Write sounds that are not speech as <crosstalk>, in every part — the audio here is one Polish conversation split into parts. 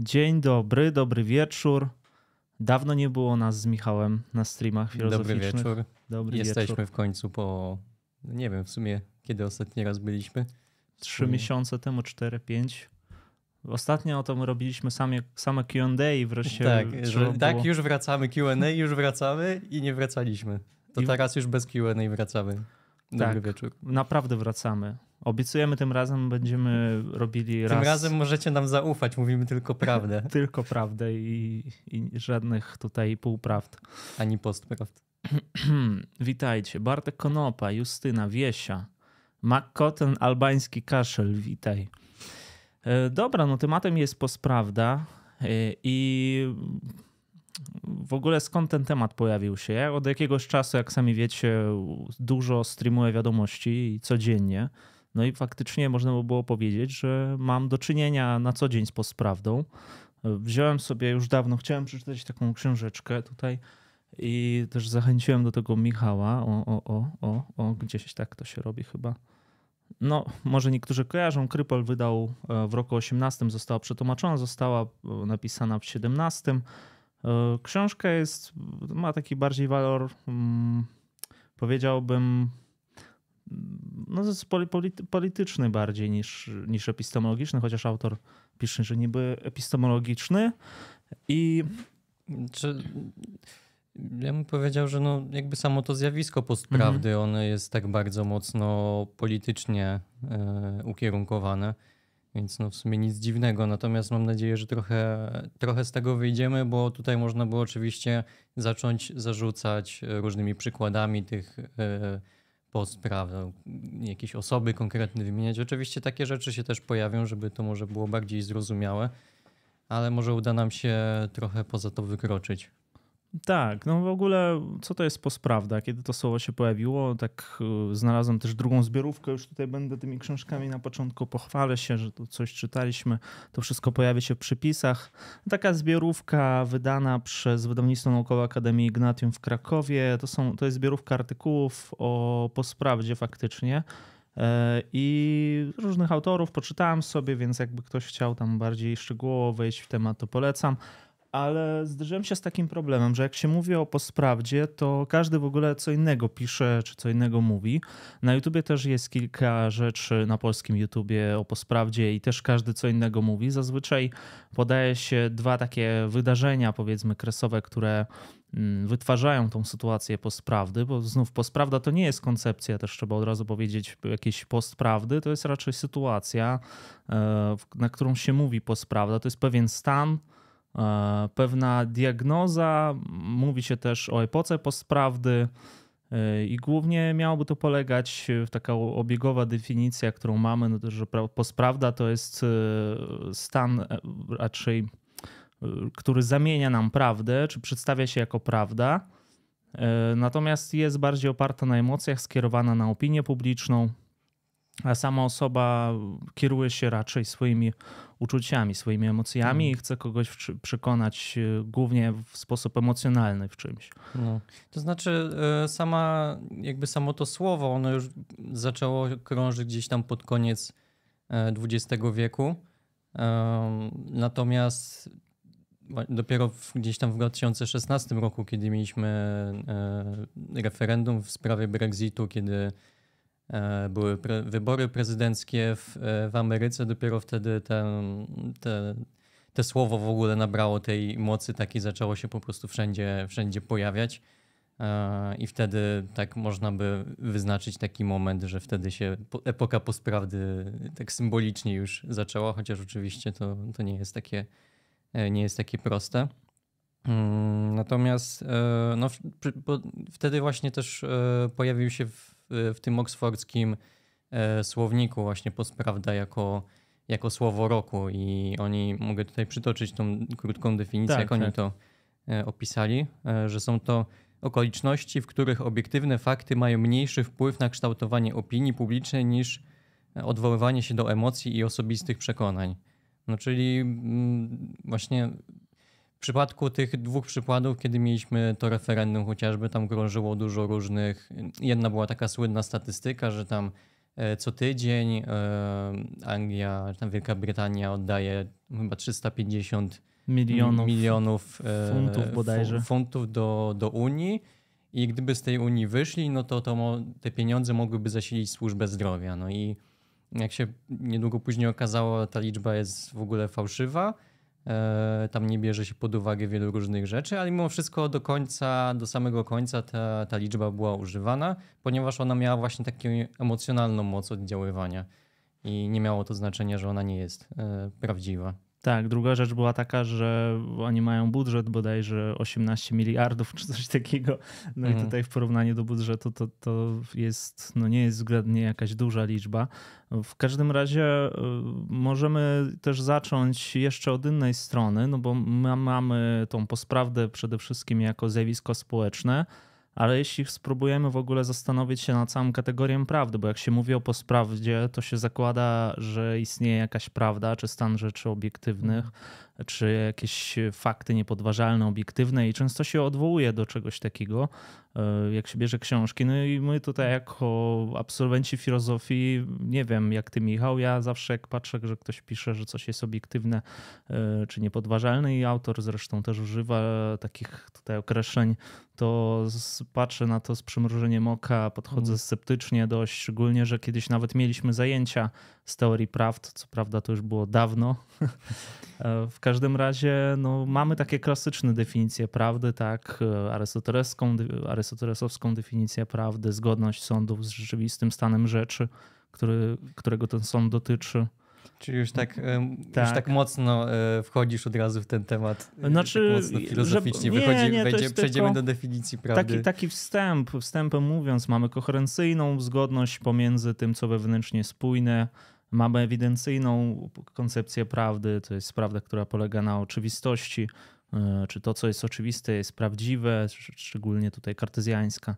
Dzień dobry, dobry wieczór. Dawno nie było nas z Michałem na streamach filozoficznych. Dobry wieczór. Dobry Jesteśmy wieczór. w końcu po, nie wiem w sumie kiedy ostatni raz byliśmy. Trzy miesiące temu, cztery, pięć. Ostatnio o tym robiliśmy same, same Q&A i wreszcie Tak, że, tak, już wracamy Q&A, już wracamy i nie wracaliśmy. To I- teraz już bez Q&A wracamy. Dobry Tak. wieczór. Naprawdę wracamy. Obiecujemy tym razem będziemy robili raz Tym razem możecie nam zaufać, mówimy tylko prawdę, <laughs> tylko prawdę i, i żadnych tutaj półprawd. ani postprawd. <clears throat> Witajcie. Bartek Konopa, Justyna, Wiesia, McCotton, albański kaszel, witaj. E, Dobra, no tematem jest postprawda e, i w ogóle skąd ten temat pojawił się? Ja od jakiegoś czasu, jak sami wiecie, dużo streamuję wiadomości codziennie. No i faktycznie można by było powiedzieć, że mam do czynienia na co dzień z postprawdą. Wziąłem sobie już dawno, chciałem przeczytać taką książeczkę tutaj i też zachęciłem do tego Michała. O, o, o, o, o, gdzieś tak to się robi chyba. No, może niektórzy kojarzą. Krypol wydał e, w roku 18, została przetłumaczona, została e, napisana w 17. E, Książka jest, ma taki bardziej walor, mm, powiedziałbym, no, polity- polityczny bardziej niż, niż epistemologiczny, chociaż autor pisze, że niby epistemologiczny. I Czy, ja bym powiedział, że no jakby samo to zjawisko postprawdy, Mhm. ono jest tak bardzo mocno politycznie e, ukierunkowane, więc no w sumie nic dziwnego. Natomiast mam nadzieję, że trochę, trochę z tego wyjdziemy, bo tutaj można było oczywiście zacząć zarzucać różnymi przykładami tych e, postpraw, no, jakieś osoby konkretne wymieniać. Oczywiście takie rzeczy się też pojawią, żeby to może było bardziej zrozumiałe, ale może uda nam się trochę poza to wykroczyć. Tak, no w ogóle co to jest postprawda? Kiedy to słowo się pojawiło, tak y, znalazłem też drugą zbiorówkę, już tutaj będę tymi książkami na początku, pochwalę się, że tu coś czytaliśmy, to wszystko pojawi się w przypisach. Taka zbiorówka wydana przez Wydawnictwo Naukowe Akademii Ignatium w Krakowie, to, są, to jest zbiorówka artykułów o postprawdzie faktycznie. E, I różnych autorów poczytałem sobie, więc jakby ktoś chciał tam bardziej szczegółowo wejść w temat, to polecam ale zderzyłem się z takim problemem, że jak się mówi o postprawdzie, to każdy w ogóle co innego pisze, czy co innego mówi. Na YouTubie też jest kilka rzeczy na polskim YouTubie o postprawdzie i też każdy co innego mówi. Zazwyczaj podaje się dwa takie wydarzenia, powiedzmy, kresowe, które mm, wytwarzają tą sytuację postprawdy, bo znów postprawda to nie jest koncepcja, też trzeba od razu powiedzieć, jakiejś postprawdy, to jest raczej sytuacja, e, na którą się mówi postprawda. To jest pewien stan, pewna diagnoza. Mówi się też o epoce postprawdy. e, I głównie miałoby to polegać w taka obiegowa definicja, którą mamy, no to, że pra- postprawda to jest e, stan e, raczej, e, który zamienia nam prawdę, czy przedstawia się jako prawda. E, Natomiast jest bardziej oparta na emocjach, skierowana na opinię publiczną, a sama osoba kieruje się raczej swoimi uczuciami, swoimi emocjami i chce kogoś przekonać e, głównie w sposób emocjonalny w czymś. No. To znaczy e, sama, jakby samo to słowo, ono już zaczęło krążyć gdzieś tam pod koniec e, XX wieku. Em, Natomiast dopiero w, gdzieś tam w 2016 roku, kiedy mieliśmy e, referendum w sprawie Brexitu, kiedy e, były pre, wybory prezydenckie w, e, w Ameryce, dopiero wtedy ten, te, te słowo w ogóle nabrało tej mocy takiej, zaczęło się po prostu wszędzie, wszędzie pojawiać. E, I wtedy tak można by wyznaczyć taki moment, że wtedy się po- epoka postprawdy tak symbolicznie już zaczęła, chociaż oczywiście to, to nie jest takie, e, nie jest takie proste. Mm, Natomiast e, no, wtedy właśnie też e, pojawił się w, w tym oksfordzkim e, słowniku właśnie postprawda jako, jako słowo roku i oni, mogę tutaj przytoczyć tą krótką definicję, Tak, jak oni tak. to e, opisali, e, że są to okoliczności, w których obiektywne fakty mają mniejszy wpływ na kształtowanie opinii publicznej niż odwoływanie się do emocji i osobistych przekonań. No czyli mm, właśnie w przypadku tych dwóch przykładów, kiedy mieliśmy to referendum chociażby, tam krążyło dużo różnych. Jedna była taka słynna statystyka, że tam co tydzień. Anglia, tam Wielka Brytania oddaje chyba 350 milionów, milionów funtów bodajże. funtów do, do Unii. I gdyby z tej Unii wyszli, no to, to te pieniądze mogłyby zasilić służbę zdrowia. No i jak się niedługo później okazało, ta liczba jest w ogóle fałszywa. E, tam nie bierze się pod uwagę wielu różnych rzeczy, ale mimo wszystko do końca, do samego końca ta, ta liczba była używana, ponieważ ona miała właśnie taką emocjonalną moc oddziaływania i nie miało to znaczenia, że ona nie jest e, prawdziwa. Tak, druga rzecz była taka, że oni mają budżet bodajże 18 miliardów czy coś takiego. No mm. i mhm. tutaj w porównaniu do budżetu to, to jest, no nie jest względnie jakaś duża liczba. W każdym razie y, możemy też zacząć jeszcze od innej strony, no bo my mamy tą posprawdę przede wszystkim jako zjawisko społeczne, ale jeśli spróbujemy w ogóle zastanowić się nad całą kategorią prawdy, bo jak się mówi o posprawdzie, to się zakłada, że istnieje jakaś prawda, czy stan rzeczy obiektywnych, czy jakieś fakty niepodważalne, obiektywne i często się odwołuje do czegoś takiego, e, jak się bierze książki. No i my tutaj jako absolwenci filozofii, nie wiem jak ty Michał, ja zawsze jak patrzę, że ktoś pisze, że coś jest obiektywne e, czy niepodważalne i autor zresztą też używa takich tutaj określeń, to patrzę na to z przymrużeniem oka, podchodzę mm. sceptycznie dość, szczególnie, że kiedyś nawet mieliśmy zajęcia z teorii prawd, co prawda to już było dawno. <laughs> E, w każdym razie no, mamy takie klasyczne definicje prawdy, tak, arystoteleską, arystotelesowską definicję prawdy, zgodność sądów z rzeczywistym stanem rzeczy, który, którego ten sąd dotyczy. Czyli już tak, tak. Już tak mocno e, wchodzisz od razu w ten temat. E, znaczy, tak mocno filozoficznie. Że, Wychodzi, nie, wejdzie, przejdziemy do definicji prawdy. Taki, taki wstęp, wstępem mówiąc, mamy koherencyjną zgodność pomiędzy tym, co wewnętrznie spójne, Mamy ewidencyjną koncepcję prawdy, to jest prawda, która polega na oczywistości, e, czy to, co jest oczywiste, jest prawdziwe, szczególnie tutaj kartezjańska.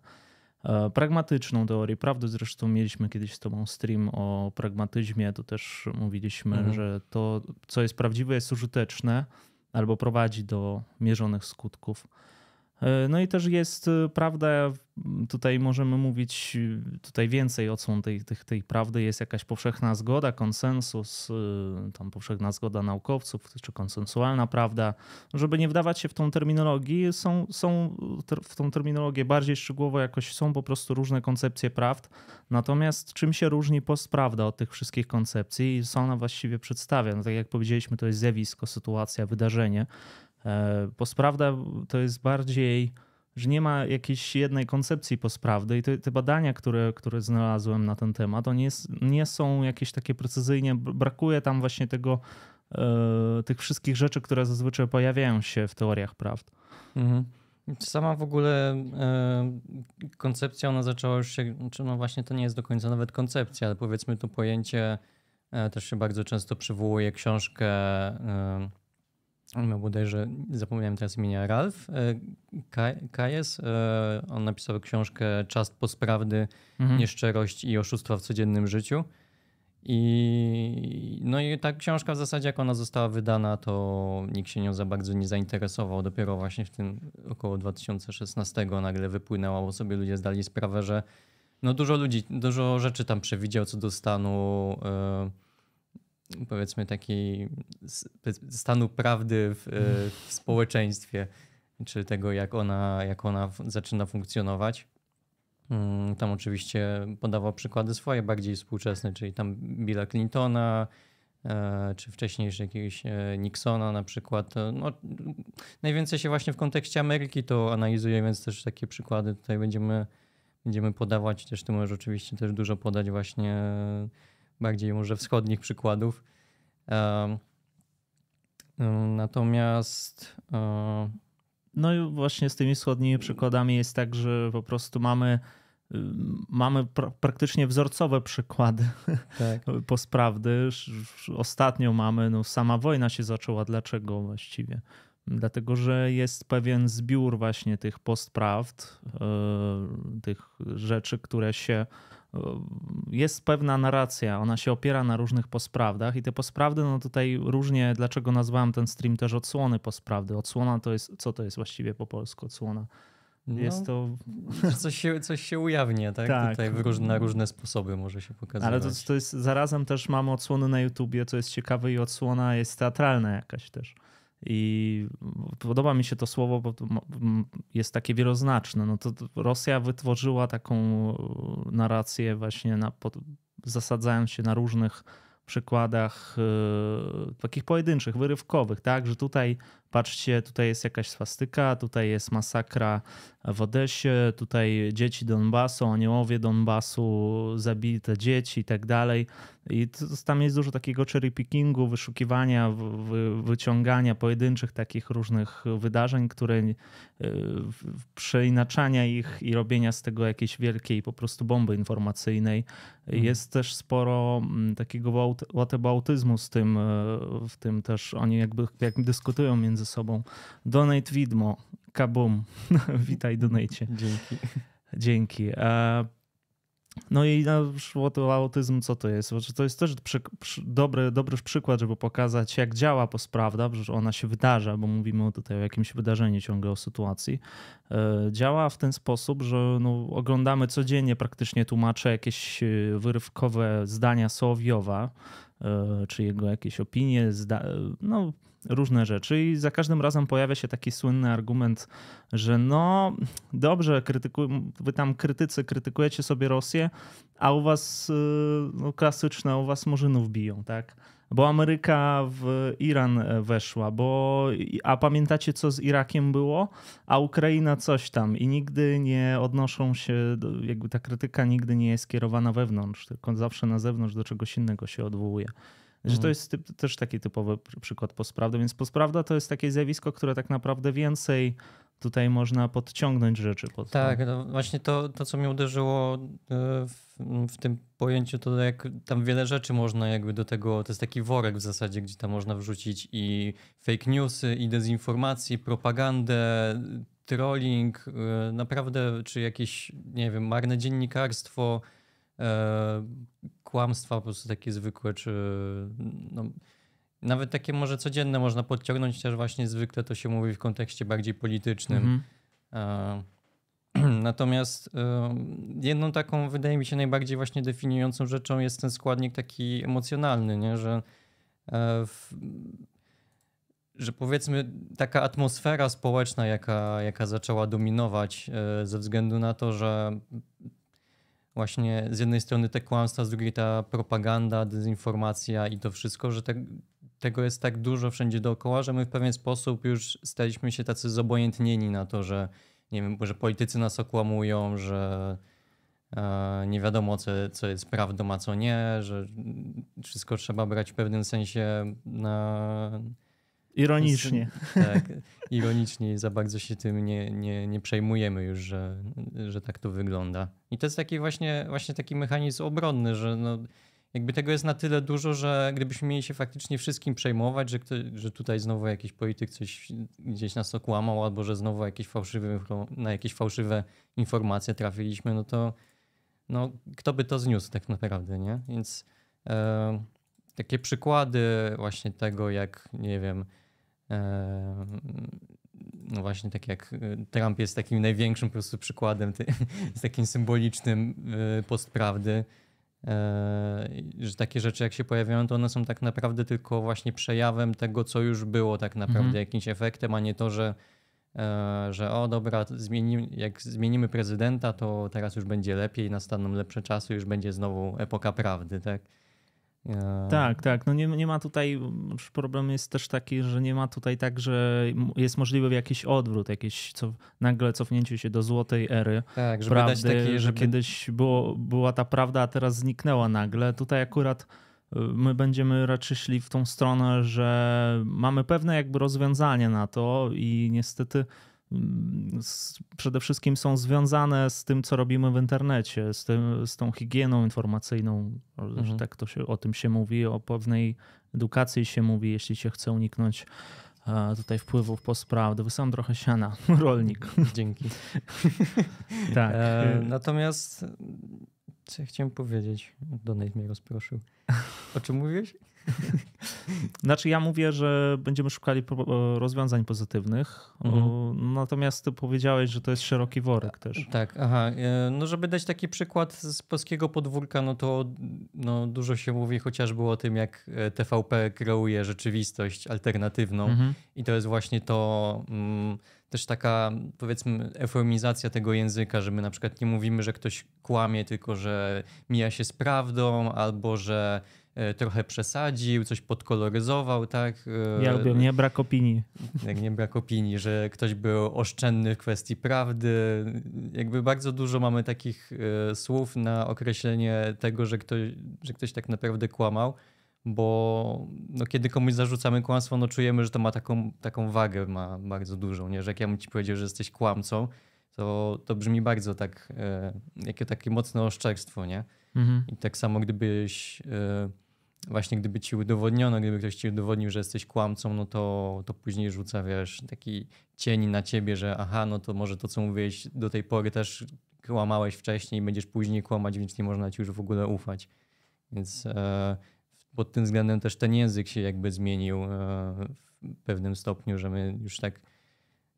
E, pragmatyczną teorię prawdy, zresztą mieliśmy kiedyś z Tobą stream o pragmatyzmie, to też mówiliśmy, mhm. że to, co jest prawdziwe, jest użyteczne albo prowadzi do mierzonych skutków. E, no i też jest e, prawda, tutaj możemy mówić e, tutaj więcej odsłon tej, tej, tej prawdy, jest jakaś powszechna zgoda, konsensus, tam powszechna zgoda naukowców, czy konsensualna prawda. Żeby nie wdawać się w tą terminologię, są, są w tą terminologię bardziej szczegółowo jakoś są po prostu różne koncepcje prawd. Natomiast czym się różni postprawda od tych wszystkich koncepcji co ona właściwie przedstawia? No tak jak powiedzieliśmy, to jest zjawisko, sytuacja, wydarzenie. E, postprawda to jest bardziej, że nie ma jakiejś jednej koncepcji postprawdy i te, te badania, które, które znalazłem na ten temat, to nie, są jakieś takie precyzyjnie, brakuje tam właśnie tego, e, tych wszystkich rzeczy, które zazwyczaj pojawiają się w teoriach prawd. Mhm. Sama w ogóle e, koncepcja, ona zaczęła już się, czy no właśnie to nie jest do końca nawet koncepcja, ale powiedzmy to pojęcie e, też się bardzo często przywołuje książkę e, on miał bodajże, zapomniałem teraz imienia, Ralph e, Kajes. E, on napisał książkę Czas postprawdy, mhm. nieszczerość i oszustwa w codziennym życiu. I, no i ta książka w zasadzie, jak ona została wydana, to nikt się nią za bardzo nie zainteresował. Dopiero właśnie w tym około 2016 nagle wypłynęła, bo sobie ludzie zdali sprawę, że no dużo ludzi, dużo rzeczy tam przewidział co do stanu. Yy, powiedzmy takiej stanu prawdy w, e, w społeczeństwie, czy tego jak ona, jak ona zaczyna funkcjonować. Mm, tam oczywiście podawał przykłady swoje, bardziej współczesne, czyli tam Billa Clintona, e, czy wcześniejszy jakiegoś e, Nixona na przykład. No, najwięcej się właśnie w kontekście Ameryki to analizuje, więc też takie przykłady tutaj będziemy, będziemy podawać. Też ty możesz oczywiście też dużo podać właśnie bardziej może wschodnich przykładów. Natomiast. No i właśnie z tymi wschodnimi przykładami jest tak, że po prostu mamy y, mamy pra praktycznie wzorcowe przykłady tak. <laughs> postprawdy. Ostatnio mamy, no sama wojna się zaczęła. Dlaczego właściwie? Dlatego, że jest pewien zbiór właśnie tych postprawd, y, tych rzeczy, które się jest pewna narracja, ona się opiera na różnych posprawdach i te posprawdy, no tutaj różnie, dlaczego nazwałem ten stream też odsłony posprawdy. Odsłona to jest, co to jest właściwie po polsku odsłona? Jest no, to... <laughs> Coś się, coś się ujawnia, tak? tak. Tutaj róż, na różne sposoby może się pokazać. Ale to, to jest, zarazem też mamy odsłony na YouTubie, co jest ciekawe i odsłona jest teatralna jakaś też. I podoba mi się to słowo, bo jest takie wieloznaczne. No to Rosja wytworzyła taką narrację właśnie na, zasadzając się na różnych przykładach yy, takich pojedynczych, wyrywkowych, tak, że tutaj patrzcie, tutaj jest jakaś swastyka, tutaj jest masakra w Odesie, tutaj dzieci Donbasu, aniołowie Donbasu, zabite dzieci i tak dalej. I to, tam jest dużo takiego cherry pickingu, wyszukiwania, wy, wyciągania pojedynczych takich różnych wydarzeń, które yy, przeinaczania ich i robienia z tego jakiejś wielkiej po prostu bomby informacyjnej. Mhm. Jest też sporo mm, takiego whataboutyzmu z tym, yy, w tym też oni jakby jak dyskutują między sobą. Donate widmo, kabum. <laughs> Witaj donate. Dzięki. Dzięki. E, no i na przykład autyzm, co to jest? To jest też przy, przy, dobry, dobry przykład, żeby pokazać, jak działa postprawda, że ona się wydarza, bo mówimy tutaj o jakimś wydarzeniu ciągle, o sytuacji. E, działa w ten sposób, że no, oglądamy codziennie praktycznie tłumacze jakieś e, wyrywkowe zdania Sołowiowa, czy jego jakieś opinie, no różne rzeczy i za każdym razem pojawia się taki słynny argument, że no dobrze, wy tam krytycy krytykujecie sobie Rosję, a u was y, no, klasyczne, u was murzynów biją, tak? Bo Ameryka w Iran e, weszła, bo a pamiętacie co z Irakiem było? A Ukraina coś tam i nigdy nie odnoszą się, jakby ta krytyka nigdy nie jest kierowana wewnątrz, tylko zawsze na zewnątrz do czegoś innego się odwołuje. Że to mhm. jest typ, też taki typowy przykład postprawdy, więc postprawda to jest takie zjawisko, które tak naprawdę więcej tutaj można podciągnąć rzeczy. Pod tak, no właśnie to, to, co mnie uderzyło e, w, w, tym pojęciu, to jak tam wiele rzeczy można jakby do tego, to jest taki worek w zasadzie, gdzie tam można wrzucić i fake newsy, i dezinformację, propagandę, trolling, e, naprawdę, czy jakieś, nie wiem, marne dziennikarstwo, kłamstwa po prostu takie zwykłe, czy no, nawet takie może codzienne można podciągnąć, chociaż właśnie zwykle to się mówi w kontekście bardziej politycznym. Mhm. <clears throat> Natomiast jedną taką, wydaje mi się, najbardziej właśnie definiującą rzeczą jest ten składnik taki emocjonalny, nie? że e, w, że powiedzmy taka atmosfera społeczna, jaka, jaka zaczęła dominować e, ze względu na to, że właśnie z jednej strony te kłamstwa, z drugiej ta propaganda, dezinformacja i to wszystko, że te, tego jest tak dużo wszędzie dookoła, że my w pewien sposób już staliśmy się tacy zobojętnieni na to, że nie wiem, że politycy nas okłamują, że e, nie wiadomo, co, co jest prawdą, a co nie, że wszystko trzeba brać w pewnym sensie na, Ironicznie. <laughs> Tak, ironicznie za bardzo się tym nie, nie, nie przejmujemy już, że, że tak to wygląda. I to jest taki właśnie, właśnie taki mechanizm obronny, że no, jakby tego jest na tyle dużo, że gdybyśmy mieli się faktycznie wszystkim przejmować, że, kto, że tutaj znowu jakiś polityk coś gdzieś nas okłamał, albo że znowu jakieś fałszywe, na jakieś fałszywe informacje trafiliśmy, no to no, kto by to zniósł tak naprawdę, nie? Więc e, takie przykłady właśnie tego, jak nie wiem, no właśnie tak jak y, Trump jest takim największym po prostu przykładem, <laughs> z takim symbolicznym y, postprawdy, e, że takie rzeczy jak się pojawiają, to one są tak naprawdę tylko właśnie przejawem tego, co już było tak naprawdę, mhm. jakimś efektem, a nie to, że e, że o dobra, zmienimy, jak zmienimy prezydenta, to teraz już będzie lepiej, nastaną lepsze czasy, już będzie znowu epoka prawdy, tak? Tak, tak. No nie, nie ma tutaj, problem jest też taki, że nie ma tutaj tak, że jest możliwy jakiś odwrót, jakieś co, nagle cofnięcie się do złotej ery. Tak, żeby prawdy, dać takie, że kiedyś było, była ta prawda, a teraz zniknęła nagle. Tutaj akurat y, my będziemy raczej szli w tą stronę, że mamy pewne jakby rozwiązanie na to i niestety przede wszystkim są związane z tym, co robimy w internecie, z, tym, z tą higieną informacyjną, mhm. że tak to się, o tym się mówi, o pewnej edukacji się mówi, jeśli się chce uniknąć tutaj wpływów postprawdy. Sam trochę siana, <laughs> rolnik. Dzięki. <laughs> tak. E, natomiast co ja chciałem powiedzieć? Donate mnie rozproszył. O czym mówiłeś? <laughs> Znaczy ja mówię, że będziemy szukali rozwiązań pozytywnych, mhm. natomiast ty powiedziałeś, że to jest szeroki worek też. Tak, aha. E, no żeby dać taki przykład z polskiego podwórka, no to no, dużo się mówi chociażby o tym, jak e, TVP kreuje rzeczywistość alternatywną mhm. i to jest właśnie to... Mm, też taka, powiedzmy, eufemizacja tego języka, że my na przykład nie mówimy, że ktoś kłamie, tylko że mija się z prawdą, albo że e, trochę przesadził, coś podkoloryzował, tak? E, ja lubię, nie brak opinii. Jak nie brak opinii, że ktoś był oszczędny w kwestii prawdy. Jakby bardzo dużo mamy takich e, słów na określenie tego, że ktoś, że ktoś tak naprawdę kłamał bo no, kiedy komuś zarzucamy kłamstwo, no czujemy, że to ma taką, taką wagę, ma bardzo dużą, nie? że jak ja bym ci powiedział, że jesteś kłamcą, to, to brzmi bardzo tak, e, jakie takie mocne oszczerstwo, nie? Mhm. I tak samo gdybyś, e, właśnie gdyby ci udowodniono, gdyby ktoś ci udowodnił, że jesteś kłamcą, no to, to później rzuca, wiesz, taki cień na ciebie, że aha, no to może to, co mówiłeś do tej pory też kłamałeś wcześniej i będziesz później kłamać, więc nie można ci już w ogóle ufać. Więc e, pod tym względem też ten język się jakby zmienił e, w pewnym stopniu, że my już tak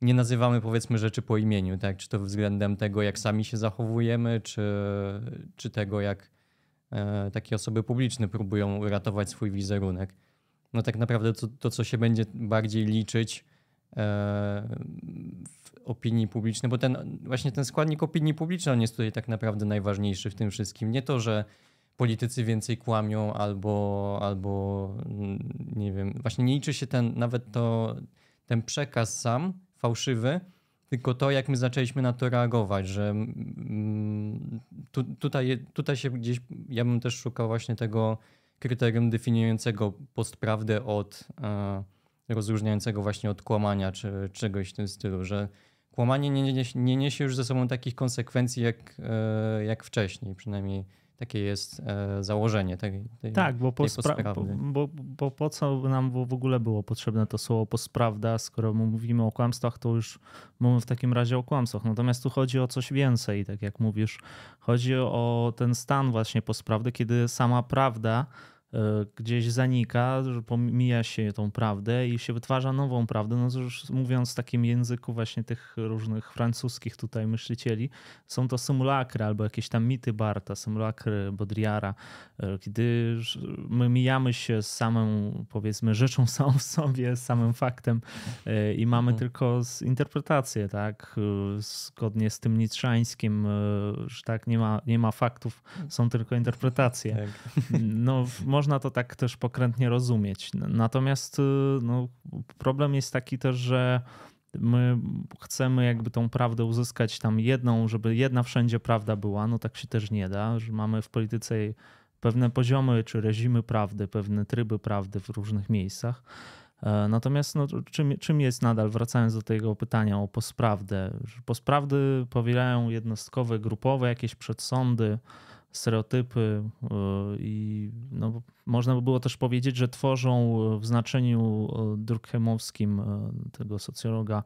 nie nazywamy powiedzmy rzeczy po imieniu, tak? Czy to względem tego, jak sami się zachowujemy, czy, czy tego, jak takie osoby publiczne próbują uratować swój wizerunek. No tak naprawdę to, to co się będzie bardziej liczyć e, w opinii publicznej, bo ten właśnie ten składnik opinii publicznej on jest tutaj tak naprawdę najważniejszy w tym wszystkim. Nie to, że politycy więcej kłamią albo, albo mm, nie wiem, właśnie nie liczy się ten, nawet to, ten przekaz sam, fałszywy, tylko to, jak my zaczęliśmy na to reagować, że mm, tu, tutaj, tutaj się gdzieś, ja bym też szukał właśnie tego kryterium definiującego postprawdę od e, rozróżniającego właśnie od kłamania czy czegoś w tym stylu, że kłamanie nie, nie, nie niesie już ze sobą takich konsekwencji jak, e, jak wcześniej, przynajmniej takie jest e, założenie tej, tej Tak, bo po, bo, bo, po co nam w ogóle było potrzebne to słowo posprawda, skoro mówimy o kłamstwach, to już mówimy w takim razie o kłamstwach. Natomiast tu chodzi o coś więcej, tak jak mówisz. Chodzi o ten stan właśnie posprawdy, kiedy sama prawda gdzieś zanika, że pomija się tą prawdę i się wytwarza nową prawdę. No już mówiąc w takim języku właśnie tych różnych francuskich tutaj myślicieli, są to symulakry albo jakieś tam mity Barta, symulakry Baudrillara, e, kiedy my mijamy się z samą, powiedzmy, rzeczą <laughs> samą w sobie, z samym faktem e, i mamy mhm. tylko interpretację, tak, zgodnie z tym nitrzańskim, że tak, nie ma, nie ma faktów, są tylko interpretacje. Tak. No, może można to tak też pokrętnie rozumieć. Natomiast y, no, problem jest taki też, że my chcemy jakby tą prawdę uzyskać tam jedną, żeby jedna wszędzie prawda była, no tak się też nie da, że mamy w polityce pewne poziomy czy reżimy prawdy, pewne tryby prawdy w różnych miejscach. E, natomiast no, czym, czym jest nadal, wracając do tego pytania o postprawdę, postprawdy powielają jednostkowe, grupowe jakieś przedsądy, stereotypy e, i no, można by było też powiedzieć, że tworzą w znaczeniu e, Durkheimowskim e, tego socjologa,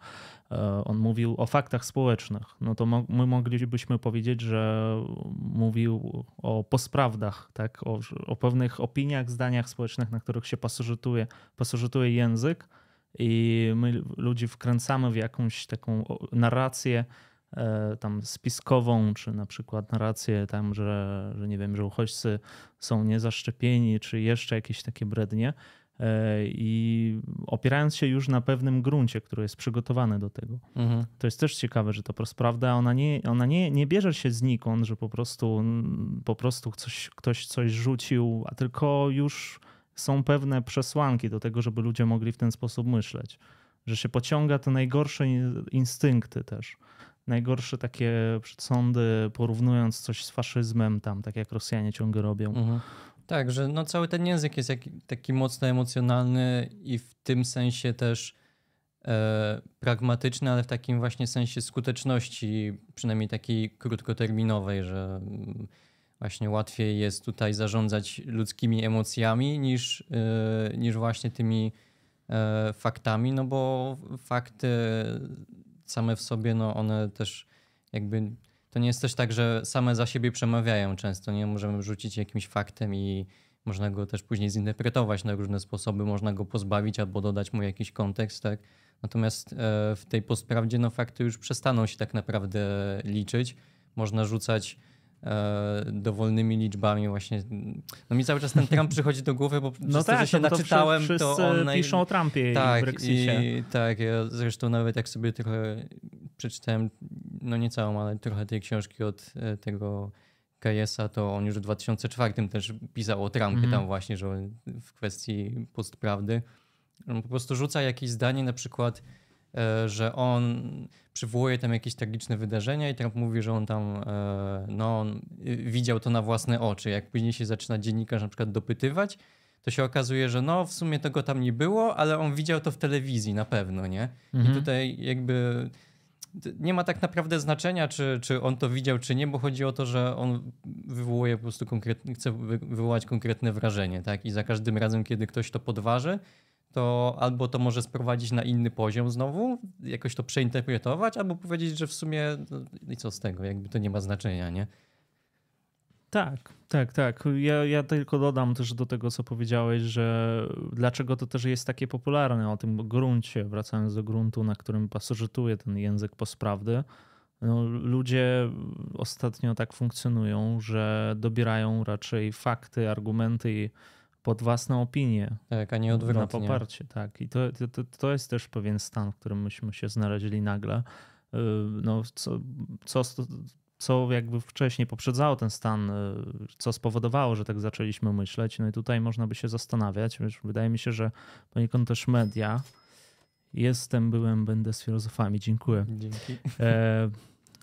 on mówił o faktach społecznych. No to my moglibyśmy powiedzieć, że mówił o posprawdach, tak? o, o pewnych opiniach, zdaniach społecznych, na których się pasożytuje, pasożytuje język i my ludzi wkręcamy w jakąś taką narrację, E, tam spiskową, czy na przykład narrację tam, że, że nie wiem, że uchodźcy są niezaszczepieni, czy jeszcze jakieś takie brednie. E, I opierając się już na pewnym gruncie, który jest przygotowany do tego. Mhm. To jest też ciekawe, że to prawda, ona, nie, ona nie, nie bierze się znikąd, że po prostu, po prostu coś, ktoś coś rzucił, a tylko już są pewne przesłanki do tego, żeby ludzie mogli w ten sposób myśleć. Że się pociąga te najgorsze instynkty też najgorsze takie przedsądy, porównując coś z faszyzmem, tam, tak jak Rosjanie ciągle robią. Mhm. Tak, że no cały ten język jest jak, taki mocno emocjonalny i w tym sensie też e, pragmatyczny, ale w takim właśnie sensie skuteczności, przynajmniej takiej krótkoterminowej, że mm, właśnie łatwiej jest tutaj zarządzać ludzkimi emocjami niż, e, niż właśnie tymi e, faktami, no bo fakty same w sobie, no one też jakby to nie jest też tak, że same za siebie przemawiają często. Nie możemy rzucić jakimś faktem i można go też później zinterpretować na różne sposoby, można go pozbawić albo dodać mu jakiś kontekst, tak? Natomiast e, w tej postprawdzie no fakty już przestaną się tak naprawdę liczyć. Można rzucać dowolnymi liczbami właśnie. No mi cały czas ten Trump <laughs> przychodzi do głowy, bo no tak, to, że się no to naczytałem, wszyscy to on... Naj... piszą o Trumpie tak, i Brexicie. I, tak, ja zresztą nawet jak sobie trochę przeczytałem, no nie całą, ale trochę tej książki od e, tego Kajesa, to on już w 2004 też pisał o Trumpie mm. tam właśnie, że w kwestii postprawdy. On po prostu rzuca jakieś zdanie na przykład, e, że on przywołuje tam jakieś tragiczne wydarzenia i Trump mówi, że on tam e, no, on widział to na własne oczy. Jak później się zaczyna dziennikarz na przykład dopytywać, to się okazuje, że no w sumie tego tam nie było, ale on widział to w telewizji na pewno, nie? Mhm. I tutaj jakby nie ma tak naprawdę znaczenia, czy, czy on to widział, czy nie, bo chodzi o to, że on wywołuje po prostu konkretne, chce wywołać konkretne wrażenie, tak? I za każdym razem, kiedy ktoś to podważy, to albo to może sprowadzić na inny poziom znowu, jakoś to przeinterpretować, albo powiedzieć, że w sumie no, i co z tego, jakby to nie ma znaczenia, nie? Tak, tak, tak. Ja, ja tylko dodam też do tego, co powiedziałeś, że dlaczego to też jest takie popularne o tym gruncie, wracając do gruntu, na którym pasożytuje ten język postprawdy. No, ludzie ostatnio tak funkcjonują, że dobierają raczej fakty, argumenty pod własną opinię. Tak, a nie odwrotnie. Na poparcie, tak. I to, to, to jest też pewien stan, w którym myśmy się znaleźli nagle. Y, no, co, co co jakby wcześniej poprzedzało ten stan, y, co spowodowało, że tak zaczęliśmy myśleć. No i tutaj można by się zastanawiać. Wiesz, wydaje mi się, że poniekąd też media. Jestem, byłem, będę z filozofami. Dziękuję. Dzięki. E,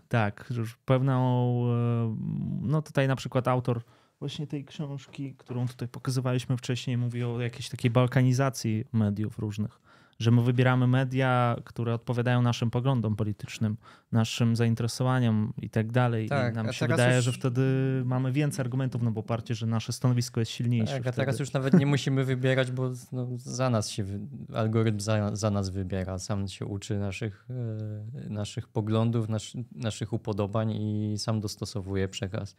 tak, już pewną, e, no tutaj na przykład autor właśnie tej książki, którą tutaj pokazywaliśmy wcześniej, mówi o jakiejś takiej balkanizacji mediów różnych że my wybieramy media, które odpowiadają naszym poglądom politycznym, naszym zainteresowaniom i tak dalej. Tak, I nam się wydaje, już... że wtedy mamy więcej argumentów na poparcie, że nasze stanowisko jest silniejsze. Tak, a wtedy. teraz już nawet nie <laughs> musimy wybierać, bo no, za nas się, algorytm za, za nas wybiera, sam się uczy naszych, e, naszych poglądów, nasz, naszych upodobań i sam dostosowuje przekaz.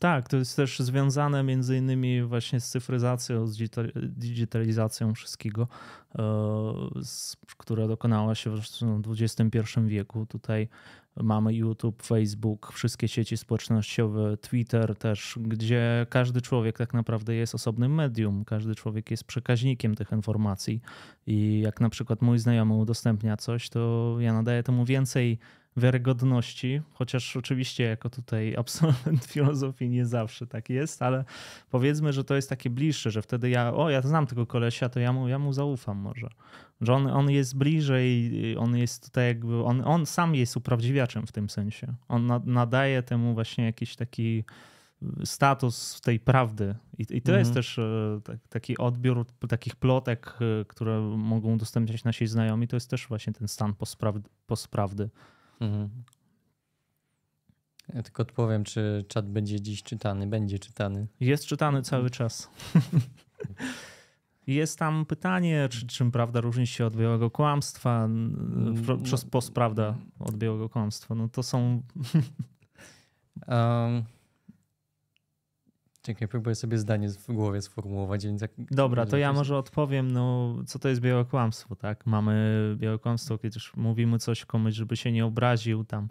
Tak, to jest też związane między innymi właśnie z cyfryzacją, z digitalizacją wszystkiego, e, która dokonała się w XXI wieku. Tutaj mamy YouTube, Facebook, wszystkie sieci społecznościowe, Twitter też, gdzie każdy człowiek tak naprawdę jest osobnym medium, każdy człowiek jest przekaźnikiem tych informacji i jak na przykład mój znajomy udostępnia coś, to ja nadaję temu więcej wiarygodności, chociaż oczywiście jako tutaj <laughs> absolwent filozofii nie zawsze tak jest, ale powiedzmy, że to jest takie bliższe, że wtedy ja, o ja znam tego kolesia, to ja mu, ja mu zaufam może. Że on, on jest bliżej, on jest tutaj jakby, on, on sam jest uprawdziwiaczem w tym sensie. On nadaje temu właśnie jakiś taki status tej prawdy. I, i to mhm. jest też e, taki odbiór takich plotek, e, które mogą udostępniać nasi znajomi, to jest też właśnie ten stan postprawdy. postprawdy. Mhm. Ja tylko odpowiem, czy czat będzie dziś czytany. Będzie czytany. Jest czytany cały czas. <laughs> Jest tam pytanie, czy, czym prawda różni się od białego kłamstwa, mm, przez postprawda od białego kłamstwa. No to są. <laughs> um, Czekaj, próbuję sobie zdanie w głowie sformułować. Więc jak, Dobra, to ja może odpowiem, no co to jest białe kłamstwo, tak? Mamy białe kłamstwo, kiedy już mówimy coś komuś, żeby się nie obraził tam,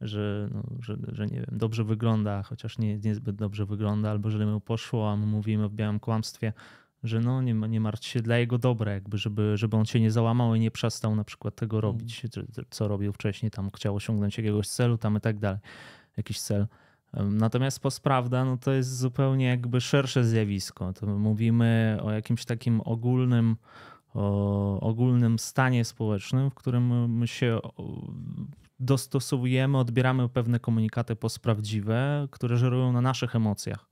że, no, że, że nie wiem, dobrze wygląda, chociaż nie, niezbyt dobrze wygląda, albo że mu poszło, a my mówimy w białym kłamstwie, że no nie, nie martw się dla jego dobra, jakby, żeby, żeby on się nie załamał i nie przestał na przykład tego mhm. robić, co robił wcześniej, tam chciał osiągnąć jakiegoś celu tam i tak dalej, jakiś cel. Natomiast postprawda no to jest zupełnie jakby szersze zjawisko. To mówimy o jakimś takim ogólnym, ogólnym stanie społecznym, w którym my się dostosowujemy, odbieramy pewne komunikaty postprawdziwe, które żerują na naszych emocjach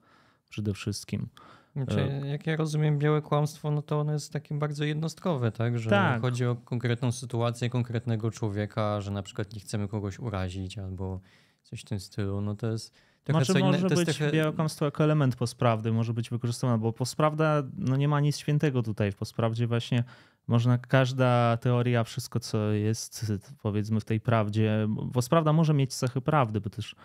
przede wszystkim. Znaczy, e, jak ja rozumiem białe kłamstwo, no to ono jest takie bardzo jednostkowe, tak? Że tak. chodzi o konkretną sytuację konkretnego człowieka, że na przykład nie chcemy kogoś urazić albo coś w tym stylu, no to jest trochę znaczy, może być trochę... białokłamstwo jako element postprawdy, może być wykorzystywane, bo postprawda, no nie ma nic świętego tutaj. W postprawdzie właśnie można każda teoria, wszystko co jest powiedzmy w tej prawdzie, postprawda może mieć cechy prawdy, bo też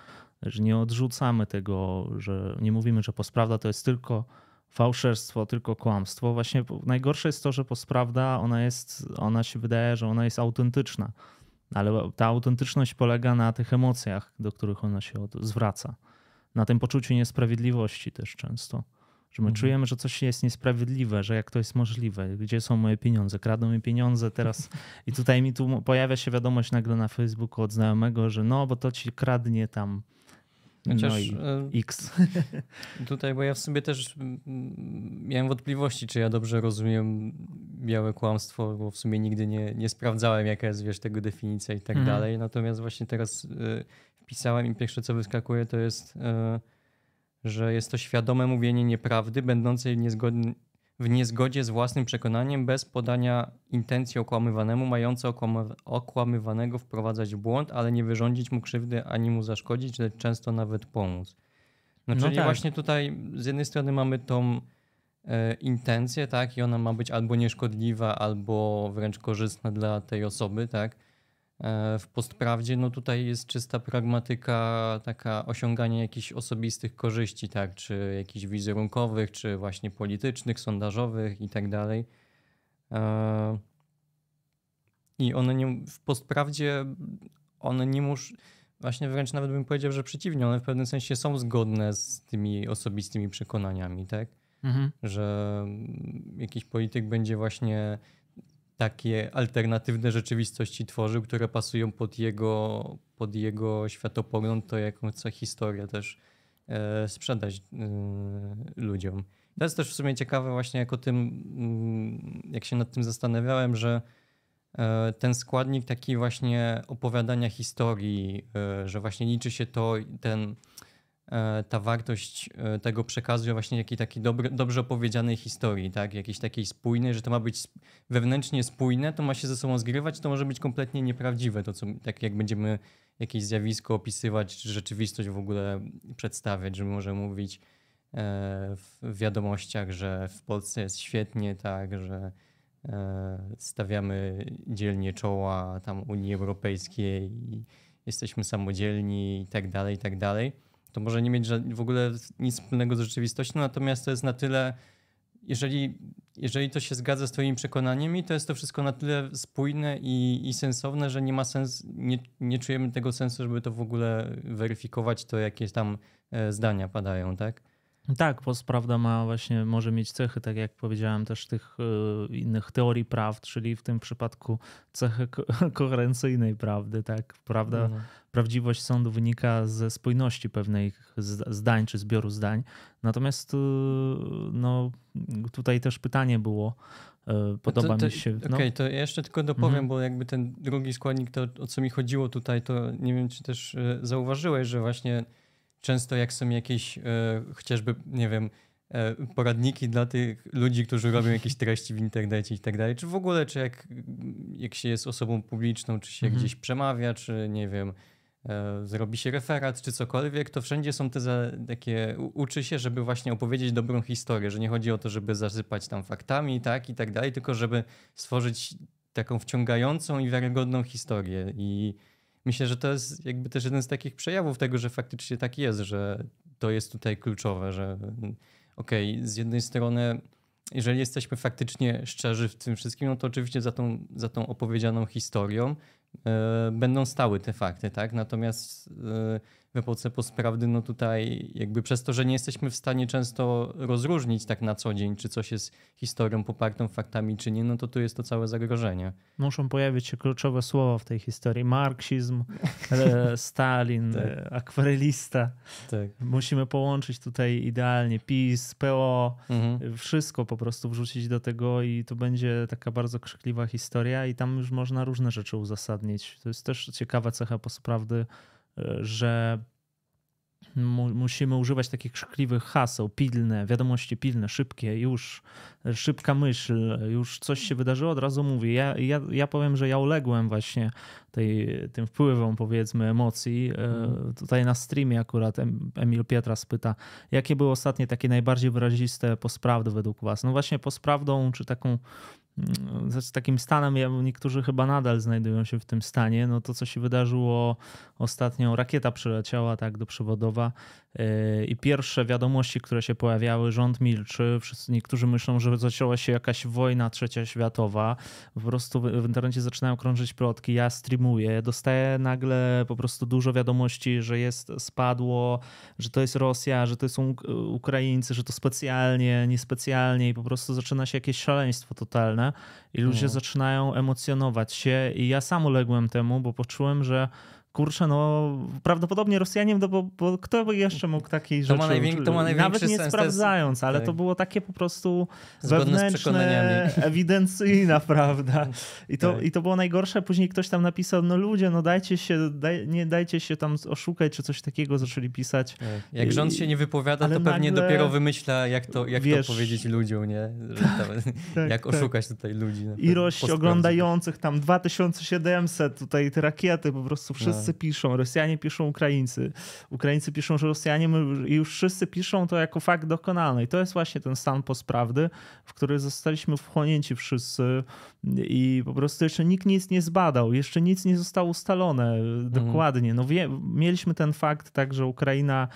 że nie odrzucamy tego, że nie mówimy, że postprawda to jest tylko fałszerstwo, tylko kłamstwo. Właśnie najgorsze jest to, że postprawda, ona jest, ona się wydaje, że ona jest autentyczna, ale ta autentyczność polega na tych emocjach, do których ona się zwraca. Na tym poczuciu niesprawiedliwości też często. Że my mhm. czujemy, że coś jest niesprawiedliwe, że jak to jest możliwe, gdzie są moje pieniądze, kradną mi pieniądze teraz. <laughs> I tutaj mi tu pojawia się wiadomość nagle na Facebooku od znajomego, że no, bo to ci kradnie tam Chociaż, no i e, X. <laughs> Tutaj, bo ja w sobie też miałem wątpliwości, czy ja dobrze rozumiem białe kłamstwo, bo w sumie nigdy nie, nie sprawdzałem, jaka jest, wiesz, tego definicja i tak mhm. dalej. Natomiast właśnie teraz wpisałem i pierwsze, co wyskakuje, to jest, e, że jest to świadome mówienie nieprawdy, będącej w niezgodzie z własnym przekonaniem, bez podania intencji okłamywanemu, mające okłamywanego wprowadzać w błąd, ale nie wyrządzić mu krzywdy ani mu zaszkodzić, lecz często nawet pomóc. No, no czyli tak. właśnie tutaj z jednej strony mamy tą e, intencję, tak, i ona ma być albo nieszkodliwa, albo wręcz korzystna dla tej osoby, tak. E, w postprawdzie no tutaj jest czysta pragmatyka, taka osiąganie jakichś osobistych korzyści, tak, czy jakichś wizerunkowych, czy właśnie politycznych, sondażowych i tak dalej. E, I one nie, w postprawdzie one nie muszą, właśnie wręcz nawet bym powiedział, że przeciwnie, one w pewnym sensie są zgodne z tymi osobistymi przekonaniami, tak? Mhm. Że jakiś polityk będzie właśnie takie alternatywne rzeczywistości tworzył, które pasują pod jego, pod jego światopogląd, to jaką co historię też e, sprzedać e, ludziom. To jest też w sumie ciekawe właśnie jak tym, mm, jak się nad tym zastanawiałem, że e, ten składnik taki właśnie opowiadania historii, e, że właśnie liczy się to, ten ta wartość e, tego przekazu właśnie jakiej takiej dobrze opowiedzianej historii, tak? Jakiejś takiej spójnej, że to ma być wewnętrznie spójne, to ma się ze sobą zgrywać, to może być kompletnie nieprawdziwe, to co, tak jak będziemy jakieś zjawisko opisywać, czy rzeczywistość w ogóle przedstawiać, że możemy mówić e, w wiadomościach, że w Polsce jest świetnie, tak, że stawiamy dzielnie czoła tam Unii Europejskiej i jesteśmy samodzielni i tak dalej, i tak dalej to może nie mieć w ogóle nic wspólnego z rzeczywistością, natomiast to jest na tyle, jeżeli, jeżeli to się zgadza z Twoimi przekonaniami, to jest to wszystko na tyle spójne i, i sensowne, że nie ma sensu, nie, nie czujemy tego sensu, żeby to w ogóle weryfikować, to jakieś tam e, zdania padają, tak? Tak, postprawda ma właśnie, może mieć cechy, tak jak powiedziałem, też tych e, innych teorii prawd, czyli w tym przypadku cechy ko <laughs> koherencyjnej prawdy, tak? Prawda, no. Prawdziwość sądu wynika ze spójności pewnych zdań czy zbioru zdań. Natomiast e, no, tutaj też pytanie było, e, podoba to, to, mi się. No. Okej, okay, to ja jeszcze tylko dopowiem, mhm. bo jakby ten drugi składnik, to o co mi chodziło tutaj, to nie wiem, czy też zauważyłeś, że właśnie często jak są jakieś e, chociażby, nie wiem, e, poradniki dla tych ludzi, którzy robią <laughs> jakieś treści w internecie i tak dalej, czy w ogóle, czy jak, jak się jest osobą publiczną, czy się mhm. gdzieś przemawia, czy nie wiem, e, zrobi się referat, czy cokolwiek, to wszędzie są te za, takie, uczy się, żeby właśnie opowiedzieć dobrą historię, że nie chodzi o to, żeby zasypać tam faktami, tak, i tak dalej, tylko żeby stworzyć taką wciągającą i wiarygodną historię i myślę, że to jest jakby też jeden z takich przejawów tego, że faktycznie tak jest, że to jest tutaj kluczowe, że okej, okay, z jednej strony jeżeli jesteśmy faktycznie szczerzy w tym wszystkim, no to oczywiście za tą, za tą opowiedzianą historią e, będą stały te fakty, tak? Natomiast e, w epoce postprawdy, no tutaj jakby przez to, że nie jesteśmy w stanie często rozróżnić tak na co dzień, czy coś jest historią popartą faktami, czy nie, no to tu jest to całe zagrożenie. Muszą pojawić się kluczowe słowa w tej historii. Marksizm, <laughs> e, Stalin, tak. E, akwarelista. Tak. Musimy połączyć tutaj idealnie PiS, PO, mhm. wszystko po prostu wrzucić do tego i to będzie taka bardzo krzykliwa historia i tam już można różne rzeczy uzasadnić. To jest też ciekawa cecha postprawdy, że mu, musimy używać takich krzykliwych haseł, pilne, wiadomości pilne, szybkie, już szybka myśl, już coś się wydarzyło, od razu mówię. Ja, ja, ja powiem, że ja uległem właśnie tej, tym wpływom, powiedzmy, emocji. Mm. Tutaj na streamie akurat Emil Pietras pyta, jakie były ostatnie takie najbardziej wyraziste posprawdy według was? No właśnie posprawdą, czy taką z takim stanem, niektórzy chyba nadal znajdują się w tym stanie. No to, co się wydarzyło ostatnio, rakieta przyleciała tak do przewodowa I pierwsze wiadomości, które się pojawiały, rząd milczy. Wszyscy, niektórzy myślą, że zaczęła się jakaś wojna trzecia światowa. Po prostu w internecie zaczynają krążyć plotki. Ja streamuję, dostaję nagle po prostu dużo wiadomości, że jest spadło, że to jest Rosja, że to są Ukraińcy, że to specjalnie, niespecjalnie i po prostu zaczyna się jakieś szaleństwo totalne i ludzie no. zaczynają emocjonować się i ja sam uległem temu, bo poczułem, że kurczę, no prawdopodobnie Rosjanin, no bo, bo kto by jeszcze mógł takiej rzeczy... To ma, najwięk, to ma Nawet nie sprawdzając, ale tak. to było takie po prostu Zgodne wewnętrzne, <laughs> ewidencyjna prawda. I to, tak. I to było najgorsze. Później ktoś tam napisał, no ludzie, no dajcie się, daj, nie dajcie się tam oszukać, czy coś takiego zaczęli pisać. Tak. Jak rząd się nie wypowiada, to pewnie nagle... dopiero wymyśla, jak to, jak Wiesz, to powiedzieć ludziom, nie? <laughs> tak, jak tak. oszukać tutaj ludzi. Ilość oglądających tam 2700, tutaj te rakiety po prostu wszyscy wszyscy piszą, Rosjanie piszą Ukraińcy, Ukraińcy piszą, że Rosjanie i już wszyscy piszą to jako fakt dokonany. I to jest właśnie ten stan postprawdy, w który zostaliśmy wchłonięci wszyscy i po prostu jeszcze nikt nic nie zbadał, jeszcze nic nie zostało ustalone mhm. dokładnie. No wie, mieliśmy ten fakt tak, że Ukraina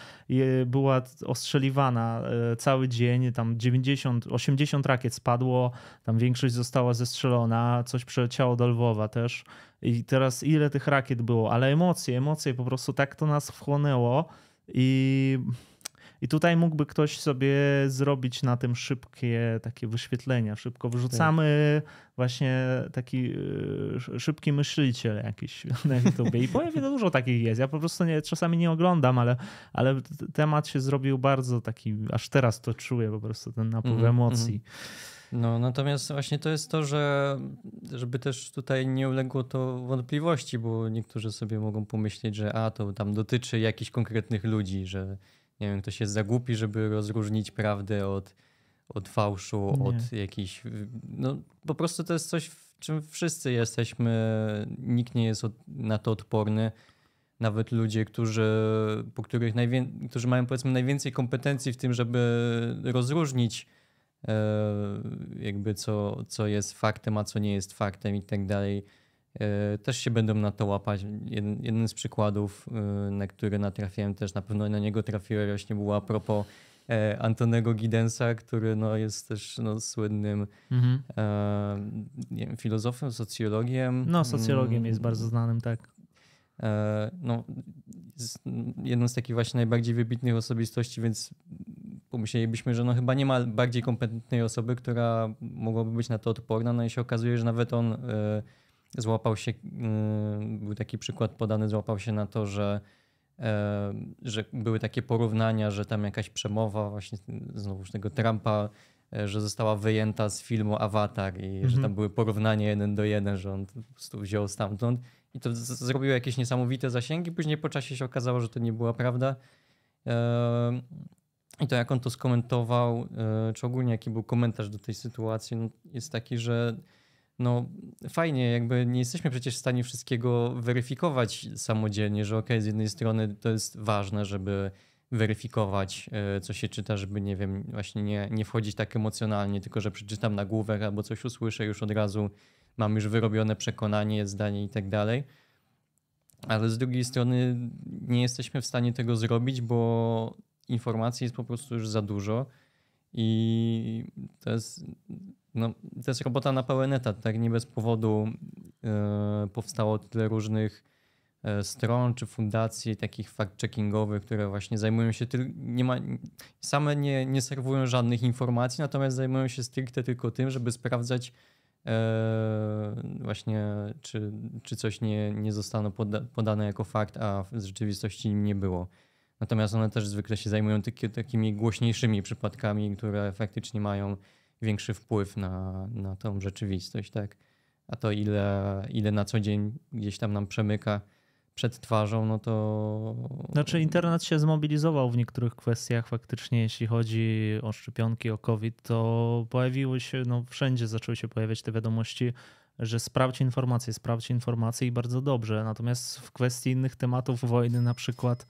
była ostrzeliwana e, cały dzień, tam 90, 80 rakiet spadło, tam większość została zestrzelona, coś przeleciało do Lwowa też. I teraz ile tych rakiet było, ale emocje, emocje po prostu tak to nas wchłonęło i i tutaj mógłby ktoś sobie zrobić na tym szybkie takie wyświetlenia. Szybko wyrzucamy tak. właśnie taki y, szybki myśliciel jakiś <laughs> na YouTube. I powiem, dużo takich jest. Ja po prostu nie, czasami nie oglądam, ale, ale temat się zrobił bardzo taki, aż teraz to czuję po prostu ten napływ mm -hmm, emocji. Mm -hmm. No, natomiast właśnie to jest to, że żeby też tutaj nie uległo to wątpliwości, bo niektórzy sobie mogą pomyśleć, że a to tam dotyczy jakichś konkretnych ludzi, że nie wiem, ktoś jest za głupi, żeby rozróżnić prawdę od, od fałszu, nie. od jakichś. No po prostu to jest coś, w czym wszyscy jesteśmy, nikt nie jest od, na to odporny. Nawet ludzie, którzy, po których którzy mają powiedzmy najwięcej kompetencji w tym, żeby rozróżnić jakby co, co jest faktem, a co nie jest faktem i tak dalej. E, też się będą na to łapać. Jeden, jeden z przykładów, e, na który natrafiłem też, na pewno na niego trafiłem właśnie było a propos Antonego Gidensa, który no, jest też no, słynnym mhm. e, filozofem, socjologiem. No, socjologiem jest bardzo znanym, tak. E, no, jedną z takich właśnie najbardziej wybitnych osobistości, więc pomyślelibyśmy, że no chyba nie ma bardziej kompetentnej osoby, która mogłaby być na to odporna. No i się okazuje, że nawet on y, złapał się, y, był taki przykład podany, złapał się na to, że, y, że były takie porównania, że tam jakaś przemowa właśnie znowuż tego Trumpa, że została wyjęta z filmu Avatar i mhm. że tam były porównania jeden do jeden, że on po prostu wziął stamtąd i to zrobiło jakieś niesamowite zasięgi. Później po czasie się okazało, że to nie była prawda. I to jak on to skomentował, e, czy ogólnie jaki był komentarz do tej sytuacji, no jest taki, że no fajnie, jakby nie jesteśmy przecież w stanie wszystkiego weryfikować samodzielnie, że ok, z jednej strony to jest ważne, żeby weryfikować, e, co się czyta, żeby nie wiem, właśnie nie, nie wchodzić tak emocjonalnie, tylko że przeczytam nagłówek albo coś usłyszę, już od razu mam już wyrobione przekonanie, zdanie i tak dalej. Ale z drugiej strony nie jesteśmy w stanie tego zrobić, bo informacji jest po prostu już za dużo i to jest, no, to jest robota na pełen etat, tak? Nie bez powodu e, powstało tyle różnych e, stron czy fundacji takich fact-checkingowych, które właśnie zajmują się tylko, nie ma, same nie, nie serwują żadnych informacji, natomiast zajmują się stricte tylko tym, żeby sprawdzać e, właśnie, czy, czy coś nie, nie zostało poda, podane jako fakt, a w rzeczywistości nie było. Natomiast one też zwykle się zajmują takimi głośniejszymi przypadkami, które faktycznie mają większy wpływ na, na tą rzeczywistość, tak? A to ile, ile na co dzień gdzieś tam nam przemyka przed twarzą, no to. Znaczy, internet się zmobilizował w niektórych kwestiach faktycznie, jeśli chodzi o szczepionki, o COVID, to pojawiły się, no wszędzie zaczęły się pojawiać te wiadomości, że sprawdź informacje, sprawdź informacje i bardzo dobrze. Natomiast w kwestii innych tematów wojny, na przykład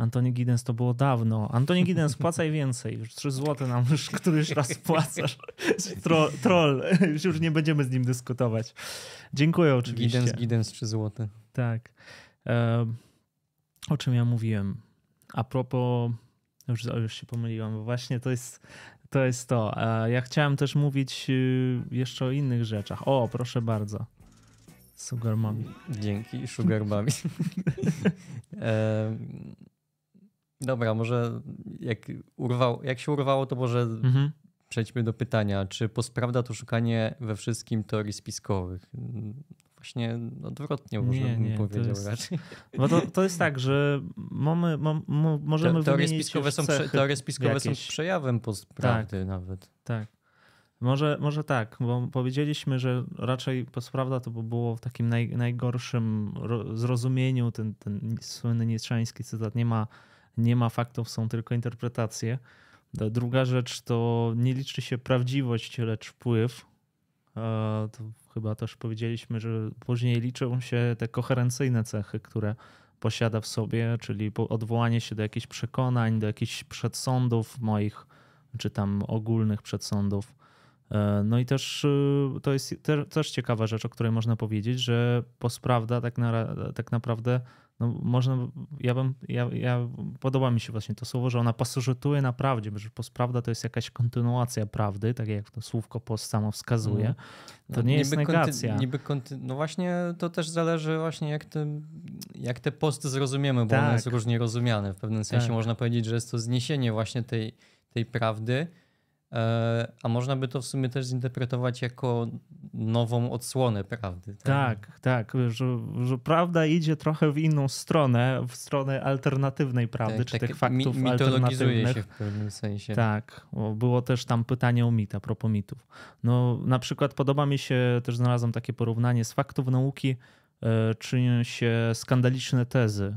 Antoni Giddens to było dawno. Antoni Giddens, płacaj więcej. Już 3 zł nam już któryś raz płacasz. Troll, troll. Już nie będziemy z nim dyskutować. Dziękuję oczywiście. Giddens, Giddens 3 zł. Tak. o czym ja mówiłem? a propos, już, już się pomyliłem, bo właśnie to jest to. Jest to. Ja chciałem też mówić y, jeszcze o innych rzeczach. O, proszę bardzo. Sugar. Dzięki, Sugar. <laughs> dobra, może jak, urwał, jak się urwało, to może mhm. przejdźmy do pytania. Czy postprawda to szukanie we wszystkim teorii spiskowych? Właśnie odwrotnie można nie, bym powiedział jest, raczej. <laughs> Bo to, to jest tak, że mamy, możemy Te, teorie spiskowe, są, teorie spiskowe są przejawem postprawdy tak, nawet. Tak. Może, może tak, bo powiedzieliśmy, że raczej postprawda to by było w takim naj, najgorszym zrozumieniu, ten, ten słynny nietzscheński cytat, nie ma, nie ma faktów, są tylko interpretacje. Druga rzecz to nie liczy się prawdziwość, lecz wpływ. To chyba też powiedzieliśmy, że później liczą się te koherencyjne cechy, które posiada w sobie, czyli odwołanie się do jakichś przekonań, do jakichś przedsądów moich, czy tam ogólnych przedsądów. E, no i też y, to jest też ciekawa rzecz, o której można powiedzieć, że postprawda tak, na, tak naprawdę no można, ja bym, ja, ja, podoba mi się właśnie to słowo, że ona pasożytuje na prawdzie, że postprawda to jest jakaś kontynuacja prawdy, tak jak to słówko post samo wskazuje. Mm. To no, nie jest negacja. Konty, niby konty, no właśnie to też zależy właśnie jak te, jak te posty zrozumiemy, bo tak. one jest różnie rozumiane. W pewnym sensie tak. można powiedzieć, że jest to zniesienie właśnie tej, tej prawdy, a można by to w sumie też zinterpretować jako nową odsłonę prawdy. Tak, tak, tak że, że, prawda idzie trochę w inną stronę, w stronę alternatywnej prawdy, tak, czy tak, tych faktów mi, alternatywnych. się w pewnym sensie. Tak, było też tam pytanie o mit, a propos mitów. No na przykład podoba mi się, też znalazłem takie porównanie z faktów nauki e, czynią się skandaliczne tezy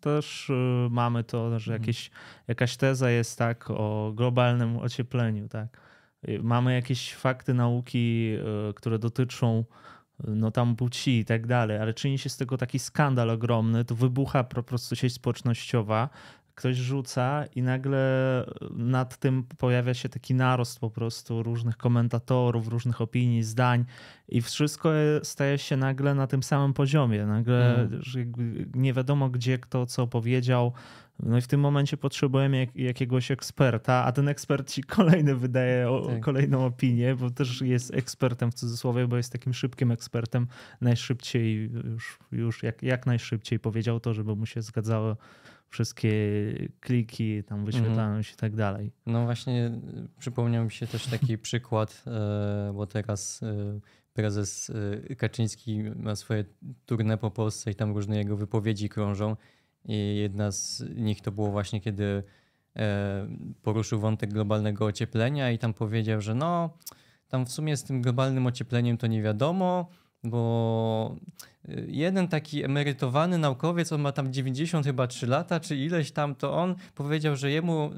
też y, mamy to, że mhm. jakieś, jakaś teza jest tak o globalnym ociepleniu, tak. Y, mamy jakieś fakty nauki, y, które dotyczą no tam płci i tak dalej, ale czyni się z tego taki skandal ogromny, to wybucha po prostu sieć społecznościowa, ktoś rzuca i nagle nad tym pojawia się taki narost po prostu różnych komentatorów, różnych opinii, zdań i wszystko staje się nagle na tym samym poziomie. Nagle mm. nie wiadomo gdzie kto co powiedział. No i w tym momencie potrzebujemy jak, jakiegoś eksperta, a ten ekspert ci kolejny wydaje o, tak. kolejną opinię, bo też jest ekspertem w cudzysłowie, bo jest takim szybkim ekspertem. Najszybciej, już, już jak, jak najszybciej powiedział to, żeby mu się zgadzało wszystkie kliki tam wyświetlają mhm. się i tak dalej. No właśnie y, przypomniał mi się też taki <laughs> przykład, e, bo teraz e, prezes e, Kaczyński ma swoje tournée po Polsce i tam różne jego wypowiedzi krążą i jedna z nich to było właśnie kiedy poruszył wątek globalnego ocieplenia i tam powiedział, że no tam w sumie z tym globalnym ociepleniem to nie wiadomo, bo y, jeden taki emerytowany naukowiec, on ma tam 90 chyba 3 lata, czy ileś tam, to on powiedział, że jemu, y,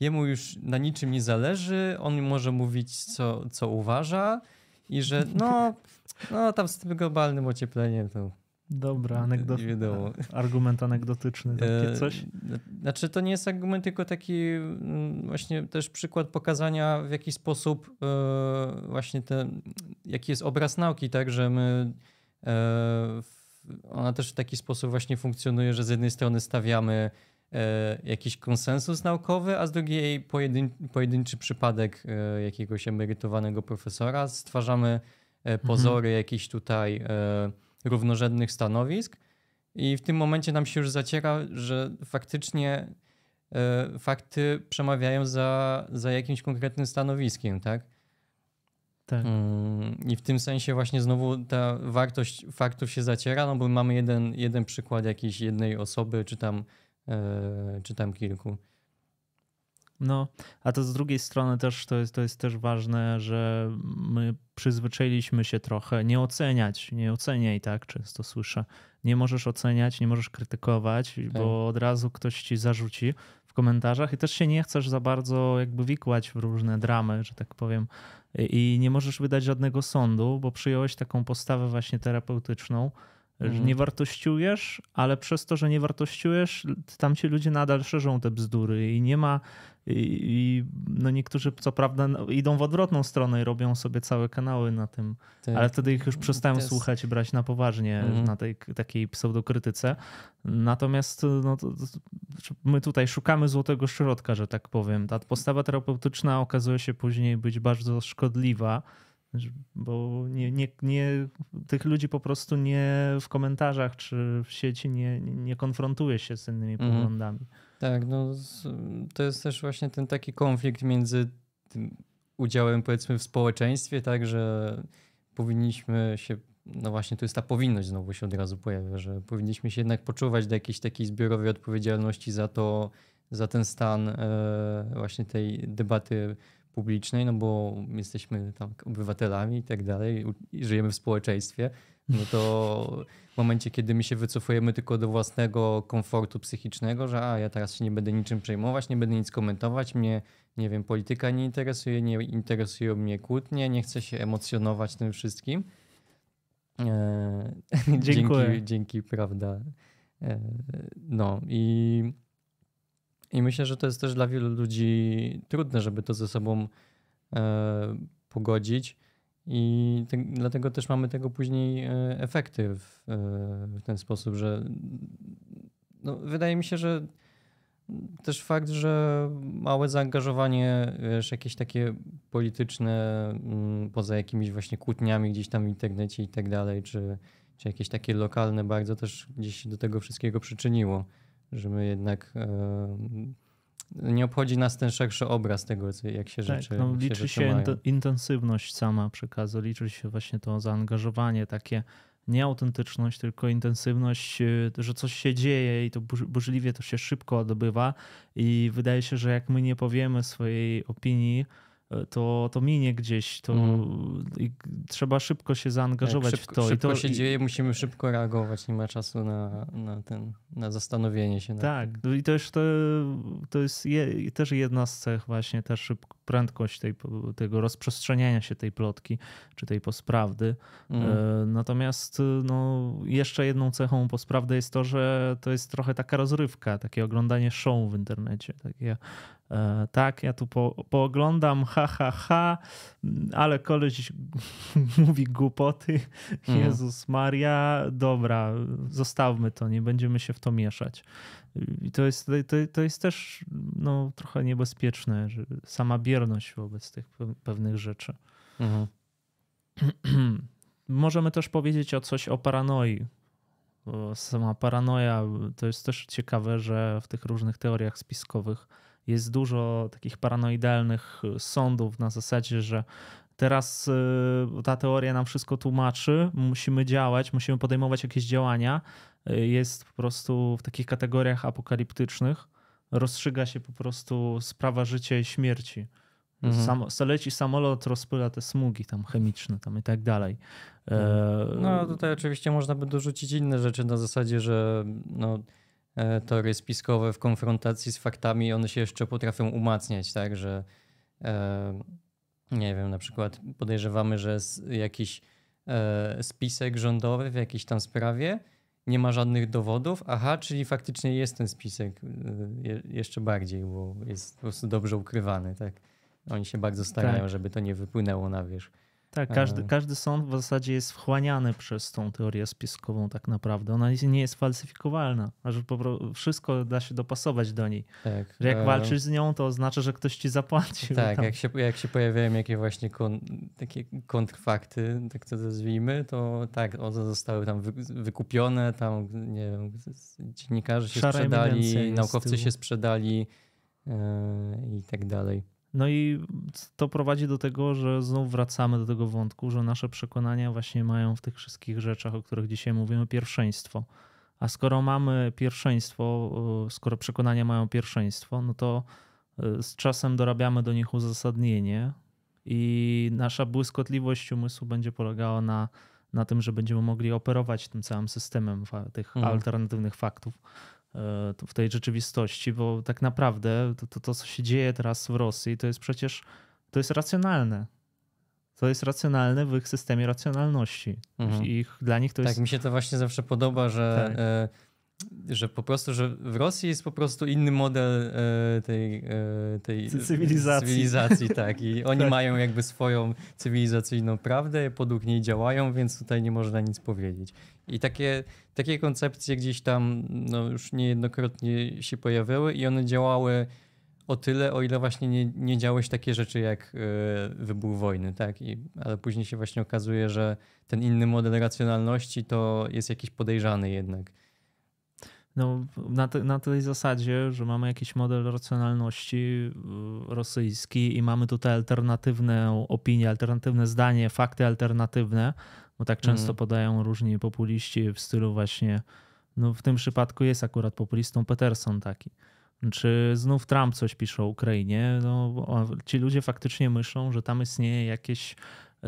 jemu już na niczym nie zależy, on może mówić co, co uważa i że no, no tam z tym globalnym ociepleniem to Dobra, anegdot... argument anegdotyczny, takie e, coś? Znaczy to nie jest argument, tylko taki mm, właśnie też przykład pokazania w jaki sposób e, właśnie ten, jaki jest obraz nauki, tak, że my e, ona też w taki sposób właśnie funkcjonuje, że z jednej strony stawiamy jakiś konsensus naukowy, a z drugiej pojedyn pojedynczy przypadek jakiegoś emerytowanego profesora. Stwarzamy pozory mhm. jakiś tutaj równorzędnych stanowisk. I w tym momencie nam się już zaciera, że faktycznie e, fakty przemawiają za, za jakimś konkretnym stanowiskiem, tak? Tak. Mm, I w tym sensie właśnie znowu ta wartość faktów się zaciera, no bo mamy jeden, jeden przykład jakiejś jednej osoby, czy tam, e, czy tam kilku. No, a to z drugiej strony też to jest, to jest też ważne, że my przyzwyczailiśmy się trochę nie oceniać, nie oceniaj, tak często słyszę. Nie możesz oceniać, nie możesz krytykować, tak. bo od razu ktoś ci zarzuci w komentarzach i też się nie chcesz za bardzo jakby wikłać w różne dramy, że tak powiem. I nie możesz wydać żadnego sądu, bo przyjąłeś taką postawę właśnie terapeutyczną, Że Mhm. nie wartościujesz, ale przez to, że nie wartościujesz, tam ci ludzie nadal szerzą te bzdury i nie ma. I, i no niektórzy, co prawda, no, idą w odwrotną stronę i robią sobie całe kanały na tym, Tak. ale wtedy ich już przestają jest- słuchać i brać na poważnie Mhm. na tej takiej pseudokrytyce. Natomiast no, to, to, my tutaj szukamy złotego środka, że tak powiem. Ta postawa terapeutyczna okazuje się później być bardzo szkodliwa, bo nie, nie, nie, tych ludzi po prostu nie w komentarzach czy w sieci nie, nie konfrontuje się z innymi Mhm. poglądami. Tak, no to jest też właśnie ten taki konflikt między tym udziałem powiedzmy w społeczeństwie, tak, że powinniśmy się, no właśnie tu jest ta powinność znowu się od razu pojawia, że powinniśmy się jednak poczuwać do jakiejś takiej zbiorowej odpowiedzialności za to, za ten stan e, właśnie tej debaty publicznej, no bo jesteśmy tam obywatelami i tak dalej i żyjemy w społeczeństwie, no to w momencie, kiedy my się wycofujemy tylko do własnego komfortu psychicznego, że a ja teraz się nie będę niczym przejmować, nie będę nic komentować, mnie, nie wiem, polityka nie interesuje, nie interesują mnie kłótnie, nie chcę się emocjonować tym wszystkim. E, <laughs> Dziękuję. dzięki, dzięki, prawda. E, no i, i myślę, że to jest też dla wielu ludzi trudne, żeby to ze sobą e, pogodzić. I te, dlatego też mamy tego później e, efekty w, e, w ten sposób, że no, wydaje mi się, że też fakt, że małe zaangażowanie, wiesz, jakieś takie polityczne, mm, poza jakimiś właśnie kłótniami gdzieś tam w internecie i tak dalej, czy, czy jakieś takie lokalne bardzo też gdzieś do tego wszystkiego przyczyniło, że my jednak e, nie obchodzi nas ten szerszy obraz tego, jak się Tak, rzeczy no, jak liczy się int- intensywność sama przekazu, liczy się właśnie to zaangażowanie, takie nie autentyczność, tylko intensywność, y, że coś się dzieje i to burz- burzliwie to się szybko odbywa i wydaje się, że jak my nie powiemy swojej opinii, to, to minie gdzieś, to i trzeba szybko się zaangażować szybko, w to. Szybko I to się i- dzieje, musimy szybko reagować, nie ma czasu na, na, ten, na zastanowienie się. Tak, no i też to, to jest je, też jedna z cech właśnie też szybko, prędkość tej, tego rozprzestrzeniania się tej plotki czy tej postprawdy. Mhm. E, Natomiast no, jeszcze jedną cechą postprawdy jest to, że to jest trochę taka rozrywka, takie oglądanie show w internecie. Takie, e, tak, ja tu po, pooglądam, ha, ha, ha, ale koleś <laughs> mówi głupoty. Mhm. Jezus Maria, dobra, zostawmy to, nie będziemy się w to mieszać. I to jest, to, to jest też no, trochę niebezpieczne, że sama bierność wobec tych pe- pewnych rzeczy. Mhm. <clears throat> Możemy też powiedzieć o coś o paranoi. Bo sama paranoja to jest też ciekawe, że w tych różnych teoriach spiskowych jest dużo takich paranoidalnych sądów na zasadzie, że teraz y, ta teoria nam wszystko tłumaczy, musimy działać, musimy podejmować jakieś działania. Y, Jest po prostu w takich kategoriach apokaliptycznych. Rozstrzyga się po prostu sprawa życia i śmierci. Mhm. Sam, leci samolot, rozpyla te smugi tam chemiczne tam i tak dalej. E, No tutaj oczywiście można by dorzucić inne rzeczy na zasadzie, że no, e, teorie spiskowe w konfrontacji z faktami, one się jeszcze potrafią umacniać, tak, że e, nie wiem, na przykład podejrzewamy, że jakiś e, spisek rządowy w jakiejś tam sprawie nie ma żadnych dowodów, aha, czyli faktycznie jest ten spisek e, je, jeszcze bardziej, bo jest po prostu dobrze ukrywany, tak. Oni się bardzo starają, Tak. żeby to nie wypłynęło na wierzch. Tak, każdy, E. każdy sąd w zasadzie jest wchłaniany przez tą teorię spiskową tak naprawdę. Ona nie jest falsyfikowalna, a że po prostu wszystko da się dopasować do niej. Tak. Że jak e, walczysz z nią, to oznacza, że ktoś ci zapłacił. Tak, tam. jak się, jak się pojawiają jakieś właśnie kon, takie kontrfakty, tak to nazwijmy, to tak, one zostały tam wy, wykupione, tam nie wiem, dziennikarze się Szara sprzedali, naukowcy się sprzedali e, i tak dalej. No i to prowadzi do tego, że znów wracamy do tego wątku, że nasze przekonania właśnie mają w tych wszystkich rzeczach, o których dzisiaj mówimy, pierwszeństwo. A skoro mamy pierwszeństwo, y, skoro przekonania mają pierwszeństwo, no to y, z czasem dorabiamy do nich uzasadnienie i nasza błyskotliwość umysłu będzie polegała na, na tym, że będziemy mogli operować tym całym systemem tych Mhm. alternatywnych faktów w tej rzeczywistości, bo tak naprawdę to, to, to, co się dzieje teraz w Rosji, to jest przecież to jest racjonalne. To jest racjonalne w ich systemie racjonalności. Mhm. Ich, dla nich to tak, jest... Tak, mi się to właśnie zawsze podoba, że tak. e, że po prostu, że w Rosji jest po prostu inny model e, tej, e, tej cywilizacji. cywilizacji. tak. I <laughs> oni tak. mają jakby swoją cywilizacyjną prawdę, podług niej działają, więc tutaj nie można nic powiedzieć. I takie, takie koncepcje gdzieś tam no, już niejednokrotnie się pojawiały i one działały o tyle, o ile właśnie nie, nie działy się takie rzeczy jak y, wybuch wojny, tak? I, ale później się właśnie okazuje, że ten inny model racjonalności to jest jakiś podejrzany jednak. No, na, te, na tej zasadzie, że mamy jakiś model racjonalności y, rosyjski i mamy tutaj alternatywne opinie, alternatywne zdanie, fakty alternatywne, bo tak często mm. podają różni populiści w stylu właśnie, no w tym przypadku jest akurat populistą Peterson taki. Czy znów Trump coś pisze o Ukrainie? No, ci ludzie faktycznie myślą, że tam istnieje jakieś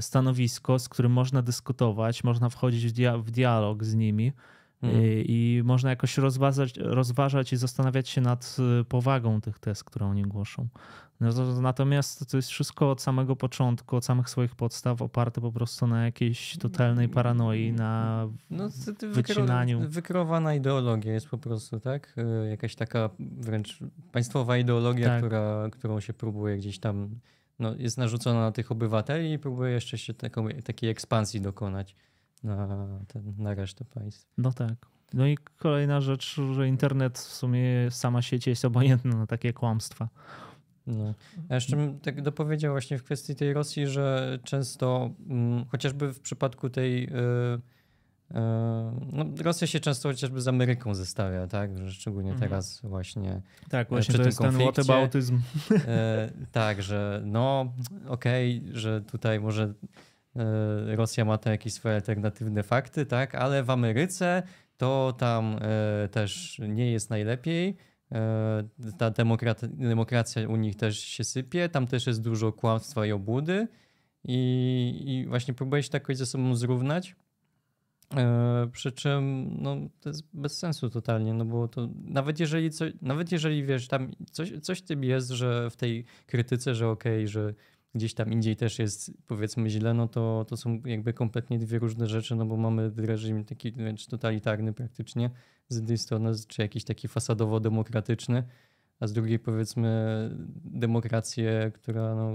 stanowisko, z którym można dyskutować, można wchodzić w, dia w dialog z nimi Mhm. Y, I można jakoś rozważać, rozważać i zastanawiać się nad y, powagą tych test, które oni głoszą. Natomiast to jest wszystko od samego początku, od samych swoich podstaw oparte po prostu na jakiejś totalnej paranoii, na no, wycinaniu. Wykreowana ideologia jest po prostu, tak? Y, jakaś taka wręcz państwowa ideologia, tak. która, którą się próbuje gdzieś tam, no, jest narzucona na tych obywateli i próbuje jeszcze się taką, takiej ekspansji dokonać na, ten, na resztę państw. No tak. No i kolejna rzecz, że internet w sumie sama sieć jest obojętna na takie kłamstwa. No. A jeszcze tak dopowiedział właśnie w kwestii tej Rosji, że często, mm, chociażby w przypadku tej. Yy, yy, no, Rosja się często chociażby z Ameryką zestawia, tak? Że szczególnie mhm. teraz właśnie. Tak, właśnie to jest ten whataboutyzm. Yy, tak, że no okej, okay, że tutaj może E, Rosja ma tam jakieś swoje alternatywne fakty, tak, ale w Ameryce to tam e, też nie jest najlepiej. E, ta demokracja u nich też się sypie, tam też jest dużo kłamstwa i obłudy i, i właśnie próbuje się jakoś ze sobą zrównać. Przy czym no, to jest bez sensu totalnie, no bo to nawet jeżeli, co, nawet jeżeli wiesz, tam coś, coś tym jest, że w tej krytyce, że okej, okay, że gdzieś tam indziej też jest powiedzmy źle, no to, to są jakby kompletnie dwie różne rzeczy, no bo mamy reżim taki wręcz totalitarny praktycznie z jednej strony, czy jakiś taki fasadowo-demokratyczny, a z drugiej powiedzmy demokrację, która no,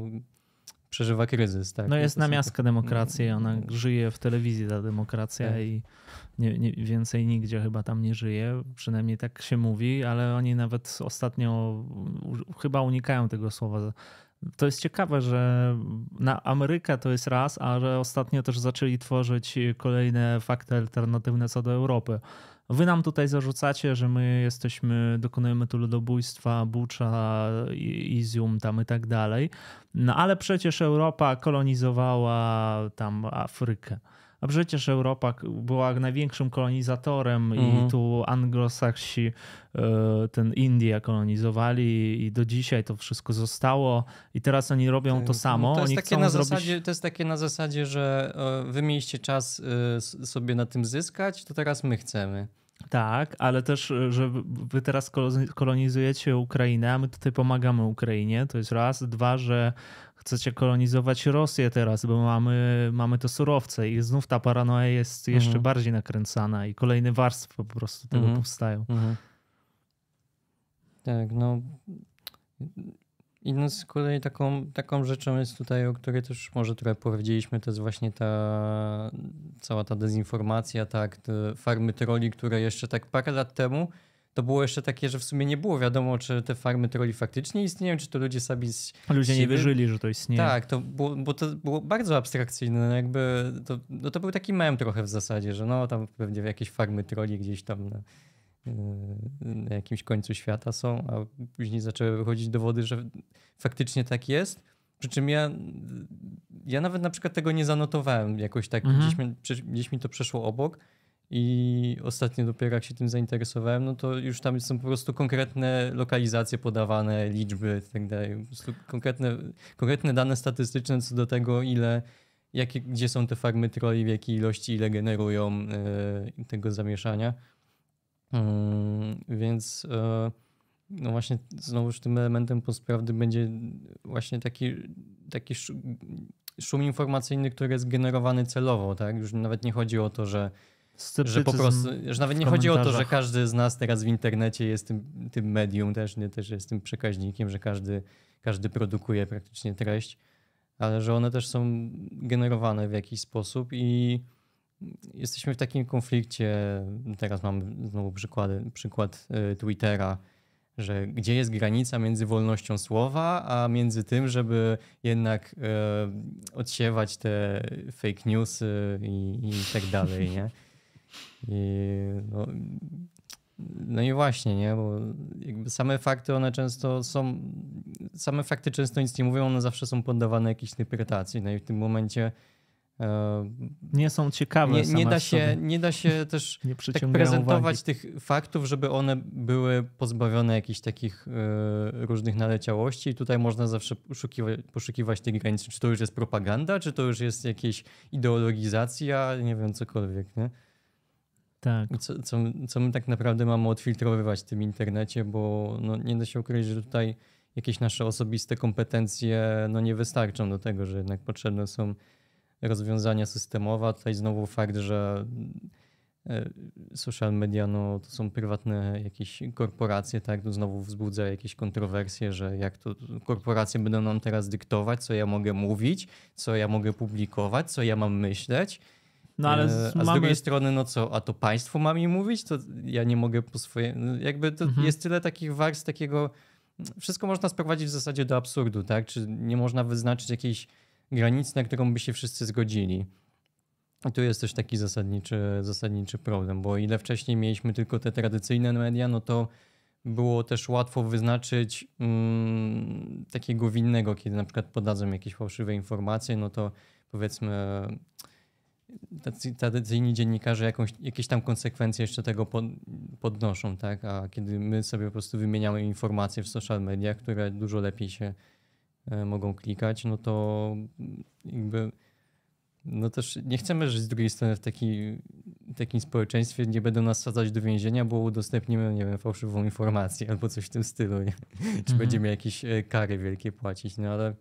przeżywa kryzys. Tak? No jest na miastkę demokracji, ona mm. żyje w telewizji ta demokracja tak. i nie, nie, więcej nigdzie chyba tam nie żyje, przynajmniej tak się mówi, ale oni nawet ostatnio chyba unikają tego słowa to jest ciekawe, że na Amerykę to jest raz, a że ostatnio też zaczęli tworzyć kolejne fakty alternatywne co do Europy. Wy nam tutaj zarzucacie, że my jesteśmy, dokonujemy tu ludobójstwa, Bucza, Izium tam i tak dalej. No ale przecież Europa kolonizowała tam Afrykę. A przecież Europa była największym kolonizatorem mhm. i tu anglosaksi e, ten Indię kolonizowali i do dzisiaj to wszystko zostało i teraz oni robią to tak. samo. To jest, oni takie, na zrobić... zasadzie, to jest takie na zasadzie, że e, wy mieliście czas e, sobie na tym zyskać, to teraz my chcemy. Tak, ale też, że wy teraz kolonizujecie Ukrainę, a my tutaj pomagamy Ukrainie. To jest raz. Dwa, że chcecie kolonizować Rosję teraz, bo mamy, mamy to surowce i znów ta paranoja jest jeszcze mhm. bardziej nakręcana i kolejne warstwy po prostu tego mhm. powstają. Mhm. Tak, no i z kolei taką, taką rzeczą jest tutaj, o której też może trochę powiedzieliśmy, to jest właśnie ta cała ta dezinformacja, tak, te farmy troli, które jeszcze tak parę lat temu to było jeszcze takie, że w sumie nie było wiadomo, czy te farmy troli faktycznie istnieją, czy to ludzie sami z Ludzie nie wierzyli, że to istnieje. Tak, to było, bo to było bardzo abstrakcyjne, no jakby to, no to był taki mem trochę w zasadzie, że no tam pewnie jakieś farmy troli gdzieś tam na, na jakimś końcu świata są, a później zaczęły wychodzić dowody, że faktycznie tak jest. Przy czym ja, ja nawet na przykład tego nie zanotowałem jakoś tak, mhm. gdzieś, mi, gdzieś mi to przeszło obok. I ostatnio dopiero jak się tym zainteresowałem, no to już tam są po prostu konkretne lokalizacje podawane, liczby i tak dalej. Konkretne, konkretne dane statystyczne co do tego, ile, jakie, gdzie są te farmy troli, w jakiej ilości, ile generują y, tego zamieszania. Y, więc y, no właśnie znowuż tym elementem postprawdy będzie właśnie taki, taki szum informacyjny, który jest generowany celowo, tak? Już nawet nie chodzi o to, że że po prostu, że nawet nie chodzi o to, że każdy z nas teraz w internecie jest tym, tym medium też, nie, też jest tym przekaźnikiem, że każdy, każdy produkuje praktycznie treść, ale że one też są generowane w jakiś sposób i jesteśmy w takim konflikcie, teraz mam znowu przykłady, przykład y, Twittera, że gdzie jest granica między wolnością słowa, a między tym, żeby jednak e, odsiewać te fake newsy i, i tak dalej, nie? I no, no i właśnie, nie? Bo same fakty, one często są, same fakty często nic nie mówią, one zawsze są poddawane jakiejś interpretacji. No i w tym momencie nie są ciekawe. Nie, nie da, się, nie da się <laughs> też tak prezentować uwagi. tych faktów, żeby one były pozbawione jakichś takich y, różnych naleciałości. I tutaj można zawsze poszukiwać, poszukiwać tej granicy, czy to już jest propaganda, czy to już jest jakieś ideologizacja, nie wiem, cokolwiek. Nie? Tak. Co, co, co my tak naprawdę mamy odfiltrowywać w tym internecie, bo no, nie da się ukryć, że tutaj jakieś nasze osobiste kompetencje no, nie wystarczą do tego, że jednak potrzebne są rozwiązania systemowe. Tutaj znowu fakt, że e, social media no, to są prywatne jakieś korporacje, tak? To znowu wzbudza jakieś kontrowersje, że jak to korporacje będą nam teraz dyktować, co ja mogę mówić, co ja mogę publikować, co ja mam myśleć. No ale z, a z mamy... drugiej strony, no co, a to państwo ma mi mówić? To ja nie mogę po swoje... Jakby to mhm. jest tyle takich warstw, takiego... Wszystko można sprowadzić w zasadzie do absurdu, tak? Czy nie można wyznaczyć jakiejś granicy, na którą by się wszyscy zgodzili. I tu jest też taki zasadniczy, zasadniczy problem, bo ile wcześniej mieliśmy tylko te tradycyjne media, no to było też łatwo wyznaczyć mm, takiego winnego, kiedy na przykład podadzą jakieś fałszywe informacje, no to powiedzmy tacy tradycyjni dziennikarze jakąś, jakieś tam konsekwencje jeszcze tego pod, podnoszą, tak? A kiedy my sobie po prostu wymieniamy informacje w social mediach, które dużo lepiej się mogą klikać, no to jakby no też nie chcemy żyć z drugiej strony w taki, takim społeczeństwie, nie będą nas sadzać do więzienia, bo udostępnimy, nie wiem, fałszywą informację albo coś w tym stylu, nie? Czy mhm. będziemy jakieś e, kary wielkie płacić, no ale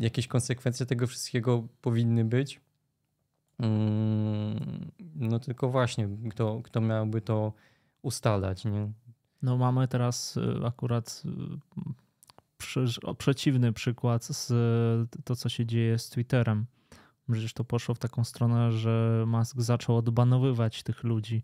jakieś konsekwencje tego wszystkiego powinny być. Mm, no tylko właśnie, kto, kto miałby to ustalać, nie? No mamy teraz y, akurat y, przeciwny przykład z to, co się dzieje z Twitterem. Przecież to poszło w taką stronę, że Musk zaczął odbanowywać tych ludzi.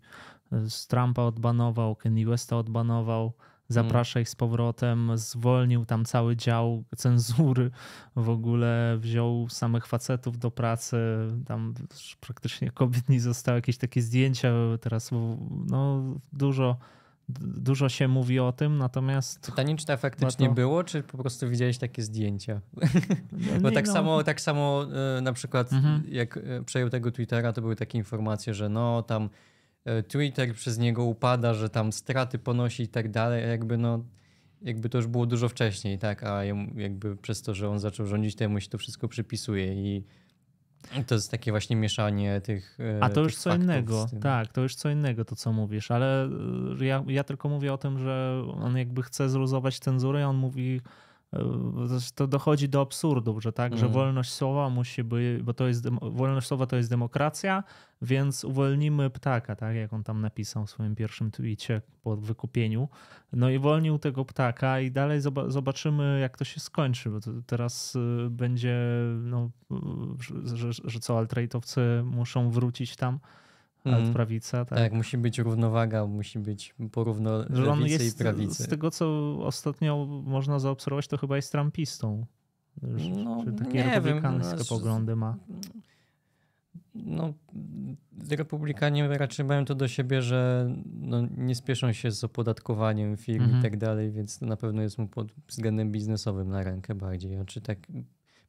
Z Trumpa odbanował, Kanye Westa odbanował, zaprasza ich z powrotem, zwolnił tam cały dział cenzury, w ogóle wziął samych facetów do pracy, tam praktycznie kobiet nie zostało, jakieś takie zdjęcia, teraz no dużo dużo się mówi o tym, natomiast... Pytanie, czy to faktycznie to... było, czy po prostu widziałeś takie zdjęcia? No, <laughs> Bo tak, no. samo, tak samo e, na przykład mhm. jak e, przejął tego Twittera, to były takie informacje, że no tam E, Twitter przez niego upada, że tam straty ponosi i tak dalej, jakby no jakby to już było dużo wcześniej, tak, a jakby przez to, że on zaczął rządzić, temu się to wszystko przypisuje i to jest takie właśnie mieszanie tych. E, a to już co innego, tak, to już co innego to, co mówisz, ale e, ja, ja tylko mówię o tym, że on jakby chce zluzować cenzurę, on mówi to dochodzi do absurdów, że tak, mm. że mhm. wolność słowa musi być, bo to jest, wolność słowa to jest demokracja, więc uwolnimy ptaka, tak, jak on tam napisał w swoim pierwszym tweetie po wykupieniu. No i wolnił tego ptaka i dalej zobaczymy, jak to się skończy, bo teraz y, będzie, no, że, że co, altrajtowcy muszą wrócić tam mm. prawica. Tak. tak, musi być równowaga, musi być porówno lewicy i prawicy. Z tego, co ostatnio można zaobserwować, to chyba jest trumpistą. No, Czy takie republikańskie no, poglądy ma? No, republikanie raczej mają to do siebie, że no, nie spieszą się z opodatkowaniem firm mhm. i tak dalej, więc na pewno jest mu pod względem biznesowym na rękę bardziej. A czy tak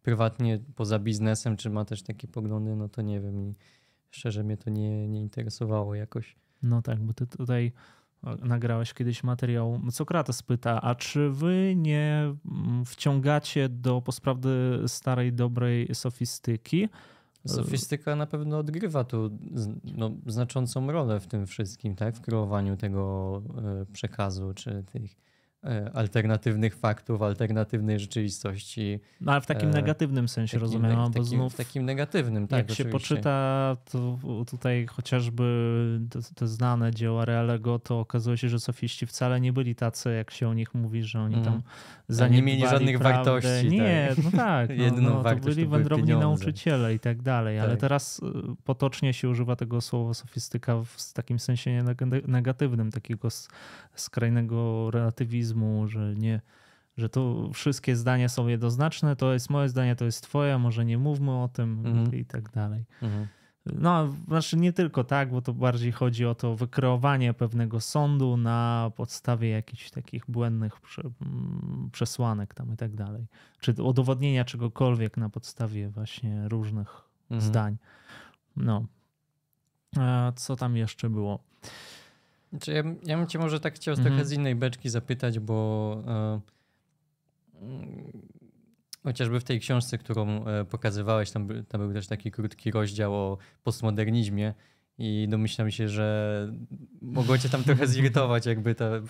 prywatnie poza biznesem, czy ma też takie poglądy, no to nie wiem. I szczerze mnie to nie, nie interesowało jakoś. No tak, bo ty tutaj nagrałeś kiedyś materiał. Sokrates pyta, a czy wy nie mm, wciągacie do posprawdy starej, dobrej sofistyki? Sofistyka na pewno odgrywa tu no, znaczącą rolę w tym wszystkim, tak? W kreowaniu tego e, przekazu, czy tych e, alternatywnych faktów, alternatywnej rzeczywistości. No ale w takim e, negatywnym sensie takim, rozumiem, no, bo takim, znów... W takim negatywnym, tak. Jak oczywiście. się poczyta to tutaj chociażby te, te, znane dzieła Realego, to okazuje się, że sofiści wcale nie byli tacy, jak się o nich mówi, że oni tam mm. Nie mieli żadnych prawdę. wartości. Nie, tak. no tak. <laughs> No, Jedną no, to byli wędrowni nauczyciele i tak dalej, tak. ale teraz y, potocznie się używa tego słowa sofistyka w takim sensie negatywnym, takiego skrajnego relatywizmu, że nie, że to wszystkie zdania są jednoznaczne, to jest moje zdanie, to jest twoje, może nie mówmy o tym mhm. i tak dalej. Mhm. No, znaczy nie tylko tak, bo to bardziej chodzi o to wykreowanie pewnego sądu na podstawie jakichś takich błędnych przesłanek tam i tak dalej. Czy udowodnienia czegokolwiek na podstawie właśnie różnych mhm. zdań. No. A co tam jeszcze było? Znaczy ja, ja bym cię może tak chciał mhm. trochę z innej beczki zapytać, bo e, mm, chociażby w tej książce, którą e, pokazywałeś, tam, tam był też taki krótki rozdział o postmodernizmie i domyślam się, że mogło cię tam trochę <laughs> zirytować jakby ta e,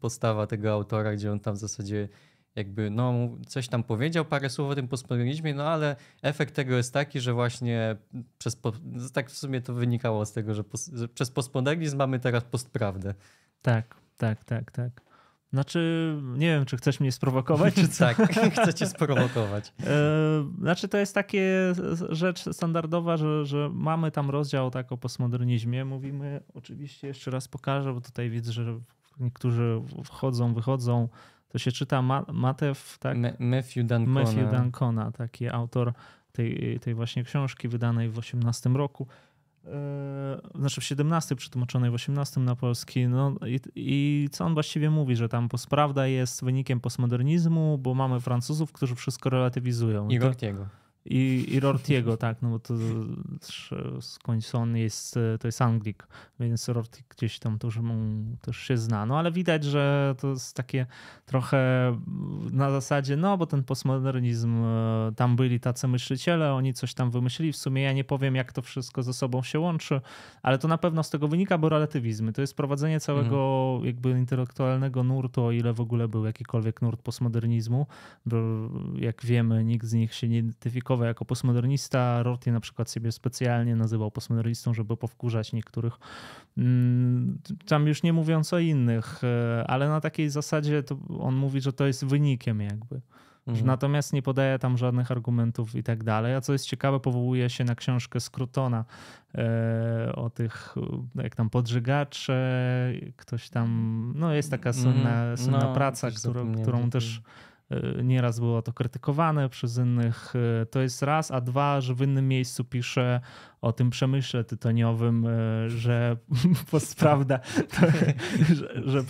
postawa tego autora, gdzie on tam w zasadzie jakby no, coś tam powiedział, parę słów o tym postmodernizmie, no ale efekt tego jest taki, że właśnie przez, tak w sumie to wynikało z tego, że, pos, że przez postmodernizm mamy teraz postprawdę. Tak, tak, tak, tak. Znaczy, nie wiem, czy chcesz mnie sprowokować, czy <laughs> co? tak, <laughs> chcę cię sprowokować. <laughs> E, znaczy, to jest takie rzecz standardowa, że, że mamy tam rozdział tak o postmodernizmie. Mówimy, oczywiście jeszcze raz pokażę, bo tutaj widzę, że niektórzy wchodzą, wychodzą to się czyta Ma Matew, tak? Me Matthew Dancona. Matthew Dancona, taki autor tej, tej właśnie książki wydanej w 18 roku. Yy, znaczy w 17 przetłumaczonej w 18 na polski. No i, i, co on właściwie mówi, że tam prawda jest wynikiem postmodernizmu, bo mamy Francuzów, którzy wszystko relatywizują. I Gortiego. I, i Rortiego, tak, no bo to skądś on jest, to jest Anglik, więc Rorty gdzieś tam też, też się zna. No ale widać, że to jest takie trochę na zasadzie, no bo ten postmodernizm, e, tam byli tacy myśliciele, oni coś tam wymyślili. W sumie ja nie powiem, jak to wszystko ze sobą się łączy, ale to na pewno z tego wynika, bo relatywizmy to jest prowadzenie całego mhm. jakby intelektualnego nurtu, o ile w ogóle był jakikolwiek nurt postmodernizmu, bo jak wiemy, nikt z nich się nie identyfikował jako postmodernista. Rorty na przykład siebie specjalnie nazywał postmodernistą, żeby powkurzać niektórych. Mm, tam już nie mówiąc o innych, e, ale na takiej zasadzie on mówi, że to jest wynikiem jakby. Mhm. Natomiast nie podaje tam żadnych argumentów i tak dalej. A co jest ciekawe, powołuje się na książkę Scrutona e, o tych, jak tam podżygacze, ktoś tam, no jest taka słynna, mhm. słynna no, praca, którą, którą też E, nieraz było to krytykowane przez innych. E, to jest raz, a dwa, że w innym miejscu pisze o tym przemyśle tytoniowym, e, że <laughs> postprawda, to, że, że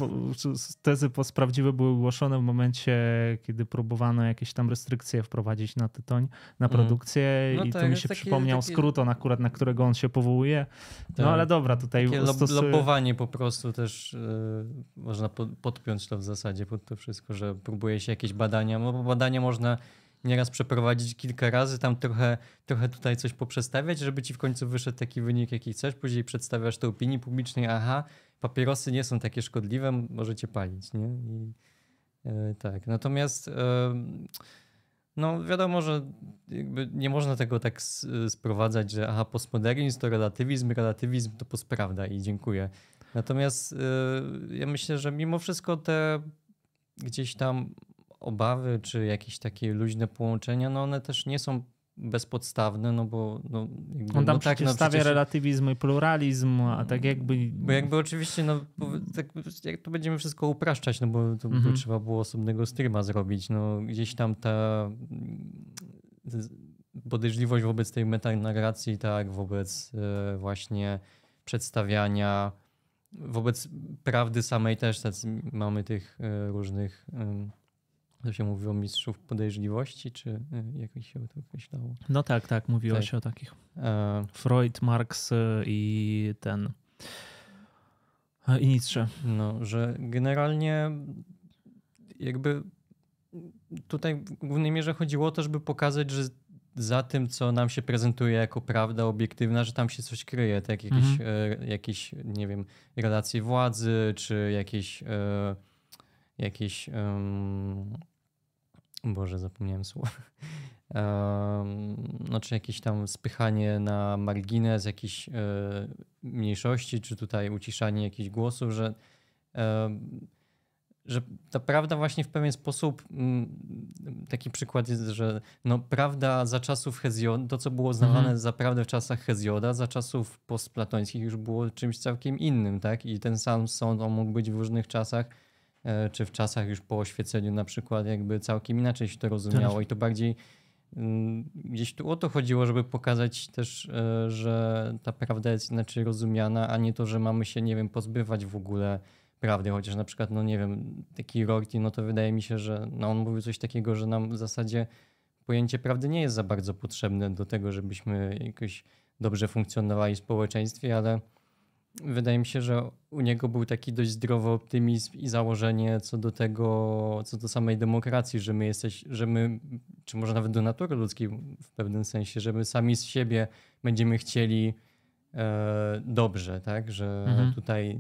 tezy postprawdziwe były ogłoszone w momencie, kiedy próbowano jakieś tam restrykcje wprowadzić na tytoń, na mhm. produkcję no i tak, to mi się taki, przypomniał taki... skrót, on akurat, na którego on się powołuje. No tak. ale dobra, tutaj Takie po prostu też yy, można podpiąć to w zasadzie pod to wszystko, że próbuje się jakieś badania, no bo badania można nieraz przeprowadzić kilka razy, tam trochę, trochę tutaj coś poprzestawiać, żeby ci w końcu wyszedł taki wynik, jaki chcesz. Później przedstawiasz to opinii publicznej, aha, papierosy nie są takie szkodliwe, możecie palić, nie? I, e, tak, natomiast e, no wiadomo, że nie można tego tak sprowadzać, że aha, postmodernizm to relatywizm, relatywizm to postprawda i dziękuję. Natomiast e, ja myślę, że mimo wszystko te gdzieś tam obawy, czy jakieś takie luźne połączenia, no one też nie są bezpodstawne, no bo... No, jakby, On tam no tak, no stawia przecież... relatywizm i pluralizm, a tak jakby... Bo jakby oczywiście, no tak, jak to będziemy wszystko upraszczać, no bo to mhm. by trzeba było osobnego streama zrobić, no gdzieś tam ta podejrzliwość wobec tej metanarracji, tak, wobec e, właśnie przedstawiania, wobec prawdy samej też mamy tych e, różnych to się mówiło mistrzów podejrzliwości, czy y, jak się to określało? No tak, tak, mówiło tak. się o takich. E... Freud, Marx y, i ten i Nietzsche. No, że generalnie jakby tutaj w głównej mierze chodziło o to, żeby pokazać, że za tym, co nam się prezentuje jako prawda obiektywna, że tam się coś kryje, tak jakieś, mhm. e, jakieś nie wiem, relacje władzy, czy jakieś e, jakieś. Um, Boże, zapomniałem słowa. Um, znaczy jakieś tam spychanie na margines jakiejś e, mniejszości, czy tutaj uciszanie jakichś głosów, że że ta prawda właśnie w pewien sposób, mm, taki przykład jest, że no prawda za czasów Hezjoda, to co było uznawane mhm. za prawdę w czasach Hezjoda, za czasów postplatońskich już było czymś całkiem innym, tak? I ten sam sąd on mógł być w różnych czasach, czy w czasach już po oświeceniu na przykład jakby całkiem inaczej się to rozumiało i to bardziej mm, gdzieś tu o to chodziło, żeby pokazać też, e, że ta prawda jest inaczej rozumiana, a nie to, że mamy się, nie wiem, pozbywać w ogóle prawdy, chociaż na przykład, no nie wiem, taki Rorty, no to wydaje mi się, że no on mówił coś takiego, że nam w zasadzie pojęcie prawdy nie jest za bardzo potrzebne do tego, żebyśmy jakoś dobrze funkcjonowali w społeczeństwie, ale wydaje mi się, że u niego był taki dość zdrowy optymizm i założenie co do tego, co do samej demokracji, że my jesteś, że my, czy może nawet do natury ludzkiej w pewnym sensie, że my sami z siebie będziemy chcieli e, dobrze, tak, że mhm. tutaj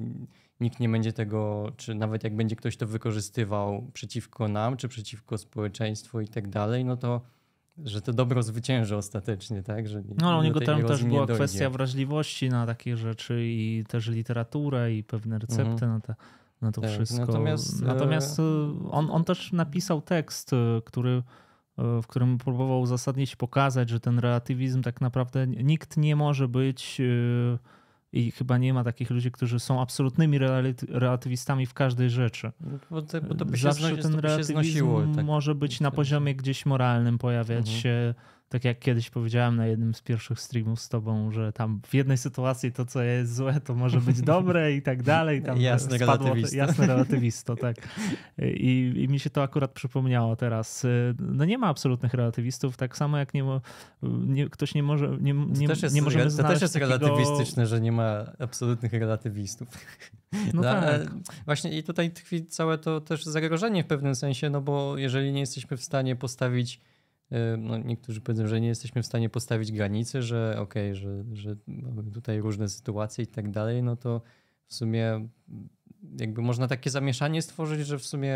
nikt nie będzie tego, czy nawet jak będzie ktoś to wykorzystywał przeciwko nam, czy przeciwko społeczeństwu i tak dalej, no to że to dobro zwycięży ostatecznie, tak? Że no, u niego tam też była kwestia wrażliwości na takie rzeczy i też literaturę i pewne recepty mhm. na, te, na to tak, wszystko. Natomiast, natomiast e, on, on też napisał tekst, e, który e, w którym próbował uzasadnić, pokazać, że ten relatywizm tak naprawdę nikt nie może być i chyba nie ma takich ludzi, którzy są absolutnymi relatywistami w każdej rzeczy. No, bo, to, bo to Zawsze się, ten relatywizm tak. może być na poziomie gdzieś moralnym, pojawiać mhm. się tak jak kiedyś powiedziałem na jednym z pierwszych streamów z tobą, że tam w jednej sytuacji to, co jest złe, to może być <laughs> dobre i tak dalej. Tam jasne relatywisto. Jasne relatywisto, <laughs> tak. I, I, mi się to akurat przypomniało teraz. No nie ma absolutnych relatywistów, tak samo jak nie, nie ktoś nie może nie, nie, to też jest, nie możemy To też jest takiego... relatywistyczne, że nie ma absolutnych relatywistów. <laughs> No, no tak. Właśnie i tutaj tkwi całe to też zagrożenie w pewnym sensie, no bo jeżeli nie jesteśmy w stanie postawić no niektórzy powiedzą, że nie jesteśmy w stanie postawić granicy, że okej, okay, że, że mamy tutaj różne sytuacje i tak dalej, no to w sumie jakby można takie zamieszanie stworzyć, że w sumie.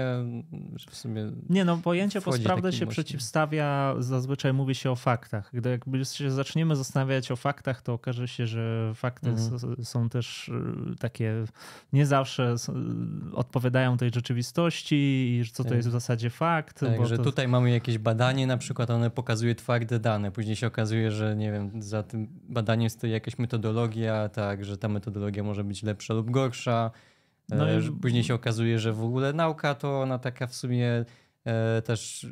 Że w sumie nie, no pojęcie postprawdy się przeciwstawia, zazwyczaj mówi się o faktach. Gdy jakby się zaczniemy zastanawiać o faktach, to okaże się, że fakty mhm. są też y, takie, nie zawsze odpowiadają tej rzeczywistości i co to tak. jest w zasadzie fakt. Tak, że to... tutaj mamy jakieś badanie, na przykład one pokazuje twarde dane, później się okazuje, że nie wiem, za tym badaniem stoi jakaś metodologia, tak, że ta metodologia może być lepsza lub gorsza no e, i... Później się okazuje, że w ogóle nauka to ona taka w sumie e, też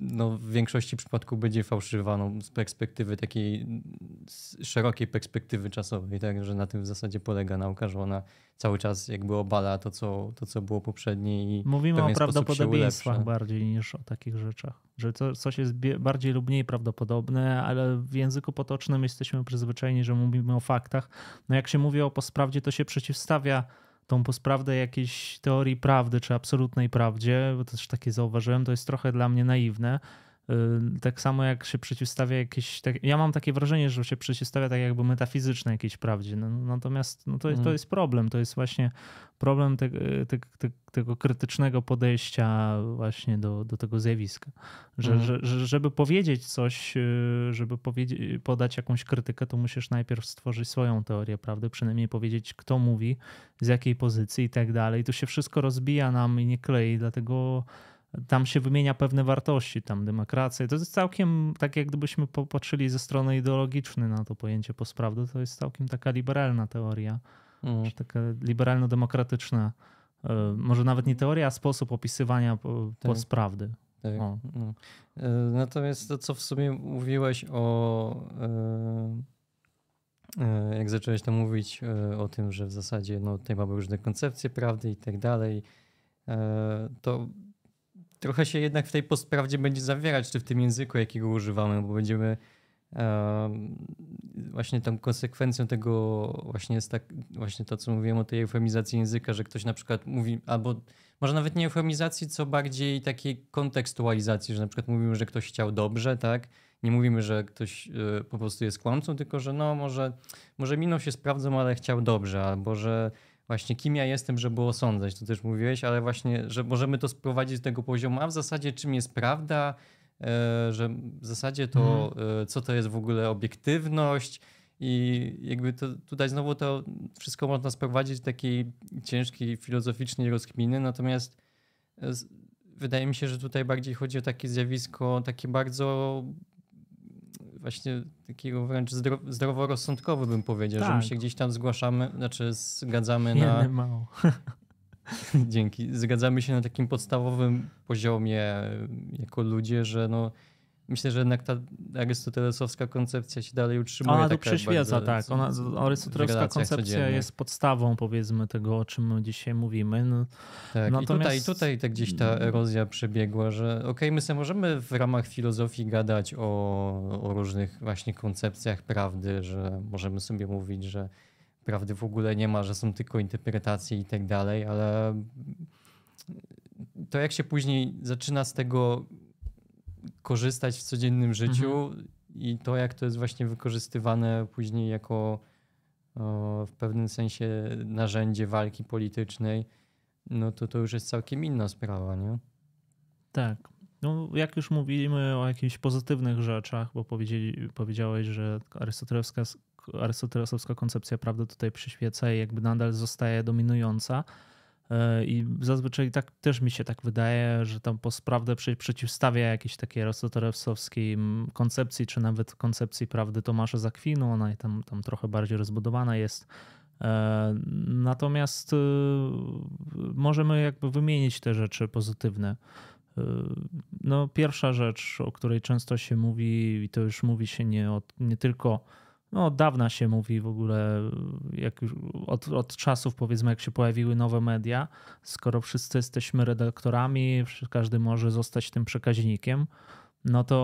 no, w większości przypadków będzie fałszywa no, z perspektywy takiej szerokiej perspektywy czasowej, tak, że na tym w zasadzie polega nauka, że ona cały czas jakby obala to, co, to, co było poprzednie i Mówimy o prawdopodobieństwach bardziej niż o takich rzeczach, że to, coś jest bardziej lub mniej prawdopodobne, ale w języku potocznym jesteśmy przyzwyczajeni, że mówimy o faktach. No jak się mówi o posprawdzie, to się przeciwstawia tą postprawdę jakiejś teorii prawdy czy absolutnej prawdzie, bo też takie zauważyłem, to jest trochę dla mnie naiwne. Tak samo jak się przeciwstawia jakieś. Tak, ja mam takie wrażenie, że się przeciwstawia tak jakby metafizycznej jakiejś prawdzie. No, natomiast no to, jest, to mhm. jest problem. To jest właśnie problem te, te, te, tego krytycznego podejścia właśnie do, do tego zjawiska. Że, mhm. że, żeby powiedzieć coś, y, żeby powiedzieć, podać jakąś krytykę, to musisz najpierw stworzyć swoją teorię prawdy, przynajmniej powiedzieć, kto mówi, z jakiej pozycji i tak dalej. Tu się wszystko rozbija nam i nie klei, dlatego tam się wymienia pewne wartości, tam demokracja. To jest całkiem, tak jak gdybyśmy popatrzyli ze strony ideologicznej na to pojęcie postprawdy, to jest całkiem taka liberalna teoria, mm. taka liberalno-demokratyczna. E, może nawet nie teoria, a sposób opisywania tak. postprawdy. Tak. No. Natomiast to, co w sumie mówiłeś o. Jak zacząłeś tam mówić o tym, że w zasadzie no, tutaj mamy różne koncepcje prawdy i tak dalej, to trochę się jednak w tej postprawdzie będzie zawierać, czy w tym języku, jakiego używamy, bo będziemy właśnie tą konsekwencją tego właśnie jest tak, właśnie to, co mówiłem o tej eufemizacji języka, że ktoś na przykład mówi, albo może nawet nie eufemizacji, co bardziej takiej kontekstualizacji, że na przykład mówimy, że ktoś chciał dobrze, tak? Nie mówimy, że ktoś y, po prostu jest kłamcą, tylko że no może, może minął się sprawdzą, ale chciał dobrze, albo że właśnie kim ja jestem, żeby osądzać, to też mówiłeś, ale właśnie, że możemy to sprowadzić do tego poziomu, a w zasadzie czym jest prawda, e, że w zasadzie to, mhm. co to jest w ogóle obiektywność i jakby to, tutaj znowu to wszystko można sprowadzić do takiej ciężkiej filozoficznej rozkminy, natomiast wydaje mi się, że tutaj bardziej chodzi o takie zjawisko, takie bardzo właśnie takiego wręcz zdroworozsądkowy bym powiedział, tak. że my tak. się gdzieś tam zgłaszamy, znaczy zgadzamy na... mało. <laughs> Dzięki. Zgadzamy się na takim podstawowym poziomie jako ludzie, że no myślę, że jednak ta arystotelesowska koncepcja się dalej utrzymuje. Ona tu przyświeca, tak. Ona, arystotelowska koncepcja jest podstawą, powiedzmy, tego, o czym my dzisiaj mówimy. No, tak, natomiast... i tutaj, tutaj tak gdzieś ta erozja przebiegła, że okej, okay, my sobie możemy w ramach filozofii gadać o, o różnych właśnie koncepcjach prawdy, że możemy sobie mówić, że prawdy w ogóle nie ma, że są tylko interpretacje i tak dalej, ale to jak się później zaczyna z tego korzystać w codziennym życiu mhm. i to, jak to jest właśnie wykorzystywane później jako o, w pewnym sensie narzędzie walki politycznej, no to to już jest całkiem inna sprawa, nie? Tak. No, jak już mówimy o jakichś pozytywnych rzeczach, bo powiedziałeś, że arystotelowska, arystotelowska koncepcja prawdy tutaj przyświeca i jakby nadal zostaje dominująca, I zazwyczaj tak też mi się tak wydaje, że tam prawdę przeciwstawia jakiejś takiej arystotelewskiej koncepcji, czy nawet koncepcji prawdy Tomasza Zakwinu. Ona tam, tam trochę bardziej rozbudowana jest. E, natomiast e, możemy jakby wymienić te rzeczy pozytywne. No, pierwsza rzecz, o której często się mówi, i to już mówi się nie, od, nie tylko no, od dawna się mówi w ogóle, jak już od, od czasów powiedzmy, jak się pojawiły nowe media, skoro wszyscy jesteśmy redaktorami, każdy może zostać tym przekaźnikiem, no to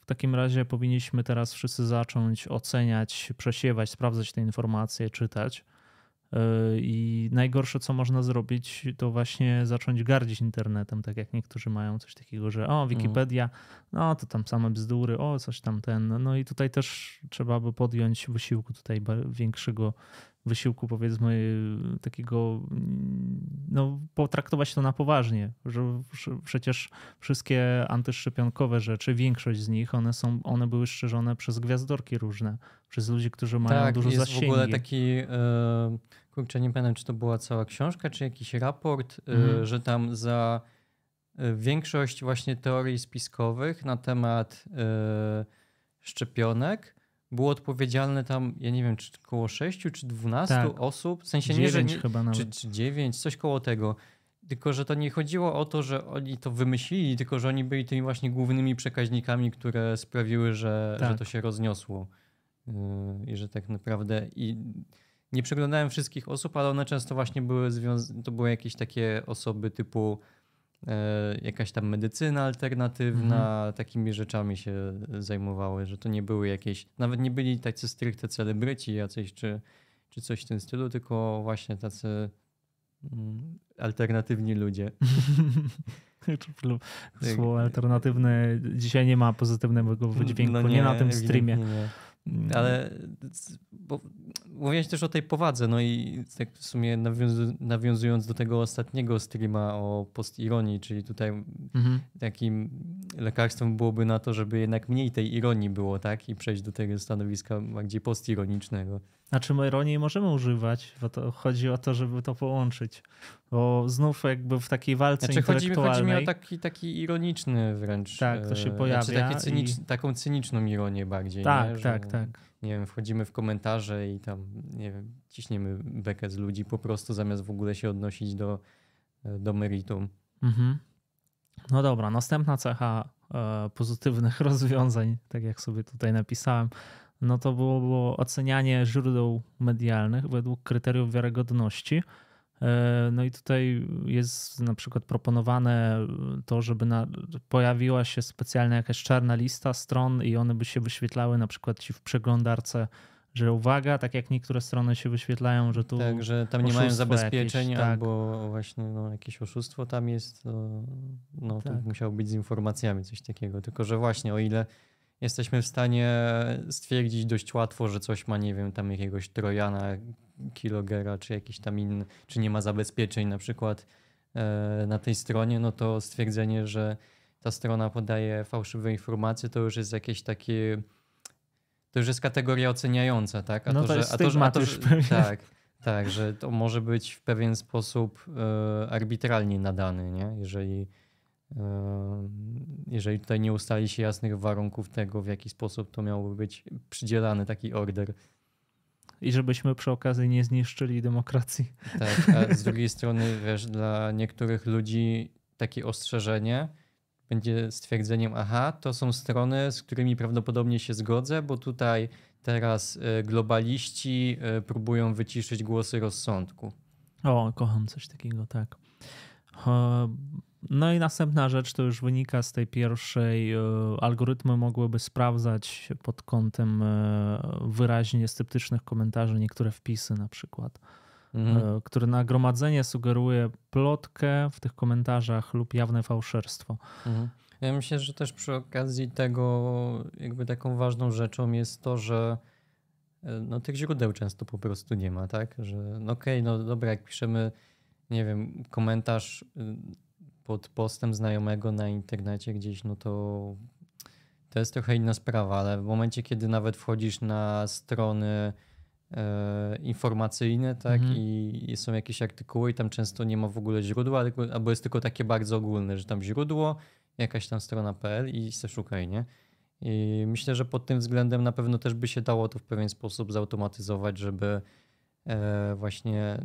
w takim razie powinniśmy teraz wszyscy zacząć oceniać, przesiewać, sprawdzać te informacje, czytać. I najgorsze, co można zrobić, to właśnie zacząć gardzić internetem, tak jak niektórzy mają coś takiego, że o, Wikipedia, no to tam same bzdury, o, coś tam ten. No i tutaj też trzeba by podjąć wysiłku tutaj większego wysiłku, powiedzmy, takiego, no, potraktować to na poważnie, że przecież wszystkie antyszczepionkowe rzeczy, większość z nich, one są, one były szczerzone przez gwiazdorki różne, przez ludzi, którzy mają tak, dużo jest zasięgi. w ogóle taki, yy, kurczę, nie pamiętam, czy to była cała książka, czy jakiś raport, yy, że tam za e, większość właśnie teorii spiskowych na temat yy, szczepionek było odpowiedzialne tam, ja nie wiem, czy około 6 czy 12 tak. osób, w sensie 9 nie, że nie, chyba nawet. Czy, czy 9, coś koło tego. Tylko, że to nie chodziło o to, że oni to wymyślili, tylko, że oni byli tymi właśnie głównymi przekaźnikami, które sprawiły, że, tak. że to się rozniosło. I że tak naprawdę. I nie przeglądałem wszystkich osób, ale one często właśnie były związane. To były jakieś takie osoby typu E, jakaś tam medycyna alternatywna, mhm. takimi rzeczami się zajmowały, że to nie były jakieś, nawet nie byli tacy stricte celebryci jacyś, czy, czy coś w tym stylu, tylko właśnie tacy mm, alternatywni ludzie. <laughs> Słowo alternatywne dzisiaj nie ma pozytywnego wydźwięku, no nie, nie na tym streamie. Nie. Mm. Ale bo, mówiłeś też o tej powadze, no i tak w sumie nawiązu, nawiązując do tego ostatniego streama o postironii, czyli tutaj mhm. takim lekarstwem byłoby na to, żeby jednak mniej tej ironii było, tak? I przejść do tego stanowiska bardziej postironicznego. Znaczy my ironii możemy używać, bo to chodzi o to, żeby to połączyć. Bo znów jakby w takiej walce znaczy, intelektualnej... Chodzi mi, chodzi mi o taki, taki ironiczny wręcz. Tak, to się e, pojawia. Znaczy cynicz, i... taką cyniczną ironię bardziej. Tak? Że, tak, tak. Nie wiem, wchodzimy w komentarze i tam, nie wiem, ciśniemy bekę z ludzi po prostu zamiast w ogóle się odnosić do, e, do meritum. Mhm. No dobra, następna cecha e, pozytywnych <laughs> rozwiązań, tak jak sobie tutaj napisałem, no to było, było ocenianie źródeł medialnych według kryteriów wiarygodności. E, no i tutaj jest na przykład proponowane to, żeby na, pojawiła się specjalna jakaś czarna lista stron i one by się wyświetlały na przykład ci w przeglądarce, że uwaga, tak jak niektóre strony się wyświetlają, że tu. Tak, że tam nie mają zabezpieczeń jakieś, tak. albo właśnie no, jakieś oszustwo tam jest, no, no tak. to musiało być z informacjami coś takiego. Tylko, że właśnie o ile jesteśmy w stanie stwierdzić dość łatwo, że coś ma, nie wiem, tam jakiegoś Trojana, Kilogera, czy jakiś tam inny, czy nie ma zabezpieczeń na przykład e, na tej stronie, no to stwierdzenie, że ta strona podaje fałszywe informacje, to już jest jakieś takie. To już jest kategoria oceniająca, tak? A no to, to jest a to, a to, że, Tak, tak, że to może być w pewien sposób e, arbitralnie nadany, nie? Jeżeli, jeżeli tutaj nie ustali się jasnych warunków tego, w jaki sposób to miałby być przydzielany taki order. I żebyśmy przy okazji nie zniszczyli demokracji. Tak, a z drugiej strony, wiesz, dla niektórych ludzi takie ostrzeżenie będzie stwierdzeniem, aha, to są strony, z którymi prawdopodobnie się zgodzę, bo tutaj teraz e, globaliści e, próbują wyciszyć głosy rozsądku. O, kocham coś takiego, tak. E, no i następna rzecz to już wynika z tej pierwszej. Algorytmy mogłyby sprawdzać pod kątem wyraźnie sceptycznych komentarzy niektóre wpisy na przykład mhm. E, który nagromadzenie sugeruje plotkę w tych komentarzach lub jawne fałszerstwo. Mhm. Ja myślę, że też przy okazji tego jakby taką ważną rzeczą jest to, że e, no, tych źródeł często po prostu nie ma, tak? Że no okej, okay, no dobra, jak piszemy, nie wiem, komentarz y, pod postem znajomego na internecie gdzieś, no to to jest trochę inna sprawa, ale w momencie, kiedy nawet wchodzisz na strony e, informacyjne, tak, mhm. i są jakieś artykuły i tam często nie ma w ogóle źródła, albo jest tylko takie bardzo ogólne, że tam źródło, jakaś tam strona.pl i se szukaj, nie? I myślę, że pod tym względem na pewno też by się dało to w pewien sposób zautomatyzować, żeby e, właśnie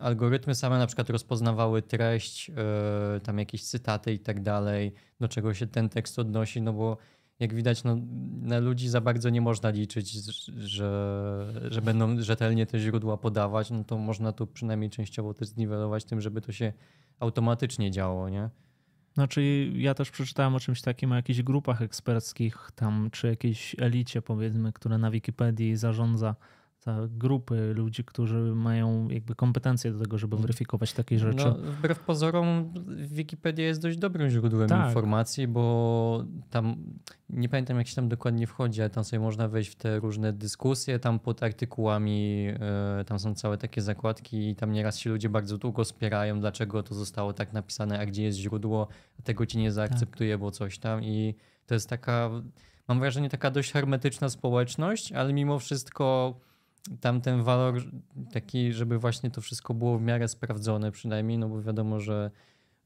algorytmy same na przykład rozpoznawały treść, e, tam jakieś cytaty i tak dalej, do czego się ten tekst odnosi, no bo jak widać, no, na ludzi za bardzo nie można liczyć, że, że będą rzetelnie te źródła podawać, no to można tu przynajmniej częściowo też zniwelować tym, żeby to się automatycznie działo, nie? Znaczy, ja też przeczytałem o czymś takim, o jakichś grupach eksperckich tam, czy jakiejś elicie, powiedzmy, która na Wikipedii zarządza grupy ludzi, którzy mają jakby kompetencje do tego, żeby mm. weryfikować takie rzeczy. No, wbrew pozorom Wikipedia jest dość dobrym źródłem tak. informacji, bo tam nie pamiętam jak się tam dokładnie wchodzi, ale tam sobie można wejść w te różne dyskusje, tam pod artykułami e, tam są całe takie zakładki i tam nieraz się ludzie bardzo długo spierają, dlaczego to zostało tak napisane, a gdzie jest źródło, a tego ci nie zaakceptuje, tak. bo coś tam i to jest taka, mam wrażenie, taka dość hermetyczna społeczność, ale mimo wszystko tam ten walor taki, żeby właśnie to wszystko było w miarę sprawdzone przynajmniej, no bo wiadomo, że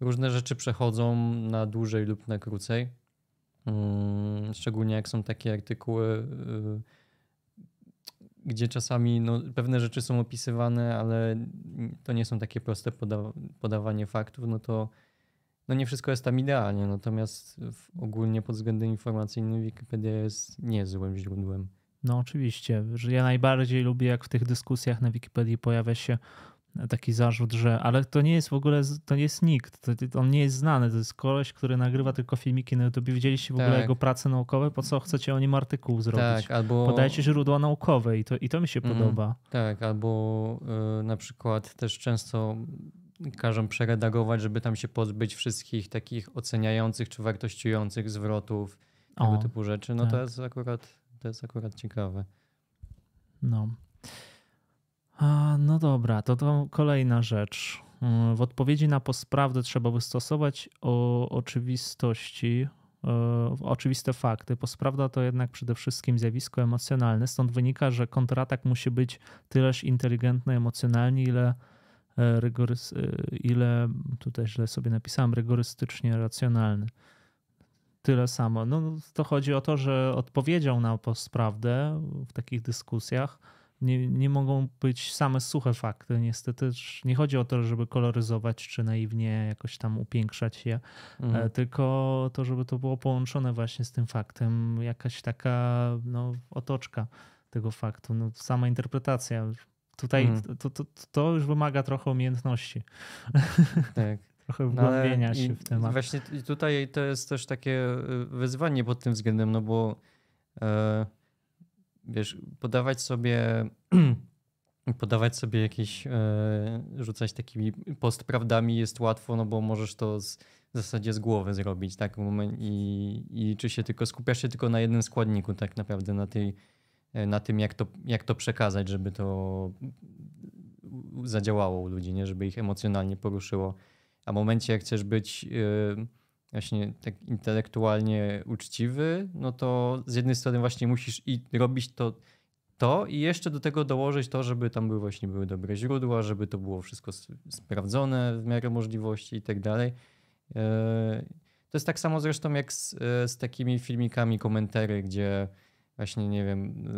różne rzeczy przechodzą na dłużej lub na krócej. Mm, szczególnie jak są takie artykuły, y, gdzie czasami no, pewne rzeczy są opisywane, ale to nie są takie proste poda podawanie faktów, no to no nie wszystko jest tam idealnie. Natomiast ogólnie pod względem informacyjnym Wikipedia jest niezłym źródłem. No oczywiście, że ja najbardziej lubię, jak w tych dyskusjach na Wikipedii pojawia się taki zarzut, że ale to nie jest w ogóle, to nie jest nikt, to, on nie jest znany, to jest koleś, który nagrywa tylko filmiki na YouTube. Widzieliście w tak. ogóle jego prace naukowe, po co chcecie o nim artykuł zrobić? Tak, albo... Podajcie źródła naukowe i to, i to mi się mm, podoba. Tak, albo y, na przykład też często każą przeredagować, żeby tam się pozbyć wszystkich takich oceniających czy wartościujących zwrotów, tego o, typu rzeczy. No tak. to jest akurat to jest akurat ciekawe. No. A, no dobra, to, to kolejna rzecz. W odpowiedzi na postprawdę trzeba wystosować o oczywistości, e, oczywiste fakty. Postprawda to jednak przede wszystkim zjawisko emocjonalne, stąd wynika, że kontratak musi być tyleż inteligentny emocjonalnie, ile, e, rygorys, e, ile tutaj źle sobie napisałem, rygorystycznie racjonalny tyle samo. No, to chodzi o to, że odpowiedzią na postprawdę w takich dyskusjach nie, nie mogą być same suche fakty. Niestety nie chodzi o to, żeby koloryzować czy naiwnie jakoś tam upiększać je, mhm. tylko to, żeby to było połączone właśnie z tym faktem. Jakaś taka no, otoczka tego faktu, no, sama interpretacja. Tutaj mhm. to, to, to już wymaga trochę umiejętności. Tak trochę no, wgłębienia no, się w temat. Właśnie tutaj to jest też takie y, wyzwanie pod tym względem, no bo e, wiesz, podawać sobie <clears throat> podawać sobie jakieś, e, rzucać takimi postprawdami jest łatwo, no bo możesz to z, w zasadzie z głowy zrobić, tak? I, I czy się tylko skupiasz się tylko na jednym składniku, tak naprawdę, na, tej, e, na tym, jak to, jak to przekazać, żeby to zadziałało u ludzi, nie? żeby ich emocjonalnie poruszyło. A w momencie, jak chcesz być yy, właśnie tak intelektualnie uczciwy, no to z jednej strony właśnie musisz i robić to, to i jeszcze do tego dołożyć to, żeby tam były właśnie były dobre źródła, żeby to było wszystko sprawdzone w miarę możliwości i tak dalej. Yy, to jest tak samo zresztą jak z, yy, z takimi filmikami, komentary, gdzie właśnie, nie wiem,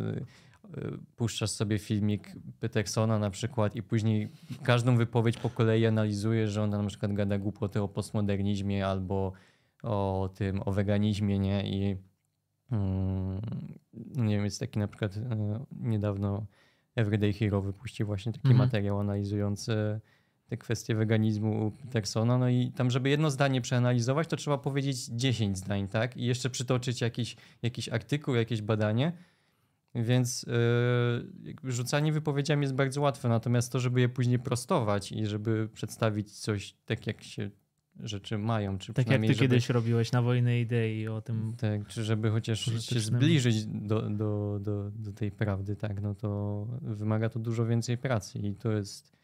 puszczasz sobie filmik Petersona na przykład i później każdą wypowiedź po kolei analizujesz, że on na przykład gada głupoty o postmodernizmie albo o tym, o weganizmie, nie? I mm, nie wiem, jest taki na przykład e, niedawno Everyday Hero wypuścił właśnie taki mhm. materiał analizujący te kwestie weganizmu Petersona. No i tam, żeby jedno zdanie przeanalizować, to trzeba powiedzieć 10 zdań, tak? I jeszcze przytoczyć jakiś, jakiś artykuł, jakieś badanie. Więc yy, rzucanie wypowiedziami jest bardzo łatwe, natomiast to, żeby je później prostować i żeby przedstawić coś tak, jak się rzeczy mają. Czy tak jak ty żeby, kiedyś robiłeś na Wojnę Idei o tym. Tak, czy żeby chociaż się zbliżyć do, do, do, do tej prawdy, tak, no to wymaga to dużo więcej pracy i to jest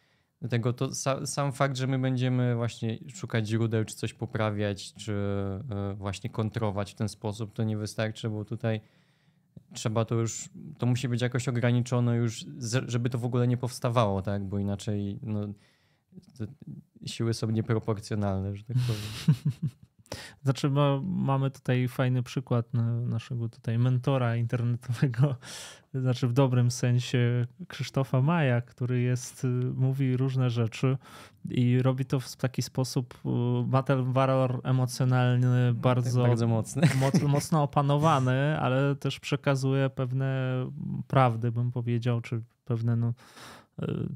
dlatego to sa, sam fakt, że my będziemy właśnie szukać źródeł, czy coś poprawiać, czy y, właśnie kontrować w ten sposób, to nie wystarczy, bo tutaj trzeba to już, to musi być jakoś ograniczone już, żeby to w ogóle nie powstawało, tak? Bo inaczej no, siły są nieproporcjonalne, że tak powiem. <laughs> Znaczy, ma, mamy tutaj fajny przykład naszego tutaj mentora internetowego, <laughs> znaczy w dobrym sensie Krzysztofa Maja, który jest, mówi różne rzeczy i robi to w taki sposób, ma ten walor emocjonalny bardzo, bardzo mocny. Moc, <laughs> mocno opanowany, ale też przekazuje pewne prawdy, bym powiedział, czy pewne no, Y,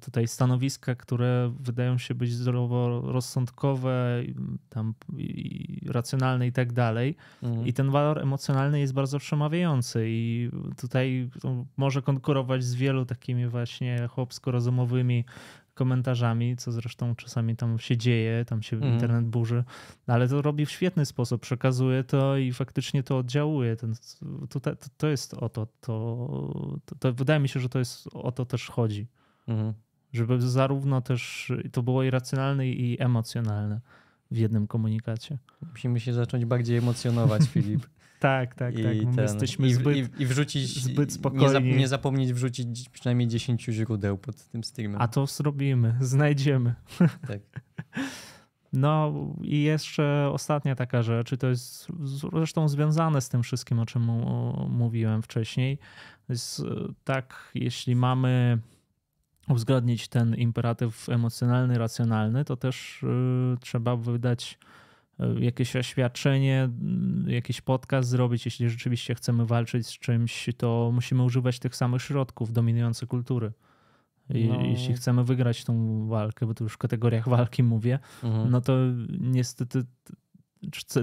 tutaj stanowiska, które wydają się być zdroworozsądkowe, tam i racjonalne i tak dalej. Mhm. I ten walor emocjonalny jest bardzo przemawiający i tutaj może konkurować z wielu takimi właśnie chłopsko-rozumowymi komentarzami, co zresztą czasami tam się dzieje, tam się mhm. internet burzy, ale to robi w świetny sposób, przekazuje to i faktycznie to oddziałuje. Ten, to, to, to jest o to, to, to, to, wydaje mi się, że to jest o to też chodzi. Mhm. Żeby zarówno też to było i racjonalne, i emocjonalne w jednym komunikacie. Musimy się zacząć bardziej emocjonować, <laughs> Filip. tak, tak, I tak. Ten, jesteśmy i, zbyt, i, i wrzucić, zbyt spokojni. Nie, zap, nie, zapomnieć wrzucić przynajmniej 10 źródeł pod tym streamem. A to zrobimy, <laughs> znajdziemy. tak. <laughs> No i jeszcze ostatnia taka rzecz, i to jest zresztą związane z tym wszystkim, o czym mówiłem wcześniej. Jest tak, jeśli mamy uzgodnić ten imperatyw emocjonalny, racjonalny, to też y, trzeba wydać y, jakieś oświadczenie, y, jakiś podcast zrobić. Jeśli rzeczywiście chcemy walczyć z czymś, to musimy używać tych samych środków dominujące kultury. No. Jeśli chcemy wygrać tą walkę, bo tu już w kategoriach walki mówię, mhm. no to niestety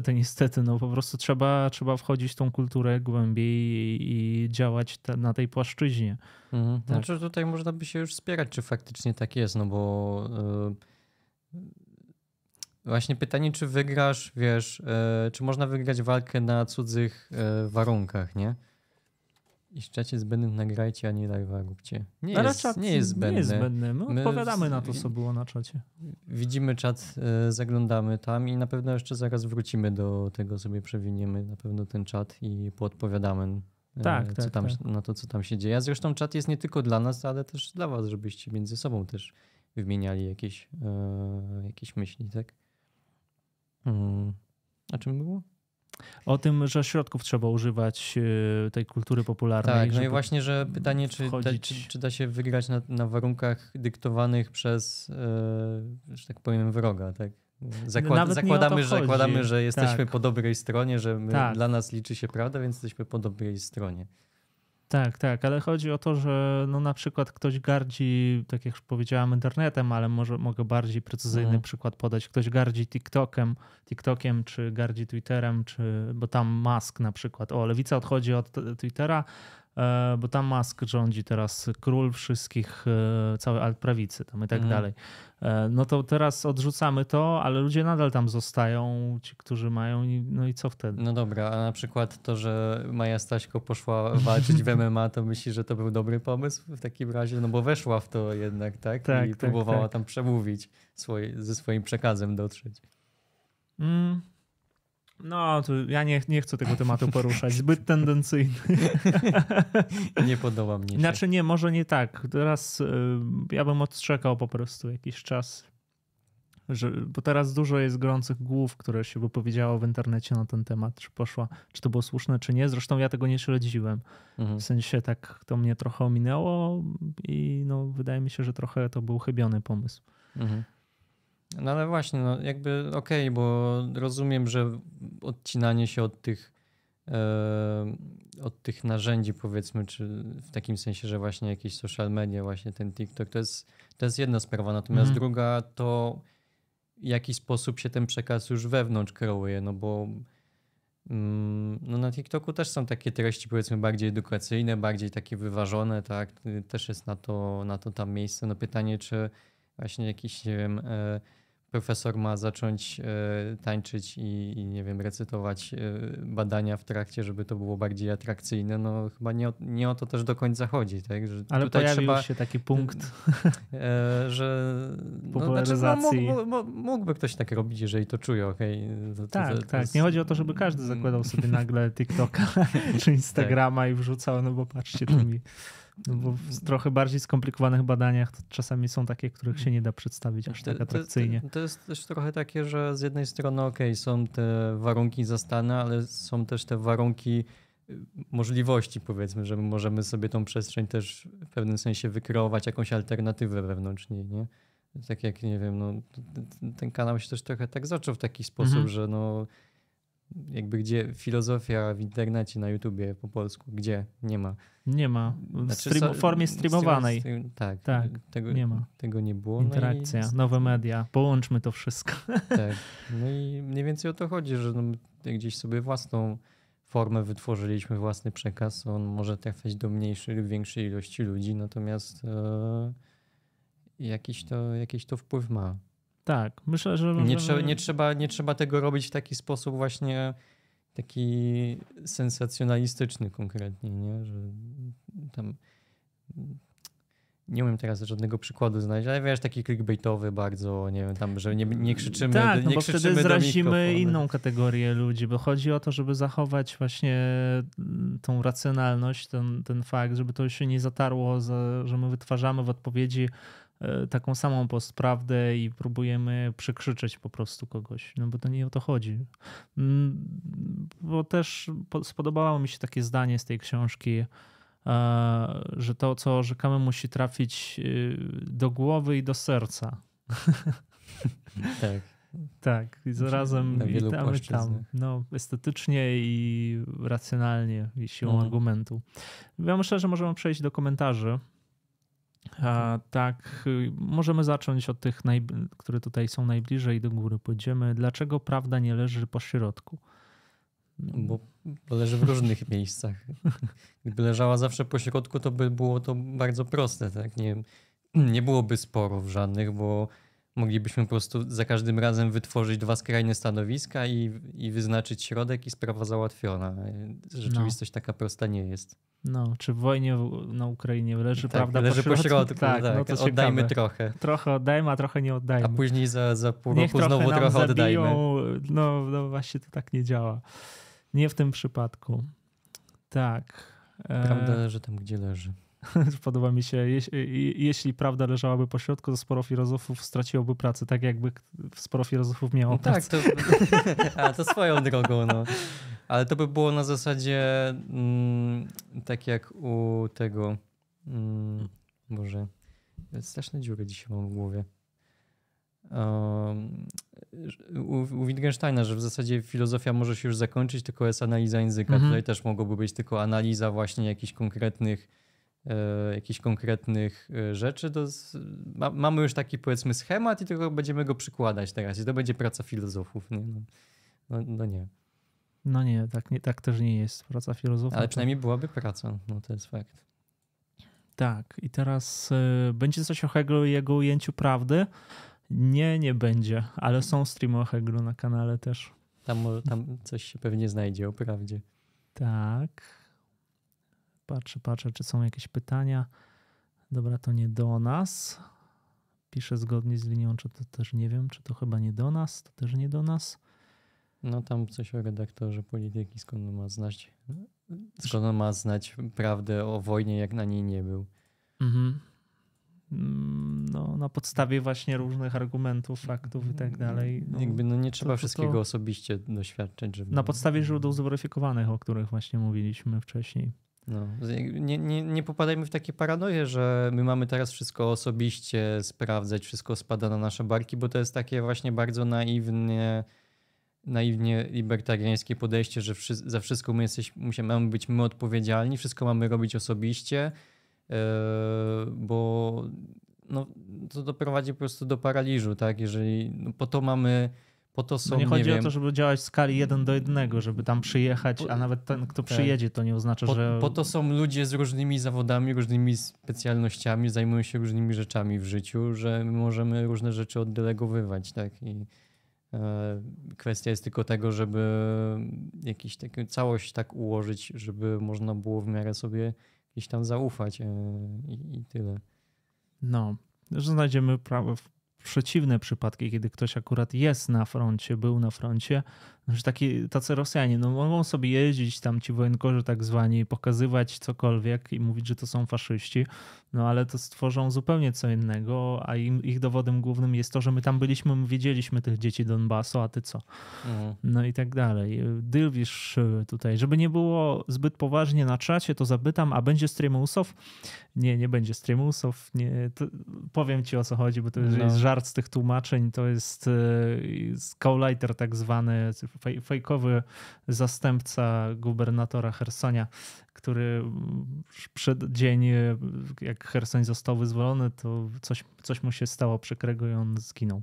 to niestety, no po prostu trzeba, trzeba wchodzić w tą kulturę głębiej i, i działać te, na tej płaszczyźnie. Mhm. Tak. Znaczy tutaj można by się już wspierać, czy faktycznie tak jest, no bo yy, właśnie pytanie, czy wygrasz, wiesz, yy, czy można wygrać walkę na cudzych yy, warunkach, nie? I szczecie zbędnym nagrajcie, a nie live'a róbcie. Nie, Ale jest, nie jest zbędny. Nie jest zbędny. My, My odpowiadamy na to, co było na czacie. Widzimy czat, e, zaglądamy tam i na pewno jeszcze zaraz wrócimy do tego, sobie przewiniemy na pewno ten czat i poodpowiadamy e, tak, co tak, tam, tak. na to, co tam się dzieje. A zresztą czat jest nie tylko dla nas, ale też dla was, żebyście między sobą też wymieniali jakieś, e, jakieś myśli, tak? Hmm. A czym było? O tym, że środków trzeba używać e, tej kultury popularnej. Tak, no i właśnie, że pytanie, czy da, czy, czy da się wygrać na, na warunkach dyktowanych przez, e, że tak powiem, wroga, tak? Zakład, zakładamy, że, zakładamy, że jesteśmy tak. po dobrej stronie, że my, tak. dla nas liczy się prawda, więc jesteśmy po dobrej stronie. Tak, tak, ale chodzi o to, że no na przykład ktoś gardzi, tak jak już powiedziałem, internetem, ale może mogę bardziej precyzyjny mhm. przykład podać. Ktoś gardzi TikTokiem, TikTokiem, czy gardzi Twitterem, czy bo tam Musk na przykład. O, lewica odchodzi od Twittera, bo tam Musk rządzi teraz, król wszystkich, e, całej altprawicy tam i tak Mhm. dalej. E, No to teraz odrzucamy to, ale ludzie nadal tam zostają, ci, którzy mają, i- no i co wtedy? No dobra, a na przykład to, że Maja Staśko poszła walczyć w <laughs> MMA, to myślisz, że to był dobry pomysł w takim razie? No bo weszła w to jednak, tak? Tak, I tak, próbowała tak. tam przemówić, ze swoim przekazem dotrzeć. Mm. No, to ja nie, nie chcę tego tematu poruszać, zbyt tendencyjny. <laughs> Nie podoba mnie się. Znaczy nie, może nie tak. Teraz y, ja bym odczekał po prostu jakiś czas. Że, bo teraz dużo jest gorących głów, które się wypowiedziało w internecie na ten temat, czy poszła, czy to było słuszne, czy nie. Zresztą ja tego nie śledziłem. Mhm. W sensie tak to mnie trochę ominęło i no, wydaje mi się, że trochę to był chybiony pomysł. Mhm. No ale właśnie, no jakby okej, bo rozumiem, że odcinanie się od tych e, od tych narzędzi powiedzmy, czy w takim sensie, że właśnie jakieś social media, właśnie ten TikTok, to jest, to jest jedna sprawa, natomiast Mhm. druga to w jaki sposób się ten przekaz już wewnątrz kreuje, no bo mm, no na TikToku też są takie treści powiedzmy bardziej edukacyjne, bardziej takie wyważone, tak, też jest na to, na to tam miejsce. No pytanie, czy właśnie jakiś, nie wiem, e, profesor ma zacząć e, tańczyć i, i, nie wiem, recytować e, badania w trakcie, żeby to było bardziej atrakcyjne, no chyba nie o, nie o to też do końca chodzi, tak? Że Ale tutaj pojawił trzeba, się taki punkt. e, <laughs> że no, Popularyzacji. Znaczy, no, mógł, mógłby ktoś tak robić, jeżeli to czuje, okej. To- Tak, to- to tak. jest- Nie chodzi o to, żeby każdy zakładał sobie <laughs> nagle TikToka <laughs> czy Instagrama i wrzucał, no bo patrzcie, to mi. Bo w trochę bardziej skomplikowanych badaniach czasami są takie, których się nie da przedstawić aż tak To- to- atrakcyjnie. To, to jest też trochę takie, że z jednej strony okej, są te warunki zastane, ale są też te warunki y, możliwości powiedzmy, że my możemy sobie tą przestrzeń też w pewnym sensie wykreować jakąś alternatywę wewnątrz niej, nie? Tak jak, nie wiem, no, ten kanał się też trochę tak zaczął w taki sposób, Mhm. że no jakby gdzie filozofia w internecie, na YouTubie po polsku, gdzie? Nie ma. Nie ma. W Znaczy, stream, formie streamowanej. stream- tak, Tak, tego, nie ma. Tego nie było. no i- Interakcja, nowe media. Połączmy to wszystko. tak. <laughs> No i mniej więcej o to chodzi, że no, gdzieś sobie własną formę wytworzyliśmy, własny przekaz. On może trafiać do mniejszej lub większej ilości ludzi, natomiast e, jakiś, to, jakiś to wpływ ma. Tak, myślę, że. Nie, nie, trzeba, nie trzeba tego robić w taki sposób właśnie taki sensacjonalistyczny konkretnie, nie? Że tam nie umiem teraz żadnego przykładu znaleźć, ale wiesz, taki clickbaitowy bardzo, nie wiem, tam, że nie, nie krzyczymy Tak, nie no bo krzyczymy wtedy zrazimy inną kategorię ludzi, bo chodzi o to, żeby zachować właśnie mm, tą racjonalność, ten, ten fakt, żeby to się nie zatarło, za, że my wytwarzamy w odpowiedzi taką samą postprawdę i próbujemy przekrzyczeć po prostu kogoś, no bo to nie o to chodzi. Mm, Bo też po- spodobało mi się takie zdanie z tej książki, e, że to, co orzekamy, musi trafić y, do głowy i do serca. <laughs> Tak. Tak, i zarazem na i wielu tam. No, estetycznie i racjonalnie i siłą Mhm. argumentu. Ja myślę, że możemy przejść do komentarzy. A, tak, y, możemy zacząć od tych, które tutaj są najbliżej do góry. Pójdziemy. Dlaczego prawda nie leży po środku? Bo, leży w różnych <laughs> miejscach. Gdyby leżała zawsze po środku, to by było to bardzo proste, tak? Nie, nie byłoby sporów żadnych, bo moglibyśmy po prostu za każdym razem wytworzyć dwa skrajne stanowiska i, i wyznaczyć środek i sprawa załatwiona. Rzeczywistość taka prosta nie jest. No, czy w wojnie na Ukrainie leży Tak, prawda leży po środku, tak, no to oddajmy trochę. Trochę oddajmy, a trochę nie oddajmy. A później za, za pół Niech roku znowu trochę oddajmy. zabiją. No, no właśnie to tak nie działa. Nie w tym przypadku. Tak. Prawda leży tam, gdzie leży. <laughs> Podoba mi się, jeś, i- jeśli prawda leżałaby po środku, to sporo filozofów straciłoby pracę, tak jakby sporo filozofów miało No tak, pracę. to, <laughs> a to swoją drogą, no. Ale to by było na zasadzie mm, tak jak u tego. Mm, Boże, straszne dziury dzisiaj mam w głowie. Um, u, u Wittgensteina, że w zasadzie filozofia może się już zakończyć, tylko jest analiza języka. Mhm. Tutaj też mogłoby być tylko analiza właśnie jakichś konkretnych jakichś konkretnych e, rzeczy. To z, ma, mamy już taki powiedzmy schemat i tylko będziemy go przykładać teraz. I to będzie praca filozofów. Nie? No, no, no nie. No nie, tak, nie, tak też nie jest. Praca filozofa. Ale przynajmniej byłaby praca, no to jest fakt. Tak. I teraz y, będzie coś o Hegelu i jego ujęciu prawdy? Nie, nie będzie, ale są streamy o Hegelu na kanale też. Tam, tam coś się pewnie znajdzie o prawdzie. Tak. Patrzę, patrzę, czy są jakieś pytania. Dobra, to nie do nas. Piszę zgodnie z linią, czy to też nie wiem, czy to chyba nie do nas, to też nie do nas. No tam coś o redaktorze polityki, skąd on ma znać, skąd on ma znać prawdę o wojnie, jak na niej nie był. Mhm. Mm, No, na podstawie właśnie różnych argumentów, faktów i tak dalej. No, Jakby no nie trzeba to- wszystkiego to- osobiście doświadczać, żeby... na podstawie źródeł zweryfikowanych, o których właśnie mówiliśmy wcześniej. No, nie, nie, nie popadajmy w takie paranoje, że my mamy teraz wszystko osobiście sprawdzać, wszystko spada na nasze barki, bo to jest takie właśnie bardzo naiwnie, naiwnie libertariańskie podejście, że wszy- za wszystko my musimy, mamy być my odpowiedzialni, wszystko mamy robić osobiście, yy, bo no, to doprowadzi po prostu do paraliżu, tak? Jeżeli no, po to mamy, po to są, No nie chodzi wiem, o to, żeby działać w skali jeden do jednego, żeby tam przyjechać, a nawet ten, kto Tak. przyjedzie, to nie oznacza, Po, że... po to są ludzie z różnymi zawodami, różnymi specjalnościami, zajmują się różnymi rzeczami w życiu, że my możemy różne rzeczy oddelegowywać, tak? I e, kwestia jest tylko tego, żeby jakiś taką całość tak ułożyć, żeby można było w miarę sobie gdzieś tam zaufać e, i, i tyle. No, że znajdziemy pra- w- przeciwne przypadki, kiedy ktoś akurat jest na froncie, był na froncie, że taki, tacy Rosjanie, no mogą sobie jeździć tam ci wojenkorzy tak zwani, pokazywać cokolwiek i mówić, że to są faszyści, no ale to stworzą zupełnie co innego, a im, ich dowodem głównym jest to, że my tam byliśmy, my wiedzieliśmy tych dzieci Donbasu, a ty co? Mhm. No i tak dalej. Dylwisz y, tutaj, żeby nie było zbyt poważnie na czacie, to zapytam, a będzie streamusów? Nie, nie będzie streamusów. Nie, to powiem ci o co chodzi, bo to No. jest żart z tych tłumaczeń. To jest y, Skauleiter tak zwany, fej- fejkowy zastępca gubernatora Hersonia, który przed dzień, jak Hersoń został wyzwolony, to coś, coś mu się stało przykrego i on zginął.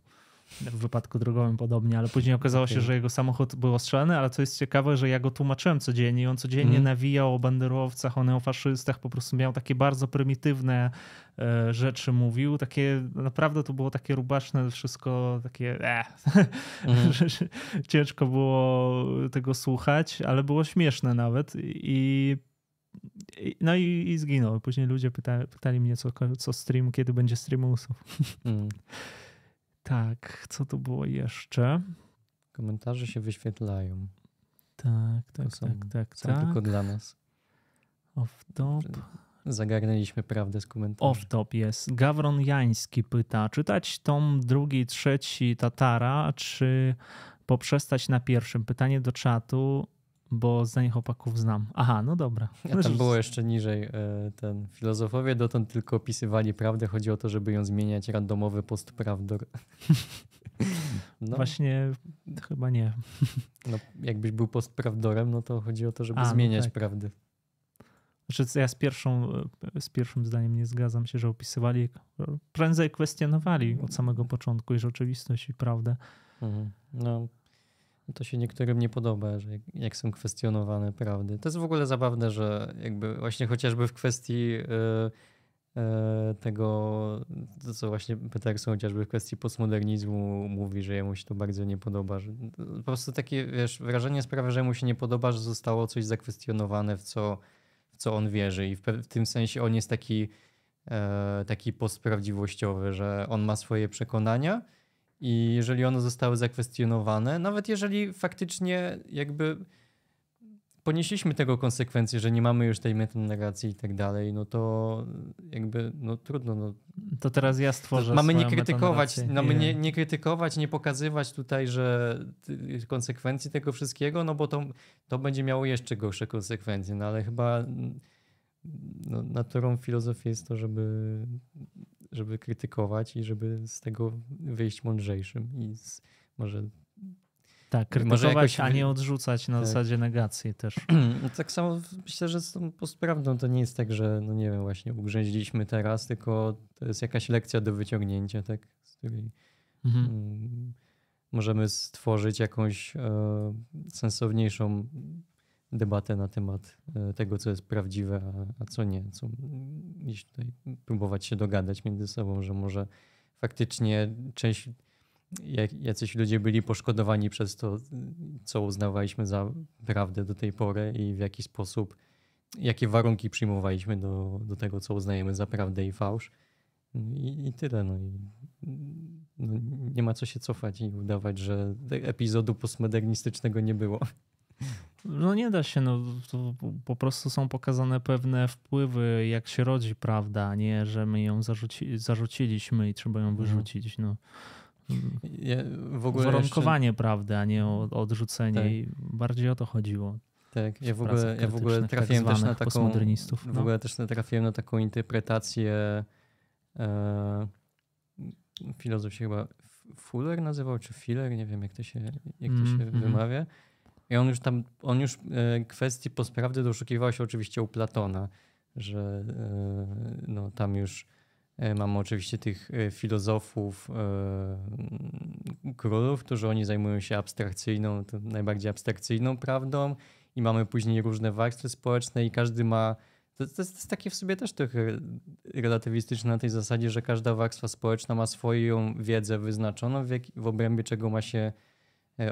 W wypadku drogowym podobnie, ale później okazało się, Okej. że jego samochód był ostrzelany, ale co jest ciekawe, że ja go tłumaczyłem codziennie i on codziennie Mhm. nawijał o banderowcach, o neofaszystach, po prostu miał takie bardzo prymitywne e, rzeczy mówił, takie naprawdę to było takie rubaszne wszystko, takie e, <laughs> że ciężko było tego słuchać, ale było śmieszne nawet i no i, i zginął. Później ludzie pyta, pytali mnie, co, co stream, kiedy będzie streamusów. Mhm. Tak, co to było jeszcze? Komentarze się wyświetlają. Tak, tak, są- tak, tak, Są tak. tylko dla nas. Off top. Zagarnęliśmy prawdę z komentarzy. Off top jest. Gawron Jański pyta, czytać tom drugi, trzeci Tatara, czy poprzestać na pierwszym? Pytanie do czatu, bo zdanie chłopaków znam. Aha, no dobra. A tam było jeszcze niżej e, ten. Filozofowie dotąd tylko opisywali prawdę. Chodzi o to, żeby ją zmieniać. Randomowy postprawdor. <laughs> No, Właśnie chyba nie. <laughs> no, jakbyś był postprawdorem, no to chodzi o to, żeby A, no zmieniać tak. prawdę. Znaczy, ja z, pierwszą, z pierwszym zdaniem nie zgadzam się, że opisywali, prędzej kwestionowali od samego początku i rzeczywistość i prawdę. Mhm. No, to się niektórym nie podoba, że jak, są kwestionowane prawdy. To jest w ogóle zabawne, że jakby właśnie chociażby w kwestii e, e, tego, co właśnie Peterson chociażby w kwestii postmodernizmu mówi, że jemu się to bardzo nie podoba. Że, po prostu takie, wiesz, wrażenie sprawia, że mu się nie podoba, że zostało coś zakwestionowane, w co, w co on wierzy i w, w tym sensie on jest taki, e, taki postprawdziwościowy, że on ma swoje przekonania, i jeżeli one zostały zakwestionowane, nawet jeżeli faktycznie jakby ponieśliśmy tego konsekwencje, że nie mamy już tej metanarracji i tak dalej, no to jakby no trudno. No. To teraz ja stworzę Mamy nie krytykować, mamy nie, nie krytykować, nie pokazywać tutaj, że konsekwencji tego wszystkiego, no bo to, to będzie miało jeszcze gorsze konsekwencje, no ale chyba no, naturą filozofii jest to, żeby, żeby krytykować i żeby z tego wyjść mądrzejszym i z, może Tak, Może krytykować, jakoś a nie odrzucać na Tak. zasadzie negacji też. <clears throat> No tak samo myślę, że z tą postprawdą to nie jest tak, że no nie wiem, właśnie ugrzęźliśmy teraz, tylko to jest jakaś lekcja do wyciągnięcia, tak? Z której Mhm. mm, możemy stworzyć jakąś e, sensowniejszą debatę na temat e, tego, co jest prawdziwe, a, a co nie. Co, gdzieś tutaj próbować się dogadać między sobą, że może faktycznie część, jacyś ludzie byli poszkodowani przez to, co uznawaliśmy za prawdę do tej pory i w jaki sposób, jakie warunki przyjmowaliśmy do, do tego, co uznajemy za prawdę i fałsz. I, i tyle. No. I, no, nie ma co się cofać i udawać, że epizodu postmodernistycznego nie było. No nie da się, no po prostu są pokazane pewne wpływy, jak się rodzi prawda, a nie, że my ją zarzuci, zarzuciliśmy i trzeba ją mhm. wyrzucić. No. Ja w ogóle Warunkowanie jeszcze... prawdy, a nie odrzucenie. Tak. Bardziej o to chodziło. Tak, ja w ogóle, ja w ogóle tak trafiłem tak też na taką, w no. ogóle też trafiłem na taką interpretację e, filozof się chyba Fuller nazywał, czy Filler, nie wiem jak to się, jak to się mm -hmm. wymawia. I on już tam, on już e, kwestii postprawdy doszukiwał się oczywiście u Platona, że e, no, tam już e, mamy oczywiście tych filozofów, królów, którzy oni zajmują się abstrakcyjną, najbardziej abstrakcyjną prawdą i mamy później różne warstwy społeczne i każdy ma to, to, jest, to, jest, takie w sobie też trochę relatywistyczne na tej zasadzie, że każda warstwa społeczna ma swoją wiedzę wyznaczoną, w, jak, w obrębie czego ma się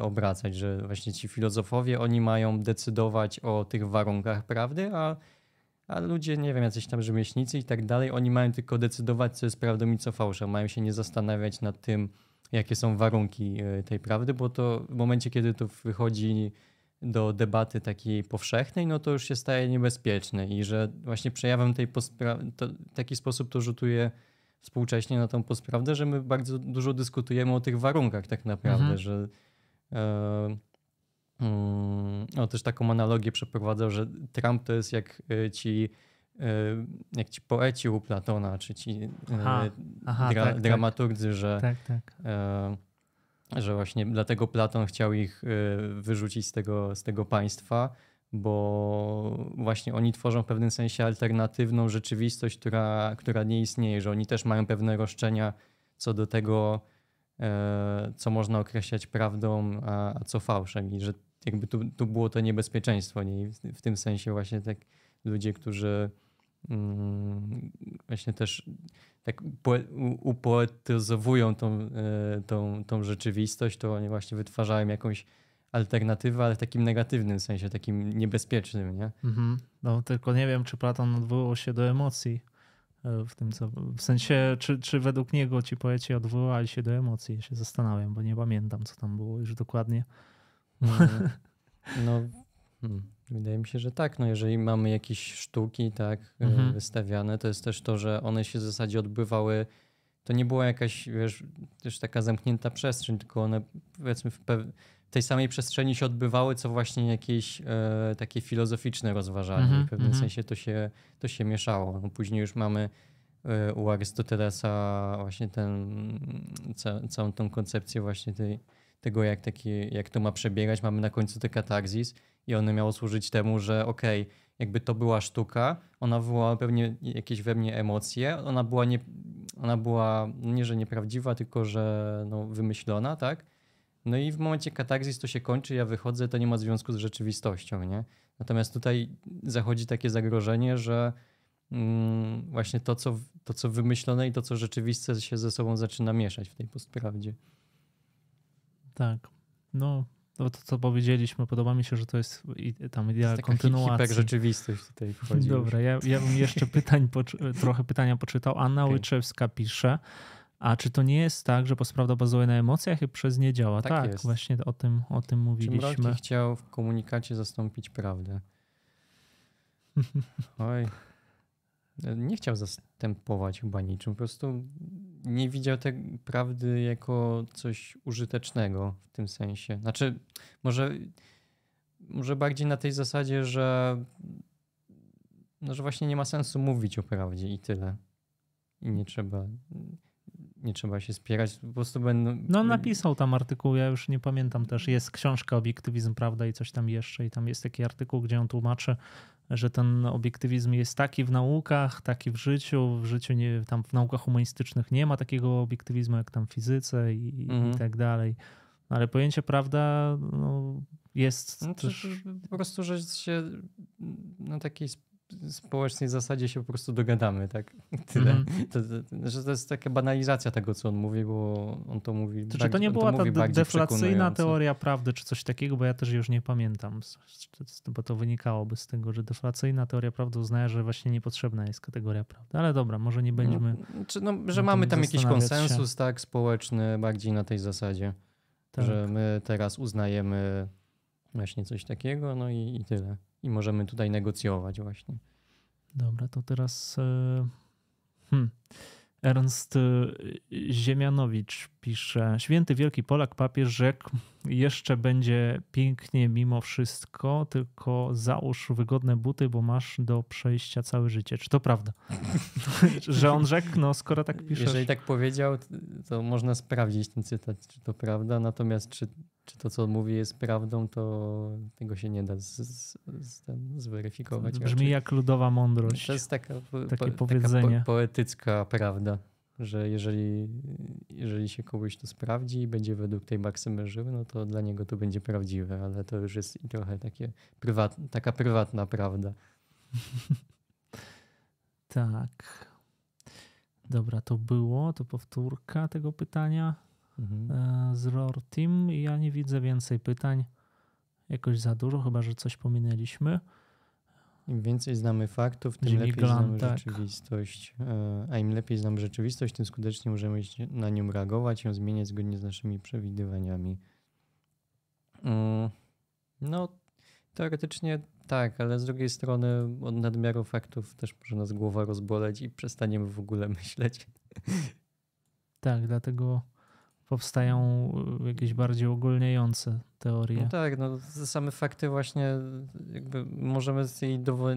obracać, że właśnie ci filozofowie, oni mają decydować o tych warunkach prawdy, a, a ludzie, nie wiem, jacyś tam rzemieślnicy i tak dalej, oni mają tylko decydować, co jest prawdą i co fałszem. Mają się nie zastanawiać nad tym, jakie są warunki e, tej prawdy, bo to w momencie, kiedy to wychodzi do debaty takiej powszechnej, no to już się staje niebezpieczne i że właśnie przejawem tej w taki sposób to rzutuje współcześnie na tą postprawdę, że my bardzo dużo dyskutujemy o tych warunkach tak naprawdę, mhm. że E, no, też taką analogię przeprowadzał, że Trump to jest jak e, ci, e, jak ci poeci u Platona, czy ci aha, aha, dra, tak, tak. dramaturdzy, że, tak, tak. że właśnie dlatego Platon chciał ich wyrzucić z tego, z tego państwa, bo właśnie oni tworzą w pewnym sensie alternatywną rzeczywistość, która, która nie istnieje, że oni też mają pewne roszczenia co do tego, co można określać prawdą, a, co fałszem i że jakby tu, tu było to niebezpieczeństwo. Nie? W, w tym sensie właśnie tak ludzie, którzy mm, właśnie też tak upoetyzowują tą, e, tą, tą rzeczywistość, to oni właśnie wytwarzają jakąś alternatywę, ale w takim negatywnym sensie, takim niebezpiecznym, nie? Mhm. No tylko nie wiem, czy Platon odwołał się do emocji w tym, co. W sensie, czy, czy według niego ci poeci odwołali się do emocji? Ja się zastanawiam, bo nie pamiętam, co tam było już dokładnie. No, <laughs> no hmm, wydaje mi się, że tak. No, jeżeli mamy jakieś sztuki, tak, mhm. wystawiane, to jest też to, że one się w zasadzie odbywały. To nie była jakaś, wiesz, też taka zamknięta przestrzeń, tylko one powiedzmy w pewnym tej samej przestrzeni się odbywały, co właśnie jakieś e, takie filozoficzne rozważanie. Mm -hmm, w pewnym mm -hmm. sensie to się, to się mieszało. No, później już mamy e, u Arystotelesa właśnie ten, ca, całą tą koncepcję właśnie tej, tego, jak, taki, jak to ma przebiegać. Mamy na końcu te katarzis i one miało służyć temu, że okej, okay, jakby to była sztuka, ona wywołała pewnie jakieś we mnie emocje, ona była nie, ona była nie, że nieprawdziwa, tylko że no, wymyślona, tak? No i w momencie katarzis to się kończy, ja wychodzę, to nie ma związku z rzeczywistością, nie? Natomiast tutaj zachodzi takie zagrożenie, że mm, właśnie to co, to, co wymyślone i to, co rzeczywiste się ze sobą zaczyna mieszać w tej postprawdzie. Tak. No, to, to co powiedzieliśmy, podoba mi się, że to jest tam idea jest kontynuacji. Hiper rzeczywistość tutaj wchodzi. Dobra, ja, ja bym jeszcze pytań, trochę pytania poczytał. Anna okay. Łyczewska pisze, a czy to nie jest tak, że postprawda bazuje na emocjach i przez nie działa? Tak, tak właśnie o tym, o tym mówiliśmy. Czym chciał w komunikacie zastąpić prawdę. <laughs> Oj. Nie chciał zastępować chyba niczym. Po prostu nie widział tej prawdy jako coś użytecznego w tym sensie. Znaczy, może, może bardziej na tej zasadzie, że, no, że właśnie nie ma sensu mówić o prawdzie i tyle. I nie trzeba nie trzeba się spierać, po prostu będą... No napisał tam artykuł, ja już nie pamiętam też, jest książka Obiektywizm, prawda i coś tam jeszcze i tam jest taki artykuł, gdzie on tłumaczy, że ten obiektywizm jest taki w naukach, taki w życiu, w życiu nie, tam w naukach humanistycznych nie ma takiego obiektywizmu jak tam w fizyce i, mhm. i tak dalej. Ale pojęcie prawda no, jest No też... po prostu, że się na takiej społecznej zasadzie się po prostu dogadamy, tak? <laughs> Tyle. Mhm. To, to, że to jest taka banalizacja tego, co on mówi, bo on to mówi Czy bardziej- to nie była ta de- bardziej deflacyjna teoria prawdy, czy coś takiego, bo ja też już nie pamiętam, bo to wynikałoby z tego, że deflacyjna teoria prawdy uznaje, że właśnie niepotrzebna jest kategoria prawdy. Ale dobra, może nie będziemy... No, czy no, że mamy tam jakiś zastanawiać się. konsensus tak społeczny bardziej na tej zasadzie, Tak. że my teraz uznajemy właśnie coś takiego, no i, i tyle. I możemy tutaj negocjować właśnie. Dobra, to teraz e, hmm. Ernst e, Ziemianowicz pisze: Święty Wielki Polak papież rzekł, jeszcze będzie pięknie mimo wszystko, tylko załóż wygodne buty, bo masz do przejścia całe życie. Czy to prawda? <laughs> Że on rzekł, no skoro tak piszesz. Jeżeli tak powiedział, to można sprawdzić ten cytat, czy to prawda, natomiast czy, czy to, co mówi jest prawdą, to tego się nie da z, z, z, ten, zweryfikować. Brzmi raczej. jak ludowa mądrość. To jest taka, takie po, powiedzenie. Taka po, poetycka prawda, że jeżeli, jeżeli się kogoś to sprawdzi i będzie według tej maksymy żył, no to dla niego to będzie prawdziwe, ale to już jest i trochę takie prywat, taka prywatna prawda. <laughs> Tak. Dobra, to było, to powtórka tego pytania. Mhm. e, z Roar Team. Ja nie widzę więcej pytań. Jakoś za dużo, chyba że coś pominęliśmy. Im więcej znamy faktów, tym Jimmy lepiej Glenn, znamy tak. rzeczywistość. E, A im lepiej znamy rzeczywistość, tym skuteczniej możemy na nią reagować, ją zmieniać zgodnie z naszymi przewidywaniami. Mm, No, teoretycznie tak, ale z drugiej strony od nadmiaru faktów też może nas głowa rozboleć i przestaniemy w ogóle <laughs> myśleć. Tak, dlatego powstają y, jakieś bardziej ogólniające teorie. No tak, no same fakty właśnie jakby możemy z tej dowol...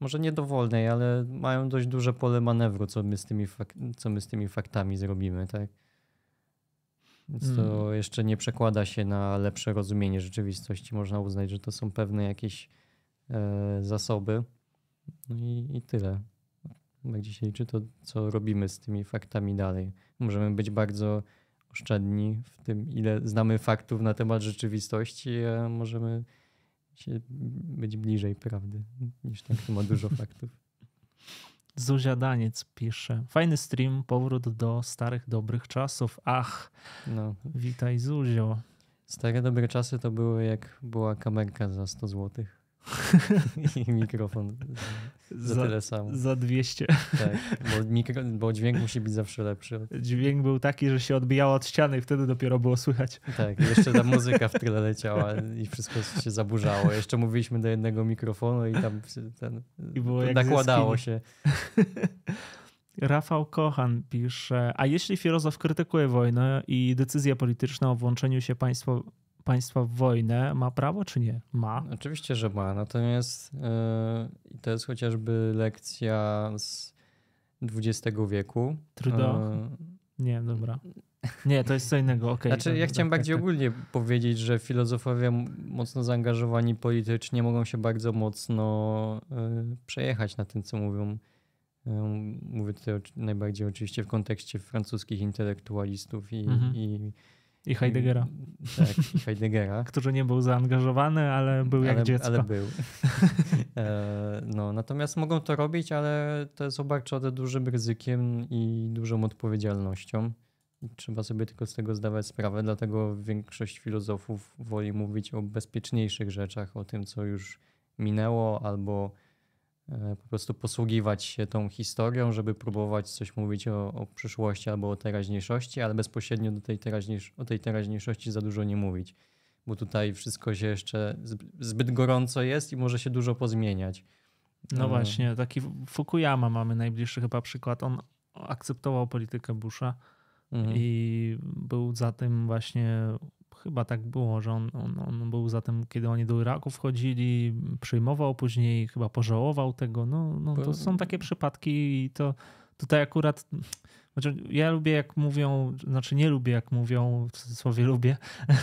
może nie dowolnej, ale mają dość duże pole manewru, co my z tymi, co my z tymi faktami zrobimy, tak? Więc to Mm. jeszcze nie przekłada się na lepsze rozumienie rzeczywistości. Można uznać, że to są pewne jakieś e, zasoby. No i, i tyle. Bardziej się liczy to, co robimy z tymi faktami dalej. Możemy być bardzo oszczędni w tym, ile znamy faktów na temat rzeczywistości, a możemy się być bliżej prawdy niż ten, kto ma dużo <laughs> faktów. Zuzia Daniec pisze. Fajny stream, powrót do starych, dobrych czasów. Ach, No, witaj Zuzio. stare dobre czasy to były jak była kamerka za 100 zł i <laughs> mikrofon za, Za, tyle samo. za 200. Tak, bo, mikro, bo dźwięk musi być zawsze lepszy. Dźwięk był taki, że się odbijało od ściany i wtedy dopiero było słychać. Tak, jeszcze ta muzyka w tyle leciała i wszystko się zaburzało. Jeszcze mówiliśmy do jednego mikrofonu i tam ten, I było jak nakładało się. <laughs> Rafał Kochan pisze, a jeśli filozof krytykuje wojnę i decyzję polityczną o włączeniu się państwa, państwa w wojnę, ma prawo czy nie? Ma. Oczywiście, że ma. Natomiast yy, to jest chociażby lekcja z XX wieku. Trudeau? Yy, Nie, dobra. Nie, to jest co innego, okej. Znaczy, dobra, ja chciałem tak, bardziej tak, tak. ogólnie powiedzieć, że filozofowie mocno zaangażowani politycznie mogą się bardzo mocno y, przejechać na tym, co mówią. Mówię tutaj najbardziej oczywiście w kontekście francuskich intelektualistów i, Mhm. i, I Heideggera, tak, i Heideggera. <laughs> który nie był zaangażowany, ale był jak ale, dziecko. ale był. <laughs> E, no, natomiast mogą to robić, ale to jest obarczone dużym ryzykiem i dużą odpowiedzialnością. Trzeba sobie tylko z tego zdawać sprawę, dlatego większość filozofów woli mówić o bezpieczniejszych rzeczach, o tym, co już minęło, albo po prostu posługiwać się tą historią, żeby próbować coś mówić o, o przyszłości albo o teraźniejszości, ale bezpośrednio do tej teraźniejsz- o tej teraźniejszości za dużo nie mówić bo tutaj wszystko się jeszcze zb- zbyt gorąco jest i może się dużo pozmieniać. No E, właśnie, taki Fukuyama mamy najbliższy chyba przykład. On akceptował politykę Busha Mhm. i był za tym właśnie, chyba tak było, że on, on, on był za tym, kiedy oni do Iraku wchodzili, przyjmował później, chyba pożałował tego. No, no to są takie przypadki i to tutaj akurat Znaczy, ja lubię jak mówią, znaczy nie lubię jak mówią, w cudzysłowie lubię,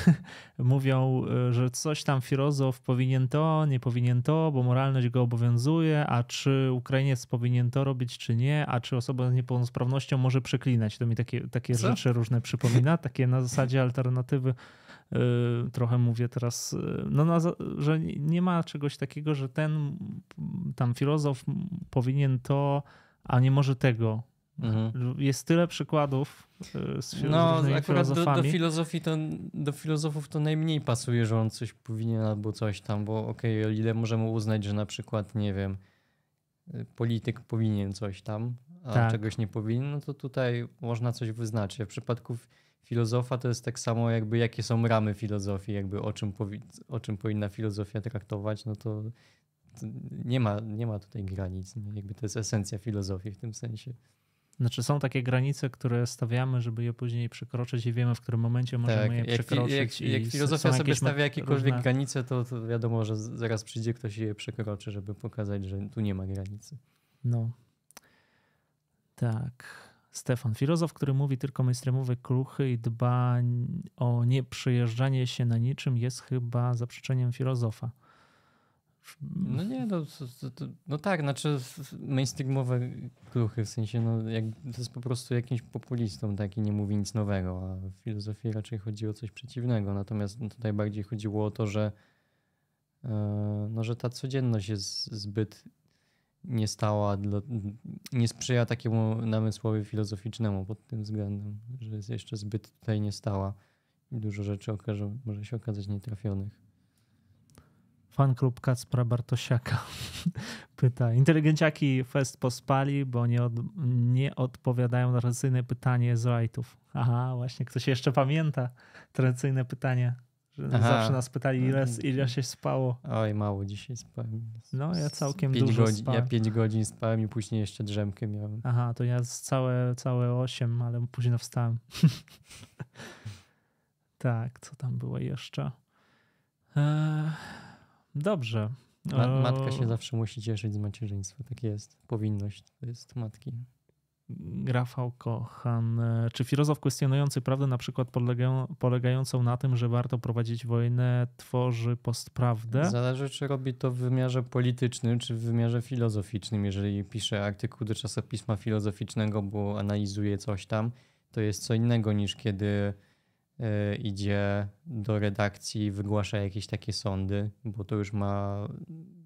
<laughs> mówią, y, że coś tam filozof powinien to, nie powinien to, bo moralność go obowiązuje, a czy Ukrainiec powinien to robić, czy nie, a czy osoba z niepełnosprawnością może przeklinać. To mi takie, takie rzeczy różne przypomina, takie na zasadzie alternatywy trochę mówię teraz, y, no, na, że nie ma czegoś takiego, że ten tam filozof powinien to, a nie może tego. Mhm. Jest tyle przykładów y, z No, akurat do, do, filozofii to, do filozofów to najmniej pasuje, że on coś powinien albo coś tam, bo okej, okay, ile możemy uznać, że na przykład, nie wiem, polityk powinien coś tam, a tak. czegoś nie powinien, no to tutaj można coś wyznaczyć. W przypadku filozofa to jest tak samo jakby jakie są ramy filozofii, jakby o czym, powi- o czym powinna filozofia traktować, no to, to nie, ma, nie ma tutaj granic. Nie? Jakby to jest esencja filozofii w tym sensie. Znaczy są takie granice, które stawiamy, żeby je później przekroczyć i wiemy, w którym momencie możemy tak, je jak, przekroczyć. Jak, jak filozofia sobie stawia jakiekolwiek różne... granice, to, to wiadomo, że zaraz przyjdzie ktoś i je przekroczy, żeby pokazać, że tu nie ma granicy. No. Tak. Stefan, filozof, który mówi tylko mainstreamowe kruchy i dba o nieprzejeżdżanie się na niczym, jest chyba zaprzeczeniem filozofa. No nie, no, to, to, no tak, znaczy mainstreamowe kruchy, w sensie no, jak, to jest po prostu jakimś populistą taki, nie mówi nic nowego, a w filozofii raczej chodzi o coś przeciwnego. Natomiast no, tutaj bardziej chodziło o to, że, e, no, że ta codzienność jest zbyt nie stała, dla, nie sprzyja takiemu namysłowi filozoficznemu pod tym względem, że jest jeszcze zbyt tutaj nie stała i dużo rzeczy okaże, może się okazać nietrafionych. Fan klub Kacpra Bartosiaka <laughs> pyta. Inteligenciaki fest pospali, bo nie, od, nie odpowiadają na tradycyjne pytanie z rajtów. Aha, właśnie ktoś jeszcze pamięta tradycyjne pytanie. Aha. Zawsze nas pytali, ile, mhm. ile się spało. Oj, mało dzisiaj spałem. No, ja całkiem dużo godzin, spałem. Ja 5 godzin spałem i później jeszcze drzemkę miałem. Aha, to ja całe, całe 8, ale późno wstałem. <laughs> tak, co tam było jeszcze? Eee, dobrze. Ma, matka się zawsze musi cieszyć z macierzyństwa. Tak jest. Powinność to jest matki. Rafał Kochan. Czy filozof kwestionujący prawdę, na przykład polegającą na tym, że warto prowadzić wojnę, tworzy postprawdę? Zależy, czy robi to w wymiarze politycznym, czy w wymiarze filozoficznym. Jeżeli pisze artykuł do czasopisma filozoficznego, bo analizuje coś tam, to jest co innego niż kiedy y, idzie do redakcji wygłasza jakieś takie sądy, bo to już ma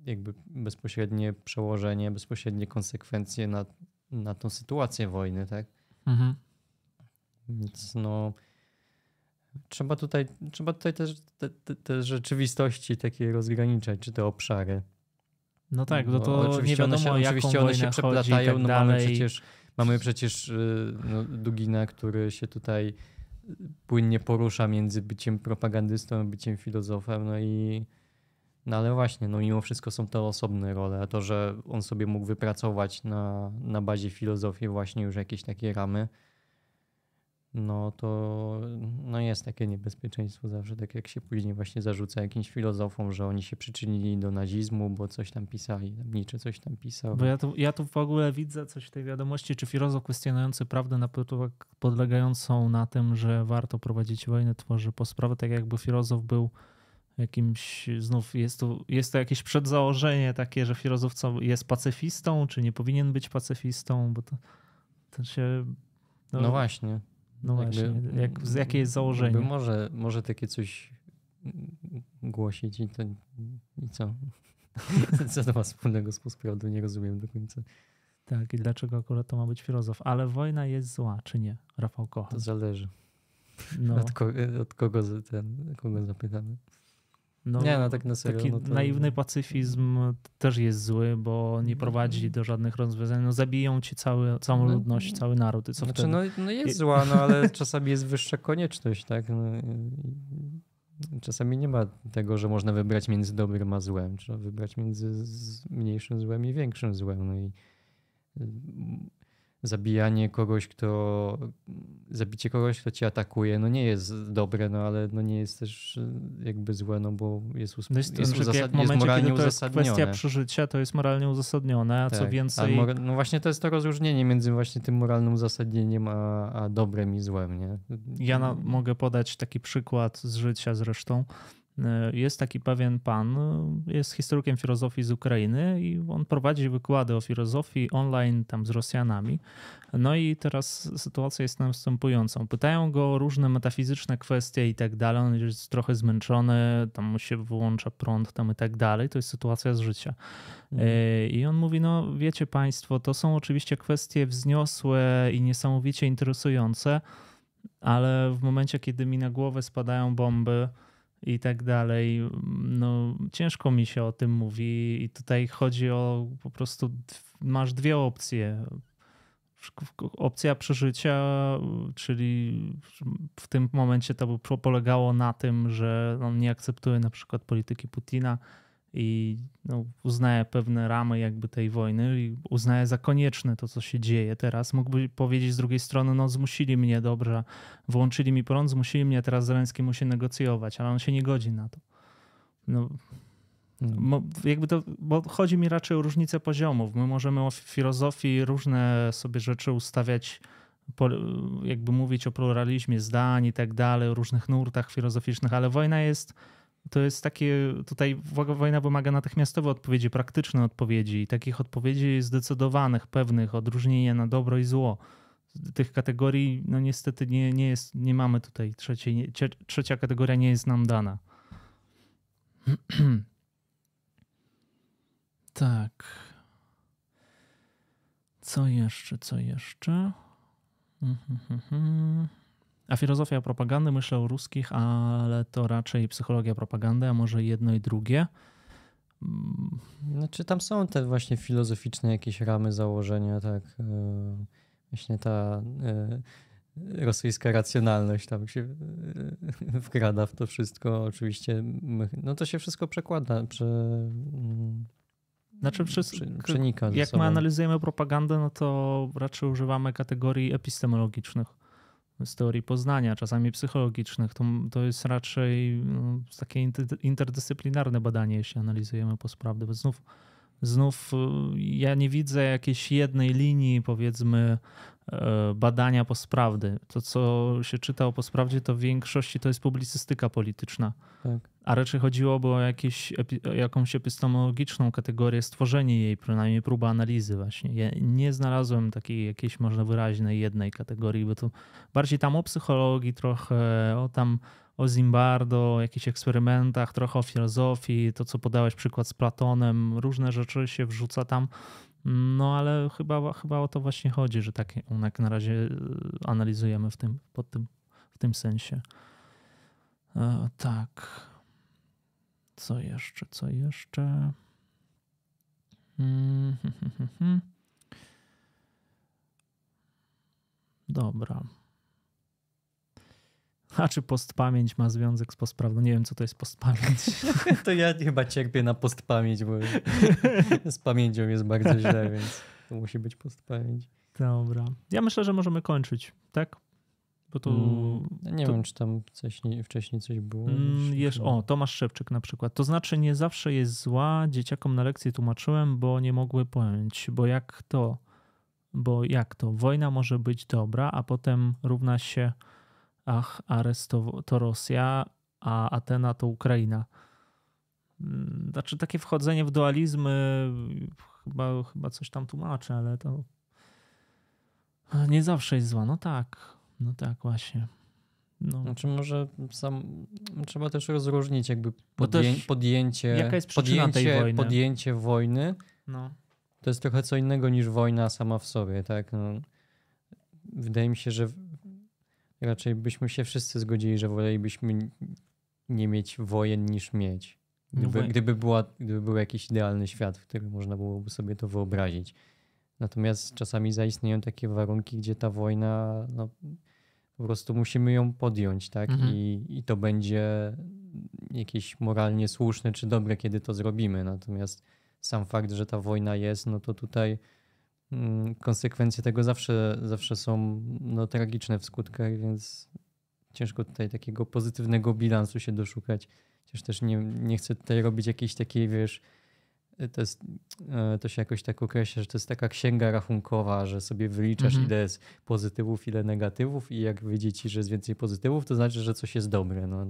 jakby bezpośrednie przełożenie, bezpośrednie konsekwencje na na tą sytuację wojny, tak? Mhm. Więc no trzeba tutaj, trzeba tutaj też te, te, te rzeczywistości takie rozgraniczać, czy te obszary. No tak, no to oczywiście nie wiadomo, one się, oczywiście one się przeplatają, tak no mamy przecież, mamy przecież y, no, Dugina, który się tutaj płynnie porusza między byciem propagandystą a byciem filozofem, no i no ale właśnie, no mimo wszystko są to osobne role, a to, że on sobie mógł wypracować na, na bazie filozofii właśnie już jakieś takie ramy, no to no jest takie niebezpieczeństwo zawsze, tak jak się później właśnie zarzuca jakimś filozofom, że oni się przyczynili do nazizmu, bo coś tam pisali, Nietzsche coś tam pisał. Bo ja tu, ja tu w ogóle widzę coś w tej wiadomości, czy filozof kwestionujący prawdę na podlegającą na tym, że warto prowadzić wojnę, tworzy postprawę, tak jakby filozof był jakimś, znów jest to, jest to jakieś przedzałożenie takie, że filozof jest pacyfistą, czy nie powinien być pacyfistą, bo to, to się... No, no właśnie. No jakby, właśnie, jak, jakie jest założenie? Może, może takie coś głosić i to i co? <laughs> co to ma wspólnego z postprawdą? Nie rozumiem do końca. Tak, i dlaczego akurat to ma być filozof? Ale wojna jest zła, czy nie? Rafał Kocha. To zależy. No. Od, ko od kogo, ten, kogo zapytamy. No, nie, no tak na serio. Taki no to... naiwny pacyfizm też jest zły, bo nie prowadzi do żadnych rozwiązań. No zabiją ci cały, całą no, ludność, cały naród. I co znaczy, wtedy? No, no jest zła, no ale <laughs> czasami jest wyższa konieczność, tak? No, czasami nie ma tego, że można wybrać między dobrym a złem. Trzeba wybrać między mniejszym złem i większym złem. No i y, zabijanie kogoś, kto zabicie kogoś, kto cię atakuje, no nie jest dobre, no ale no nie jest też y, jakby złe, no bo jest, us- No jest, jest, uzasad- jak w momencie, jest moralnie kiedy to jest kwestia przeżycia, to jest moralnie uzasadnione, a co Tak, więcej... A mora- no właśnie to jest to rozróżnienie między właśnie tym moralnym uzasadnieniem, a, a dobrem i złem, nie? Ja na, mogę podać taki przykład z życia zresztą. E, Jest taki pewien pan, e, jest historykiem filozofii z Ukrainy i on prowadzi wykłady o filozofii online tam z Rosjanami. No i teraz sytuacja jest następująca. Pytają go o różne metafizyczne kwestie i tak dalej. On jest trochę zmęczony, tam mu się wyłącza prąd tam i tak dalej. To jest sytuacja z życia. E, I on mówi, no wiecie państwo, to są oczywiście kwestie wzniosłe i niesamowicie interesujące, ale w momencie, kiedy mi na głowę spadają bomby i tak dalej, no ciężko mi się o tym mówi i tutaj chodzi o po prostu, masz dwie opcje. Opcja przeżycia, czyli w tym momencie to by polegało na tym, że on nie akceptuje na przykład polityki Putina i no, uznaje pewne ramy jakby tej wojny i uznaje za konieczne to, co się dzieje teraz. Mógłby powiedzieć z drugiej strony, no zmusili mnie, dobrze, włączyli mi prąd, zmusili mnie, teraz Zeleński musi negocjować, ale on się nie godzi na to. No, mo- jakby to, bo chodzi mi raczej o różnicę poziomów. My możemy o filozofii różne sobie rzeczy ustawiać, jakby mówić o pluralizmie zdań i tak dalej, o różnych nurtach filozoficznych, ale wojna jest to jest takie, tutaj wojna wymaga natychmiastowej odpowiedzi, praktycznej odpowiedzi i takich odpowiedzi zdecydowanych, pewnych, odróżnienia na dobro i zło. Tych kategorii, no niestety nie, nie, jest, nie mamy tutaj trzeciej, trzecia kategoria nie jest nam dana. <clears throat> tak. Co jeszcze, co jeszcze? A filozofia propagandy, myślę o ruskich, ale to raczej psychologia propagandy, a może jedno i drugie. Znaczy tam są te właśnie filozoficzne jakieś ramy, założenia, tak. e, Właśnie ta e, rosyjska racjonalność tam się e, wkrada w to wszystko. Oczywiście, no to się wszystko przekłada, prze, mm, Znaczy, prze, przenika ze jak my analizujemy propagandę, no to raczej używamy kategorii epistemologicznych z teorii poznania, czasami psychologicznych. To, to jest raczej no, takie inter- interdyscyplinarne badanie, jeśli analizujemy postprawdę. Bo znów, znów y, ja nie widzę jakiejś jednej linii, powiedzmy, badania postprawdy. To, co się czyta o postprawdzie, to w większości to jest publicystyka polityczna. Tak. A raczej chodziłoby o jakieś, jakąś epistemologiczną kategorię, stworzenie jej, przynajmniej próba analizy właśnie. Ja nie znalazłem takiej jakiejś może wyraźnej jednej kategorii, bo to bardziej tam o psychologii trochę, o tam o Zimbardo, o jakichś eksperymentach, trochę o filozofii, to co podałeś przykład z Platonem, różne rzeczy się wrzuca tam. No ale chyba, chyba o to właśnie chodzi, że tak jak na razie y, analizujemy w tym, pod tym, w tym sensie. E, tak. Co jeszcze? Co jeszcze? Mm, <laughs> hmm, hmm, hmm, hmm. Dobra. A czy postpamięć ma związek z postprawdą? Nie wiem, co to jest postpamięć. <laughs> To ja chyba cierpię na postpamięć, bo <laughs> z pamięcią jest bardzo źle, więc to musi być postpamięć. Dobra. Ja myślę, że możemy kończyć, tak? Bo tu. Mm, nie to- wiem, czy tam coś, nie, wcześniej coś było. Mm, chyba- o, Tomasz Szewczyk na przykład. To znaczy, nie zawsze jest zła. Dzieciakom na lekcji tłumaczyłem, bo nie mogły pojąć. Bo jak to? Bo jak to? Wojna może być dobra, a potem równa się ach, Ares to, to Rosja, a Atena to Ukraina. Mm, Znaczy, takie wchodzenie w dualizmy chyba, chyba coś tam tłumaczy, ale to nie zawsze jest zła. No tak, no tak, właśnie. No. Znaczy może sam, trzeba też rozróżnić jakby też podję, podjęcie, jaka jest podjęcie, wojny? podjęcie wojny no. to jest trochę co innego niż wojna sama w sobie, tak? No, wydaje mi się, że raczej byśmy się wszyscy zgodzili, że wolelibyśmy nie mieć wojen niż mieć. No Gdyby, woj- gdyby, była, gdyby był jakiś idealny świat, w którym można byłoby sobie to wyobrazić. Natomiast czasami zaistnieją takie warunki, gdzie ta wojna, no, po prostu musimy ją podjąć, tak? Mhm. I, I to będzie jakieś moralnie słuszne czy dobre, kiedy to zrobimy. Natomiast sam fakt, że ta wojna jest, no to tutaj konsekwencje tego zawsze, zawsze są no, tragiczne w skutkach, więc ciężko tutaj takiego pozytywnego bilansu się doszukać. Chociaż też nie, nie chcę tutaj robić jakiejś takiej, wiesz, to, jest, e, to się jakoś tak określa, że to jest taka księga rachunkowa, że sobie wyliczasz mhm. ile jest pozytywów, ile negatywów i jak wyjdzie ci, że jest więcej pozytywów, to znaczy, że coś jest dobre. No,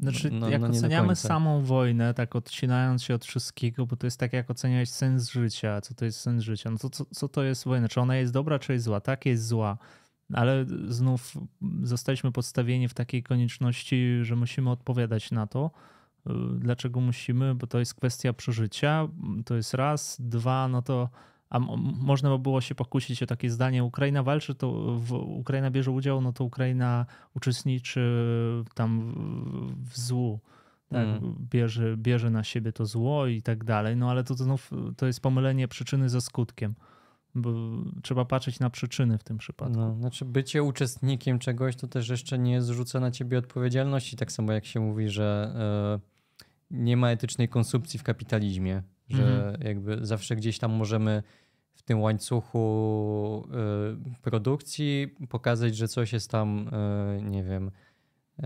znaczy, no, jak no oceniamy samą wojnę, tak odcinając się od wszystkiego, bo to jest tak jak oceniać sens życia, co to jest sens życia, no to co, co to jest wojna, czy ona jest dobra, czy jest zła? Tak, jest zła. Ale znów zostaliśmy podstawieni w takiej konieczności, że musimy odpowiadać na to dlaczego musimy? Bo to jest kwestia przeżycia. To jest raz. Dwa, no to a można by było się pokusić o takie zdanie, Ukraina walczy, to w, Ukraina bierze udział, no to Ukraina uczestniczy tam w, w złu. Tak, mm. bierze, bierze na siebie to zło i tak dalej. No ale to znów to jest pomylenie przyczyny ze skutkiem. Bo trzeba patrzeć na przyczyny w tym przypadku. No, znaczy bycie uczestnikiem czegoś to też jeszcze nie zrzuca na ciebie odpowiedzialności. Tak samo jak się mówi, że nie ma etycznej konsumpcji w kapitalizmie, że mhm. jakby zawsze gdzieś tam możemy w tym łańcuchu y, produkcji pokazać, że coś jest tam, y, nie wiem, y,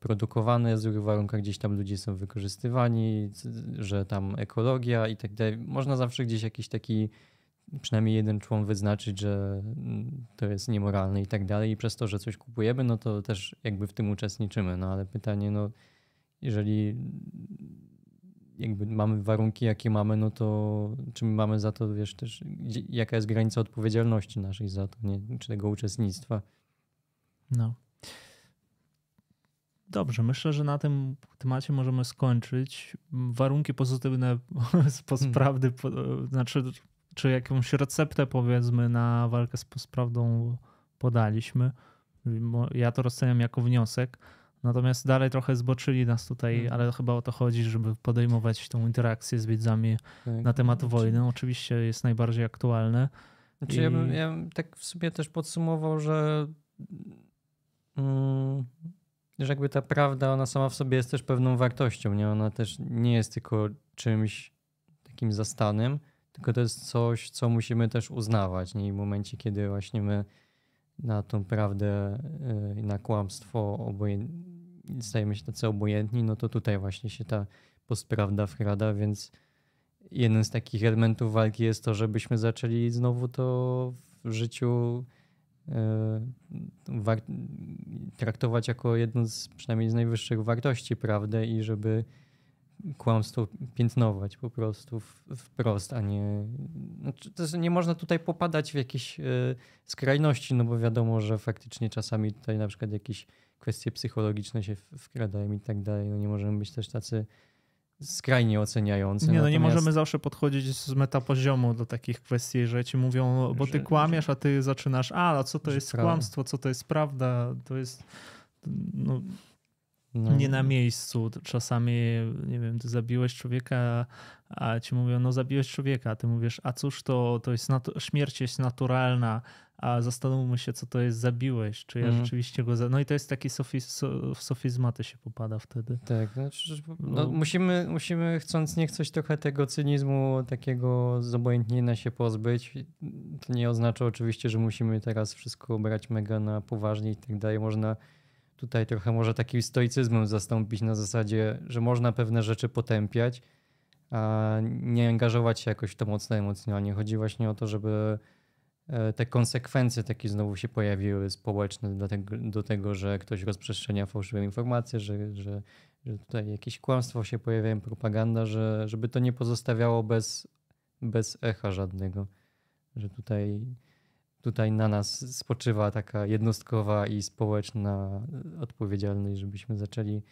produkowane w złych warunkach, gdzieś tam ludzie są wykorzystywani, że tam ekologia i tak dalej. Można zawsze gdzieś jakiś taki przynajmniej jeden człon wyznaczyć, że mm, to jest niemoralne i tak dalej i przez to, że coś kupujemy, no to też jakby w tym uczestniczymy. No ale pytanie, no jeżeli jakby mamy warunki, jakie mamy, no to czy my mamy za to, wiesz, też jaka jest granica odpowiedzialności naszej za to, nie? czy tego uczestnictwa. No. Dobrze, myślę, że na tym temacie możemy skończyć. Warunki pozytywne <laughs> z postprawdy, hmm. znaczy, czy jakąś receptę powiedzmy na walkę z postprawdą podaliśmy. Ja to rozceniam jako wniosek Natomiast dalej trochę zboczyli nas tutaj, hmm. ale chyba o to chodzi, żeby podejmować tą interakcję z widzami tak. na temat znaczy- wojny. Oczywiście jest najbardziej aktualne. Znaczy I... ja, bym, ja bym tak w sobie też podsumował, że, mm, że jakby ta prawda, ona sama w sobie jest też pewną wartością. Nie? Ona też nie jest tylko czymś takim zastanym, tylko to jest coś, co musimy też uznawać. Nie? I w momencie, kiedy właśnie my na tą prawdę y, i na kłamstwo obojętnie stajemy się tacy obojętni, no to tutaj właśnie się ta postprawda wkrada, więc jeden z takich elementów walki jest to, żebyśmy zaczęli znowu to w życiu e, traktować jako jedną z przynajmniej z najwyższych wartości, prawdę i żeby kłamstwo piętnować po prostu wprost, a nie. Znaczy, nie można tutaj popadać w jakieś e, skrajności, no bo wiadomo, że faktycznie czasami tutaj na przykład jakieś kwestie psychologiczne się wkradają i tak dalej. No nie możemy być też tacy skrajnie oceniający. Nie, no Natomiast... nie możemy zawsze podchodzić z metapoziomu do takich kwestii, że ci mówią, bo ty że, kłamiesz, a ty zaczynasz, a, a co to jest kłamstwo, co to jest prawda, to jest no, no. nie na miejscu. Czasami, nie wiem, ty zabiłeś człowieka, a ci mówią, no zabiłeś człowieka, a ty mówisz, a cóż to, to jest, śmierć jest naturalna, a zastanówmy się, co to jest zabiłeś, czy ja mm. rzeczywiście go... Za... No i to jest taki sofiz... w sofizmaty się popada wtedy. Tak, znaczy, no, musimy, musimy chcąc nie chcąc trochę tego cynizmu, takiego zobojętnienia się pozbyć. To nie oznacza oczywiście, że musimy teraz wszystko brać mega na poważnie i tak dalej. Można tutaj trochę może takim stoicyzmem zastąpić na zasadzie, że można pewne rzeczy potępiać, a nie angażować się jakoś w to mocno emocjonalnie. Chodzi właśnie o to, żeby E, te konsekwencje takie znowu się pojawiły społeczne do tego, do tego że ktoś rozprzestrzenia fałszywe informacje, że, że, że tutaj jakieś kłamstwo się pojawiają, propaganda, że, żeby to nie pozostawiało bez, bez echa żadnego. Że tutaj, tutaj na nas spoczywa taka jednostkowa i społeczna odpowiedzialność, żebyśmy zaczęli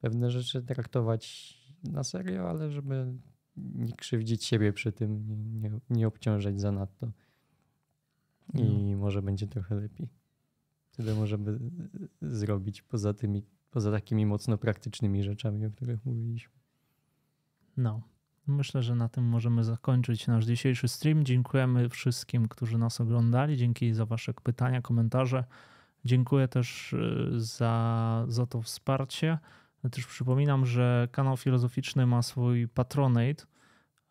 pewne rzeczy traktować na serio, ale żeby nie krzywdzić siebie przy tym, nie, nie, nie obciążać zanadto i no. może będzie trochę lepiej. Tyle możemy zrobić poza tymi, poza takimi mocno praktycznymi rzeczami, o których mówiliśmy. No. Myślę, że na tym możemy zakończyć nasz dzisiejszy stream. Dziękujemy wszystkim, którzy nas oglądali. Dzięki za Wasze pytania, komentarze. Dziękuję też y, za, za to wsparcie. Też przypominam, że kanał filozoficzny ma swój patronate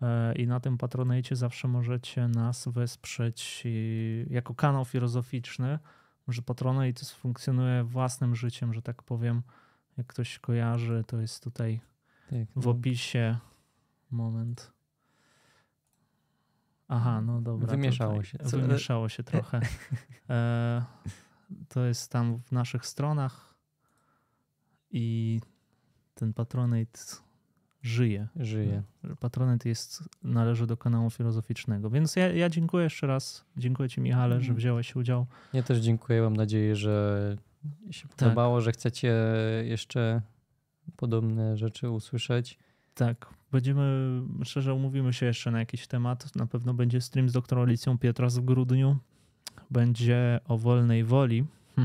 E, I na tym patronajcie zawsze możecie nas wesprzeć jako kanał filozoficzny. Może Patronite funkcjonuje własnym życiem, że tak powiem. Jak ktoś kojarzy, to jest tutaj tak, w no. opisie. Moment. Aha, no dobra. Wymieszało tutaj. się. Wymieszało się trochę. E, to jest tam w naszych stronach i ten Patronite żyje. Żyje. Patronat jest, należy do kanału filozoficznego. Więc ja, ja dziękuję jeszcze raz. Dziękuję Ci, Michale, że mm. wziąłeś udział. Ja też dziękuję. Mam nadzieję, że się tak. podobało, że chcecie jeszcze podobne rzeczy usłyszeć. Tak, będziemy, szczerze umówimy się jeszcze na jakiś temat. Na pewno będzie stream z doktorą Alicją Pietras w grudniu. Będzie o wolnej woli. <laughs>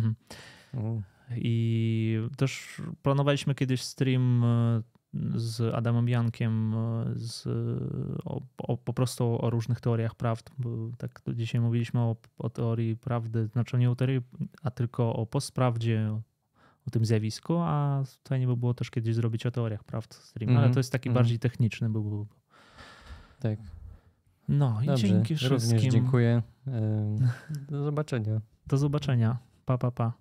I też planowaliśmy kiedyś stream e, z Adamem Jankiem z, o, o, po prostu o różnych teoriach prawd. Tak dzisiaj mówiliśmy o, o, teorii prawdy, znaczy nie o teorii, a tylko o postprawdzie, o, tym zjawisku, a fajnie by było też kiedyś zrobić o teoriach prawd stream, mm -hmm. ale to jest taki mm -hmm. bardziej techniczny by był. Tak. No i Dobrze, dzięki wszystkim. Również dziękuję. Do zobaczenia. Do zobaczenia. Pa, pa, pa.